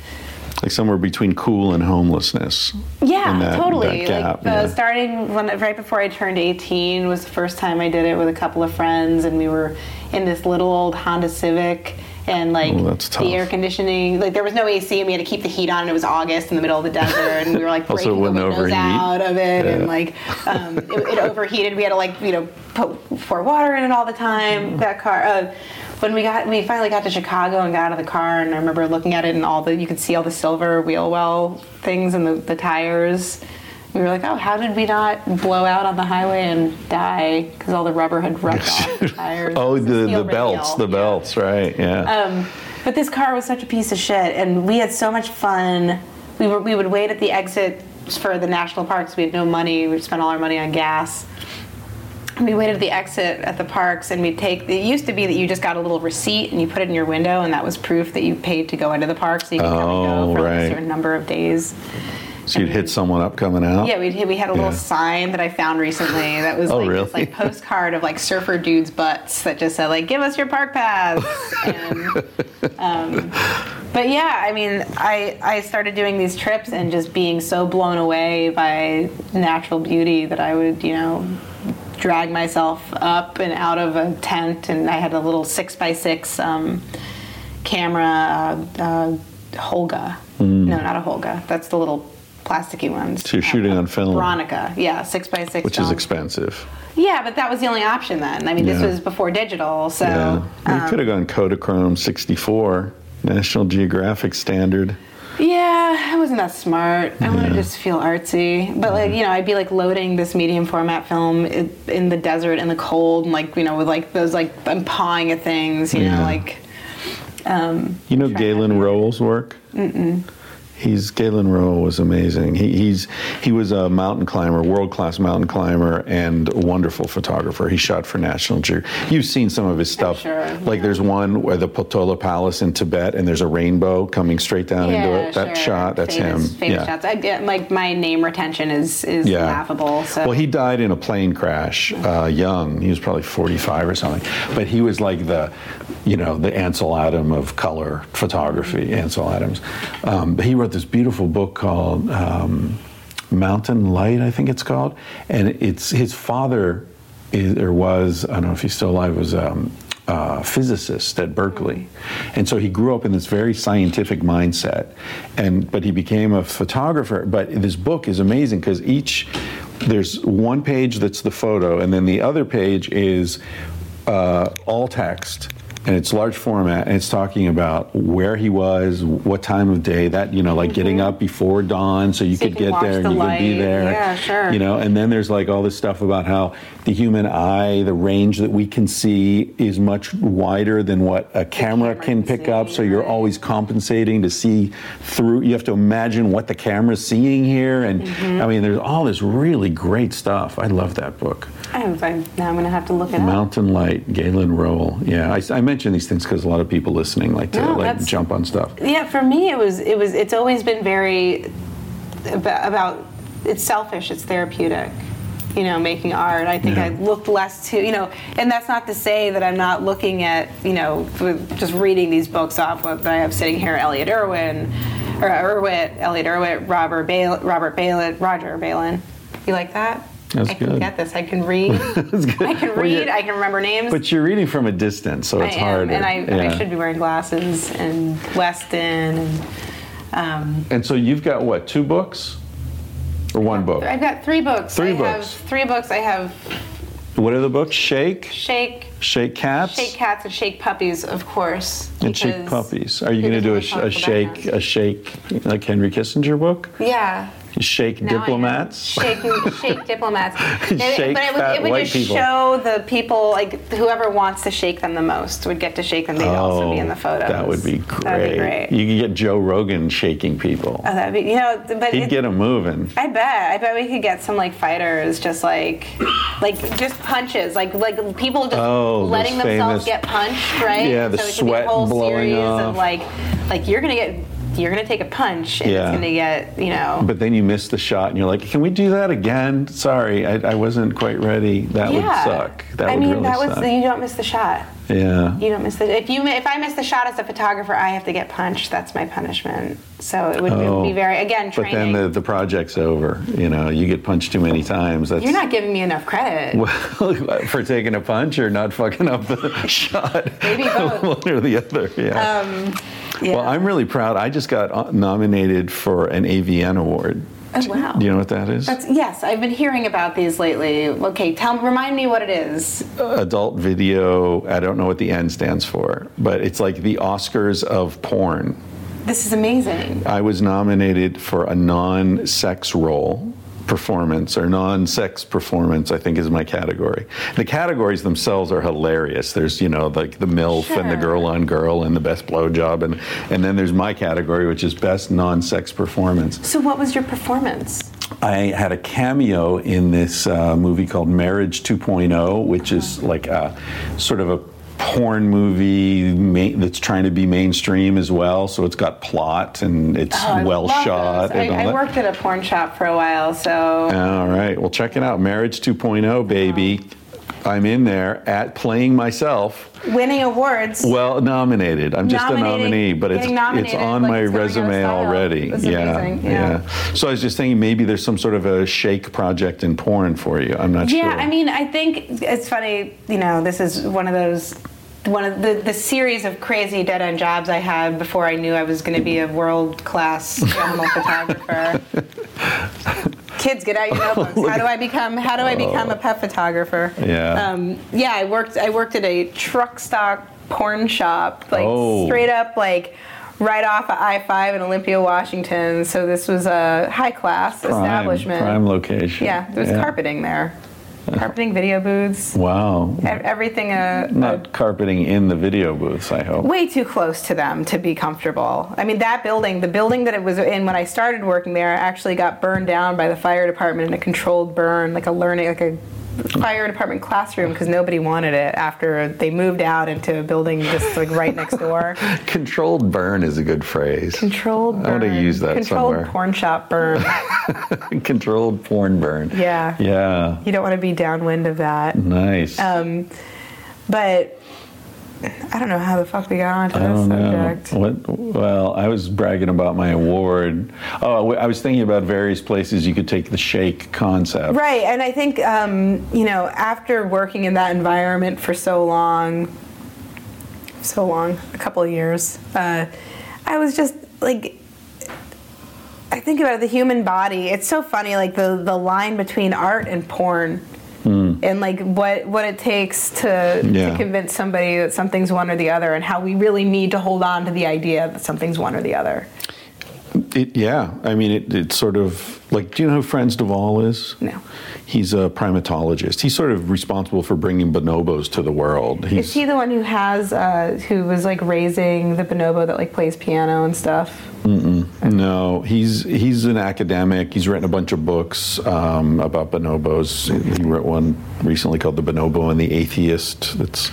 like somewhere between cool and homelessness. yeah, that- totally. that like uh, yeah. starting when right before I turned 18 was the first time I did it with a couple of friends, and we were in this little old Honda Civic. And like Oh, the air conditioning, like there was no AC, and we had to keep the heat on. And it was August in the middle of the desert, and we were like breaking the windows overheat. out of it, Yeah. and like um, it, it overheated. We had to like you know put, pour water in it all the time. That car. Uh, when we got we finally got to Chicago and got out of the car, and I remember looking at it and all the you could see all the silver wheel well things and the, the tires. We were like, oh, how did we not blow out on the highway and die because all the rubber had rubbed off the tires? Oh, It was a the, steel the belts, the Yeah. belts, right? Yeah. Um, but this car was such a piece of shit, and we had so much fun. We were we would wait at the exit for the national parks. We had no money. We spent all our money on gas. We waited at the exit at the parks, and we'd take. It used to be that you just got a little receipt and you put it in your window, and that was proof that you paid to go into the park, so you could come and Oh, go for like right. a certain number of days. so you'd hit someone up coming out. Yeah, we we had a little Yeah. sign that I found recently that was Oh, like really? this like postcard of like surfer dudes' butts that just said like "Give us your park pass." and, um, but yeah, I mean, I I started doing these trips and just being so blown away by natural beauty that I would you know drag myself up and out of a tent, and I had a little six by six um, camera, uh, uh, Holga. No, not a Holga. That's the little plasticky ones. So you're shooting on film. Bronica, yeah, six by six. Which is expensive. Yeah, but that was the only option then. I mean, this was before digital, so Yeah. You um, could have gone Kodachrome 64. National Geographic standard. Yeah, I wasn't that smart. I wanted to just feel artsy. But like, you know, I'd be like loading this medium format film in, the desert in the cold, and like, you know, with like those like I'm pawing at things, you know, like. Um, You know Galen Rowell's work? Mm-mm. He's Galen Rowell was amazing. He, he's he was a mountain climber, world class mountain climber, and a wonderful photographer. He shot for National Geographic. You've seen some of his stuff. sure, Like there's one where the Potala Palace in Tibet, and there's a rainbow coming straight down into it. That sure. shot, that's famous, him. Famous yeah. shots. I like my name retention is is Yeah. laughable. So Well, he died in a plane crash uh, young. He was probably 45 or something. But he was like the, you know, the Ansel Adam of color photography, Ansel Adams. Um, he wrote this beautiful book called um, Mountain Light, I think it's called. And it's his father is, or was, I don't know if he's still alive, was um, a physicist at Berkeley. And so he grew up in this very scientific mindset. And, but he became a photographer. But this book is amazing because each, there's one page that's the photo, and then the other page is uh, all text and it's large format and it's talking about where he was what time of day that you know like getting up before dawn so you Mm-hmm. So could can get there and the you could be there Yeah, sure. you know and then there's like all this stuff about how the human eye the range that we can see is much wider than what a camera, camera can can pick up see, so you're right. always compensating to see through you have to imagine what the camera's seeing here and Mm-hmm. i mean there's all this really great stuff i love that book I, I, now I'm gonna have to look it up. Mountain Light, Galen Rowell. Yeah, I, I mention these things because a lot of people listening like to No, like jump on stuff. Yeah, for me, it was it was it's always been very about, about it's selfish, it's therapeutic. You know, making art. I think Yeah. I looked less to you know, and that's not to say that I'm not looking at you know just reading these books off that I have sitting here, Elliot Irwin, or Irwit, Elliott Erwitt, Robert Bale, Robert Balin, Roger Ballen. You like that? That's I can get this. I can read. Good. I can Well, read. I can remember names. But you're reading from a distance, so I it's am, harder. and I, and I should be wearing glasses and Weston and. Um, And so you've got what? Two books, or one book? I've got three books. Three I books. have three books. I have What are the books? Shake, Shake, Shake Cats, Shake Cats, and Shake Puppies, of course. and Shake Puppies. Are you going to do a, doesn't sh- want a Shake, a Shake, like Henry Kissinger book? Yeah. Shake Now Diplomats? Shake diplomats. And- Shake but it would, fat it would just people. show the people, like whoever wants to shake them the most would get to shake them. They'd also be in the oh, photos. Oh, That would be great. That'd be great. You could get Joe Rogan shaking people. Oh, that'd be, you know, but He'd it- get them moving. I bet. I bet we could get some like fighters, just like, like just punches, like like people just Oh, letting themselves famous- get punched, right? Yeah, the so it could be sweat a whole blowing series off. of like, like you're gonna get, you're gonna take a punch, and Yeah. it's gonna get, you know. But then you miss the shot, and you're like, "Can we do that again?" Sorry, I, I wasn't quite ready. That would suck. That I would mean, really that was suck. you don't miss the shot. yeah. You don't miss the if you if I miss the shot as a photographer, I have to get punched. That's my punishment. So it would, it would be very again Oh. But then the, the project's over. You know, you get punched too many times. That's you're not giving me enough credit. well, for taking a punch or not fucking up the shot. Maybe both. One or the other. Yeah. Um, yeah. Well, I'm really proud. I just got uh, nominated for an AVN award. Oh, wow. Do you know what that is? That's yes. I've been hearing about these lately. Okay, tell remind me what it is. adult video. I don't know what the N stands for, but it's like the Oscars of porn. This is amazing. I was nominated for a non sex role performance or non sex performance, I think is my category. The categories themselves are hilarious. There's, you know, like the MILF and the girl on girl and the best blowjob. And, and then there's my category, which is best non sex performance. So, what was your performance? I had a cameo in this uh, movie called Marriage 2.0, which is like a sort of a porn movie that's trying to be mainstream as well. So it's got plot and it's Oh, well shot. I, I worked at a porn shop for a while, so All right. Well, check it out. Marriage 2.0, baby. Uh, I'm in there at playing myself. winning awards. Well, nominated. I'm just a nominee, but it's it's on like my resume already. That's yeah, yeah. So I was just thinking maybe there's some sort of a shake project in porn for you. I'm not yeah, sure. Yeah, I mean, I think it's funny. You know, this is one of those. One of the, the series of crazy dead end jobs I had before I knew I was going to be a world class animal photographer. Kids, get out your notebooks. How do I become? How do I become a pet photographer? Yeah. Um, yeah, I worked. I worked at a truck stock porn shop, like Oh. straight up, like right off of I-5 in Olympia, Washington. So this was a high-class Prime, establishment. prime location. Yeah, there was carpeting there. Carpeting, video booths, Wow. everything. Uh, Not carpeting in the video booths, I hope. way too close to them to be comfortable. I mean, that building, the building that it was in when I started working there, actually got burned down by the fire department in a controlled burn, like a learning, like a fire department classroom, because nobody wanted it after they moved out into a building just like right next door. Controlled burn is a good phrase. Controlled burn. I want to use that Controlled somewhere. porn shop burn. Controlled porn burn. Yeah. Yeah. you don't want to be downwind of that. Nice. Um, but I don't know how the fuck we got onto this don't know. subject. What? Well, I was bragging about my award. Oh, I was thinking about various places you could take the shake concept. Right, and I think um, you know after working in that environment for so long, so long, a couple of years, uh, I was just like, I think about the human body. It's so funny, like the the line between art and porn. Mm. And like what what it takes to, Yeah. to convince somebody that something's one or the other, and how we really need to hold on to the idea that something's one or the other. It, yeah, I mean, it, it's sort of like, do you know who Frans de Waal is? No. He's a primatologist. He's sort of responsible for bringing bonobos to the world. He's, Is he the one who has uh, who was like raising the bonobo that like plays piano and stuff? No, he's he's an academic. He's written a bunch of books um, about bonobos. He wrote one recently called "The Bonobo and the Atheist." That's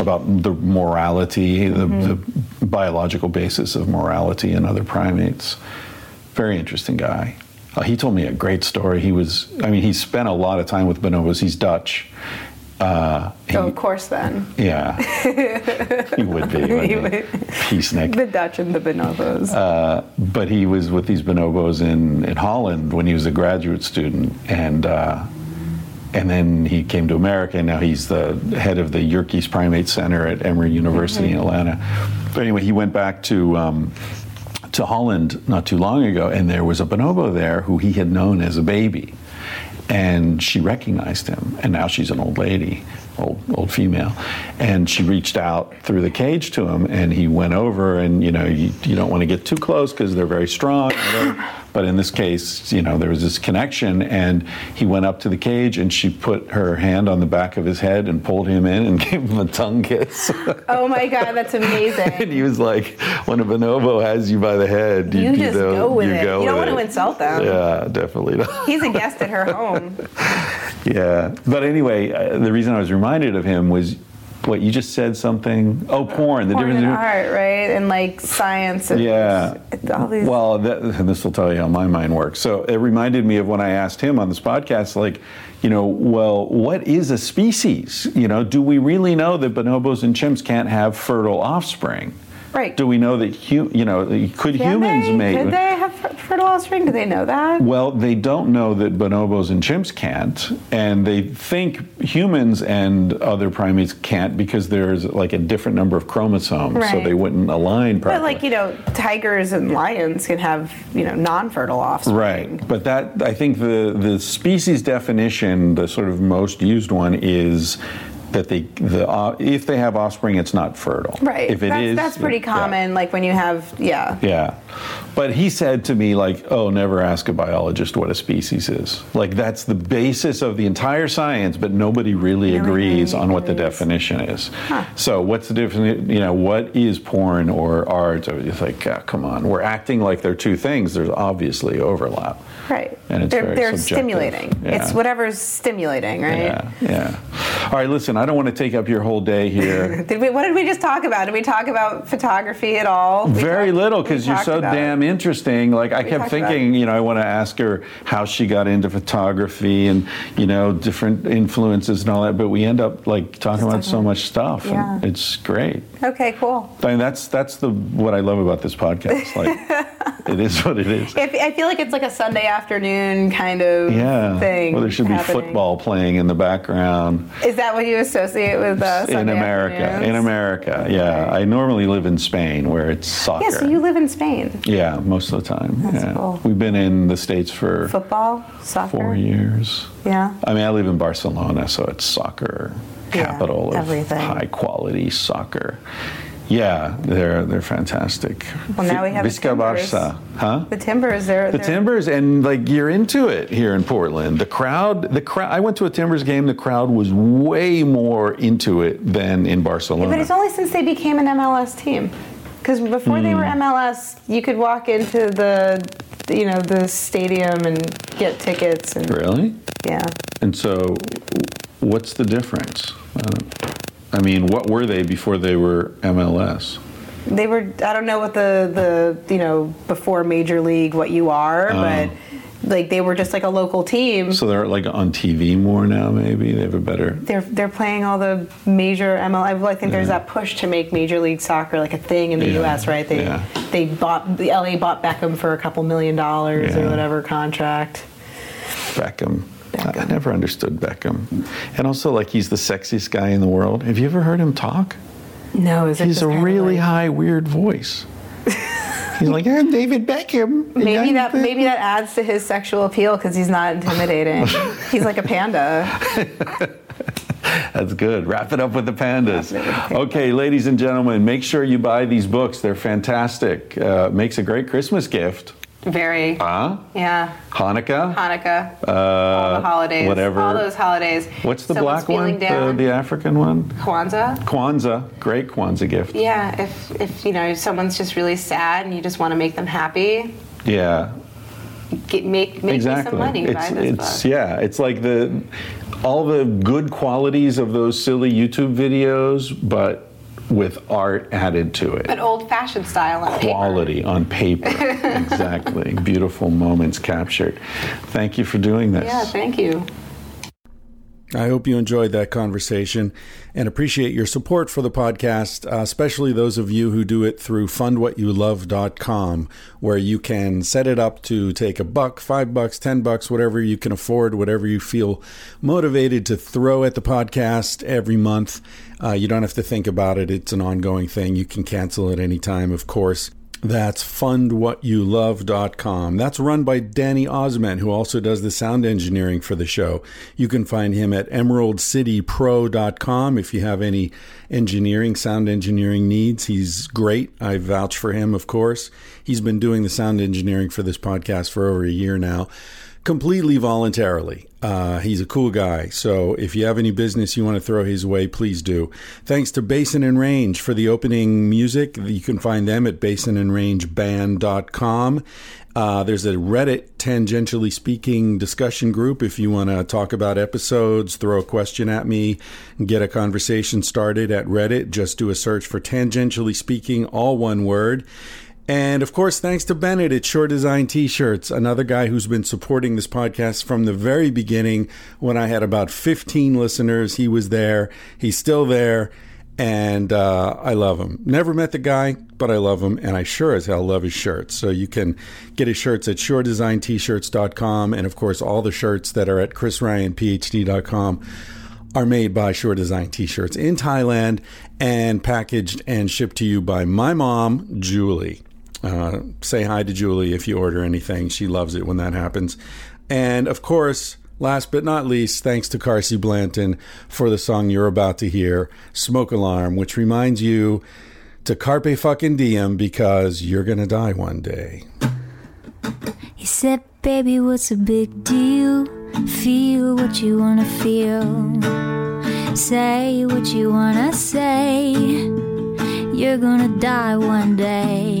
about the morality, the, the biological basis of morality in other primates. Very interesting guy. Uh, he told me a great story. He was, I mean, he spent a lot of time with bonobos. He's Dutch. Uh, he- Oh, of course, then yeah, he would be. He would. Peacenik. the Dutch and the bonobos. Uh, but he was with these bonobos in, in Holland when he was a graduate student, and uh, and then he came to America, and now he's the head of the Yerkes Primate Center at Emory University in Atlanta. But anyway, he went back to. Um, to Holland not too long ago, and there was a bonobo there who he had known as a baby, and she recognized him, and now she's an old lady, old old female, and she reached out through the cage to him, and he went over, and you know you, you don't want to get too close because they're very strong. But in this case, you know there was this connection, and he went up to the cage, and she put her hand on the back of his head and pulled him in and gave him a tongue kiss. oh my god, that's amazing! and he was like, when a bonobo has you by the head, You just know, go with you it. go You don't want to insult them. Yeah, definitely not. He's a guest at her home. Yeah, but anyway, uh, the reason I was reminded of him was what you just said something. Oh, porn. The Porn difference. and between- art, right? And like science. And Yeah. all these- Well, that, this will tell you how my mind works. So it reminded me of when I asked him on this podcast, like, you know, well, what is a species? You know, do we really know that bonobos and chimps can't have fertile offspring? Right. Do we know that, hu- you know, could Can humans they? make? Could they have fertile offspring? Do they know that? Well, they don't know that bonobos and chimps can't, and they think humans and other primates can't because there's like a different number of chromosomes, so they wouldn't align properly. But like you know, tigers and lions can have you know non-fertile offspring. Right, but that I think the the species definition, the sort of most used one, is that they the uh, if they have offspring, it's not fertile. Right. If it that's, is, that's pretty yeah. common. Like when you have yeah. Yeah. But he said to me, like, oh, never ask a biologist what a species is. Like, that's the basis of the entire science, but nobody really Nobody agrees on what the definition is. So, what's the difference? You know, what is porn or art? It's like, ah, come on, we're acting like they're two things. There's obviously overlap. Right. And it's they're very they're stimulating. Yeah. It's whatever's stimulating, right? Yeah, yeah. All right, listen, I don't want to take up your whole day here. Did we? What did we just talk about? Did we talk about photography at all? We Very talked- little because you're so about it. damn interesting. Like I We kept thinking, you know, I want to ask her how she got into photography and you know different influences and all that, but we end up like talking about so much stuff. Yeah. And it's great. Okay, cool. I mean, that's that's the what I love about this podcast. Like, it is what it is. If, I feel like it's like a Sunday afternoon kind of Yeah. thing. Well, there should be football playing in the background. Is that what you associate with uh, in America, afternoons? in America, yeah. I normally live in Spain, where it's soccer. Yeah, so you live in Spain. Yeah, most of the time. That's yeah. cool. We've been in the States for Football, soccer. four years. Yeah. I mean, I live in Barcelona, so it's soccer Yeah, capital of everything. high quality soccer. Yeah, they're they're fantastic. Well, now we have the Visca Timbers. Barça, huh? The Timbers, they're, The they're Timbers, and like you're into it here in Portland. The crowd, the crowd. I went to a Timbers game. The crowd was way more into it than in Barcelona. But it's only since they became an MLS team. Because before they Hmm. were MLS, you could walk into the, you know, the stadium and get tickets and really? yeah. And so, what's the difference? I, mean, what were they before they were MLS? They were. I don't know what the the you know before Major League what you are, oh. but like they were just like a local team. So they're like on TV more now. Maybe they have a better. they're they're playing all the major ML. Well, I think there's that push to make Major League Soccer like a thing in the Yeah, U.S. Right? They yeah. they bought the LA bought Beckham for a couple million dollars Yeah. or whatever contract. Beckham. I never understood Beckham. And also, like, he's the sexiest guy in the world. Have you ever heard him talk? No, is it He's a really like- high, weird voice. He's like, I'm David Beckham. Maybe that the-" maybe that adds to his sexual appeal because he's not intimidating. he's like a panda. That's good. Wrap it up with the pandas. Okay, ladies and gentlemen, make sure you buy these books. They're fantastic. Uh, makes a great Christmas gift. Very. Huh? Yeah. Hanukkah? Hanukkah. Uh, all the holidays. Whatever. All those holidays. What's the Someone's black one? The, the African one? Kwanzaa. Kwanzaa. Great Kwanzaa gift. Yeah, if if you know someone's just really sad and you just want to make them happy, Yeah. get, make make exactly. me some money. it's it's book. yeah. It's like the all the good qualities of those silly YouTube videos, but with art added to it. But old-fashioned style on paper. Quality on paper. exactly. Beautiful moments captured. Thank you for doing this. Yeah, thank you. I hope you enjoyed that conversation and appreciate your support for the podcast, uh, especially those of you who do it through fundwhatyouLove.com, where you can set it up to take a buck, five bucks, ten bucks, whatever you can afford, whatever you feel motivated to throw at the podcast every month. Uh, you don't have to think about it, it's an ongoing thing. You can cancel at any time, of course. That's fundwhatyouLove.com. That's run by Danny Ozment, who also does the sound engineering for the show. You can find him at emeraldcitypro.com if you have any engineering, sound engineering needs. He's great. I vouch for him, of course. He's been doing the sound engineering for this podcast for over a year now completely voluntarily. Uh, he's a cool guy. So if you have any business you want to throw his way, please do. Thanks to Basin and Range for the opening music. You can find them at basinandrangeband.com. Uh, there's a Reddit tangentially speaking discussion group if you want to talk about episodes, throw a question at me, get a conversation started at Reddit. Just do a search for tangentially speaking, all one word. And of course, thanks to Bennett at Shore Design T shirts, another guy who's been supporting this podcast from the very beginning when I had about 15 listeners. He was there, he's still there, and uh, I love him. Never met the guy, but I love him, and I sure as hell love his shirts. So you can get his shirts at shoredesigntshirts.com, and of course, all the shirts that are at chrisryanphd.com are made by Shore Design T-shirts in Thailand and packaged and shipped to you by my mom, Julie. Uh, say hi to Julie if you order anything. She loves it when that happens. And of course, last but not least, thanks to Carsie Blanton for the song you're about to hear, Smoke Alarm, which reminds you to carpe fucking diem because you're gonna die one day. He said, Baby, what's a big deal? Feel what you wanna feel. Say what you wanna say. You're gonna die one day.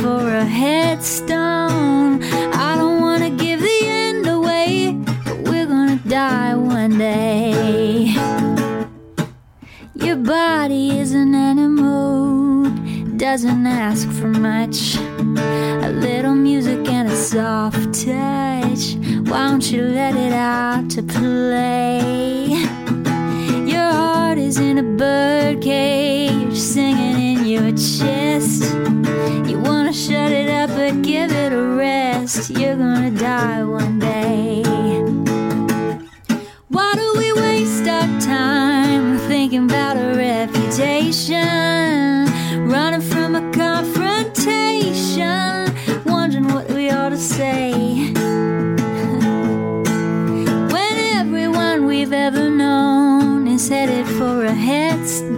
for a headstone, I don't wanna give the end away, but we're gonna die one day. Your body is an animal, doesn't ask for much. A little music and a soft touch. Why don't you let it out to play? Your heart is in a birdcage singing in your chest. You wanna shut it up, but give it a rest. You're gonna die one day. Why do we waste our time thinking about a reputation? Running from a confrontation, wondering what we ought to say. when everyone we've ever known is headed for a headstone,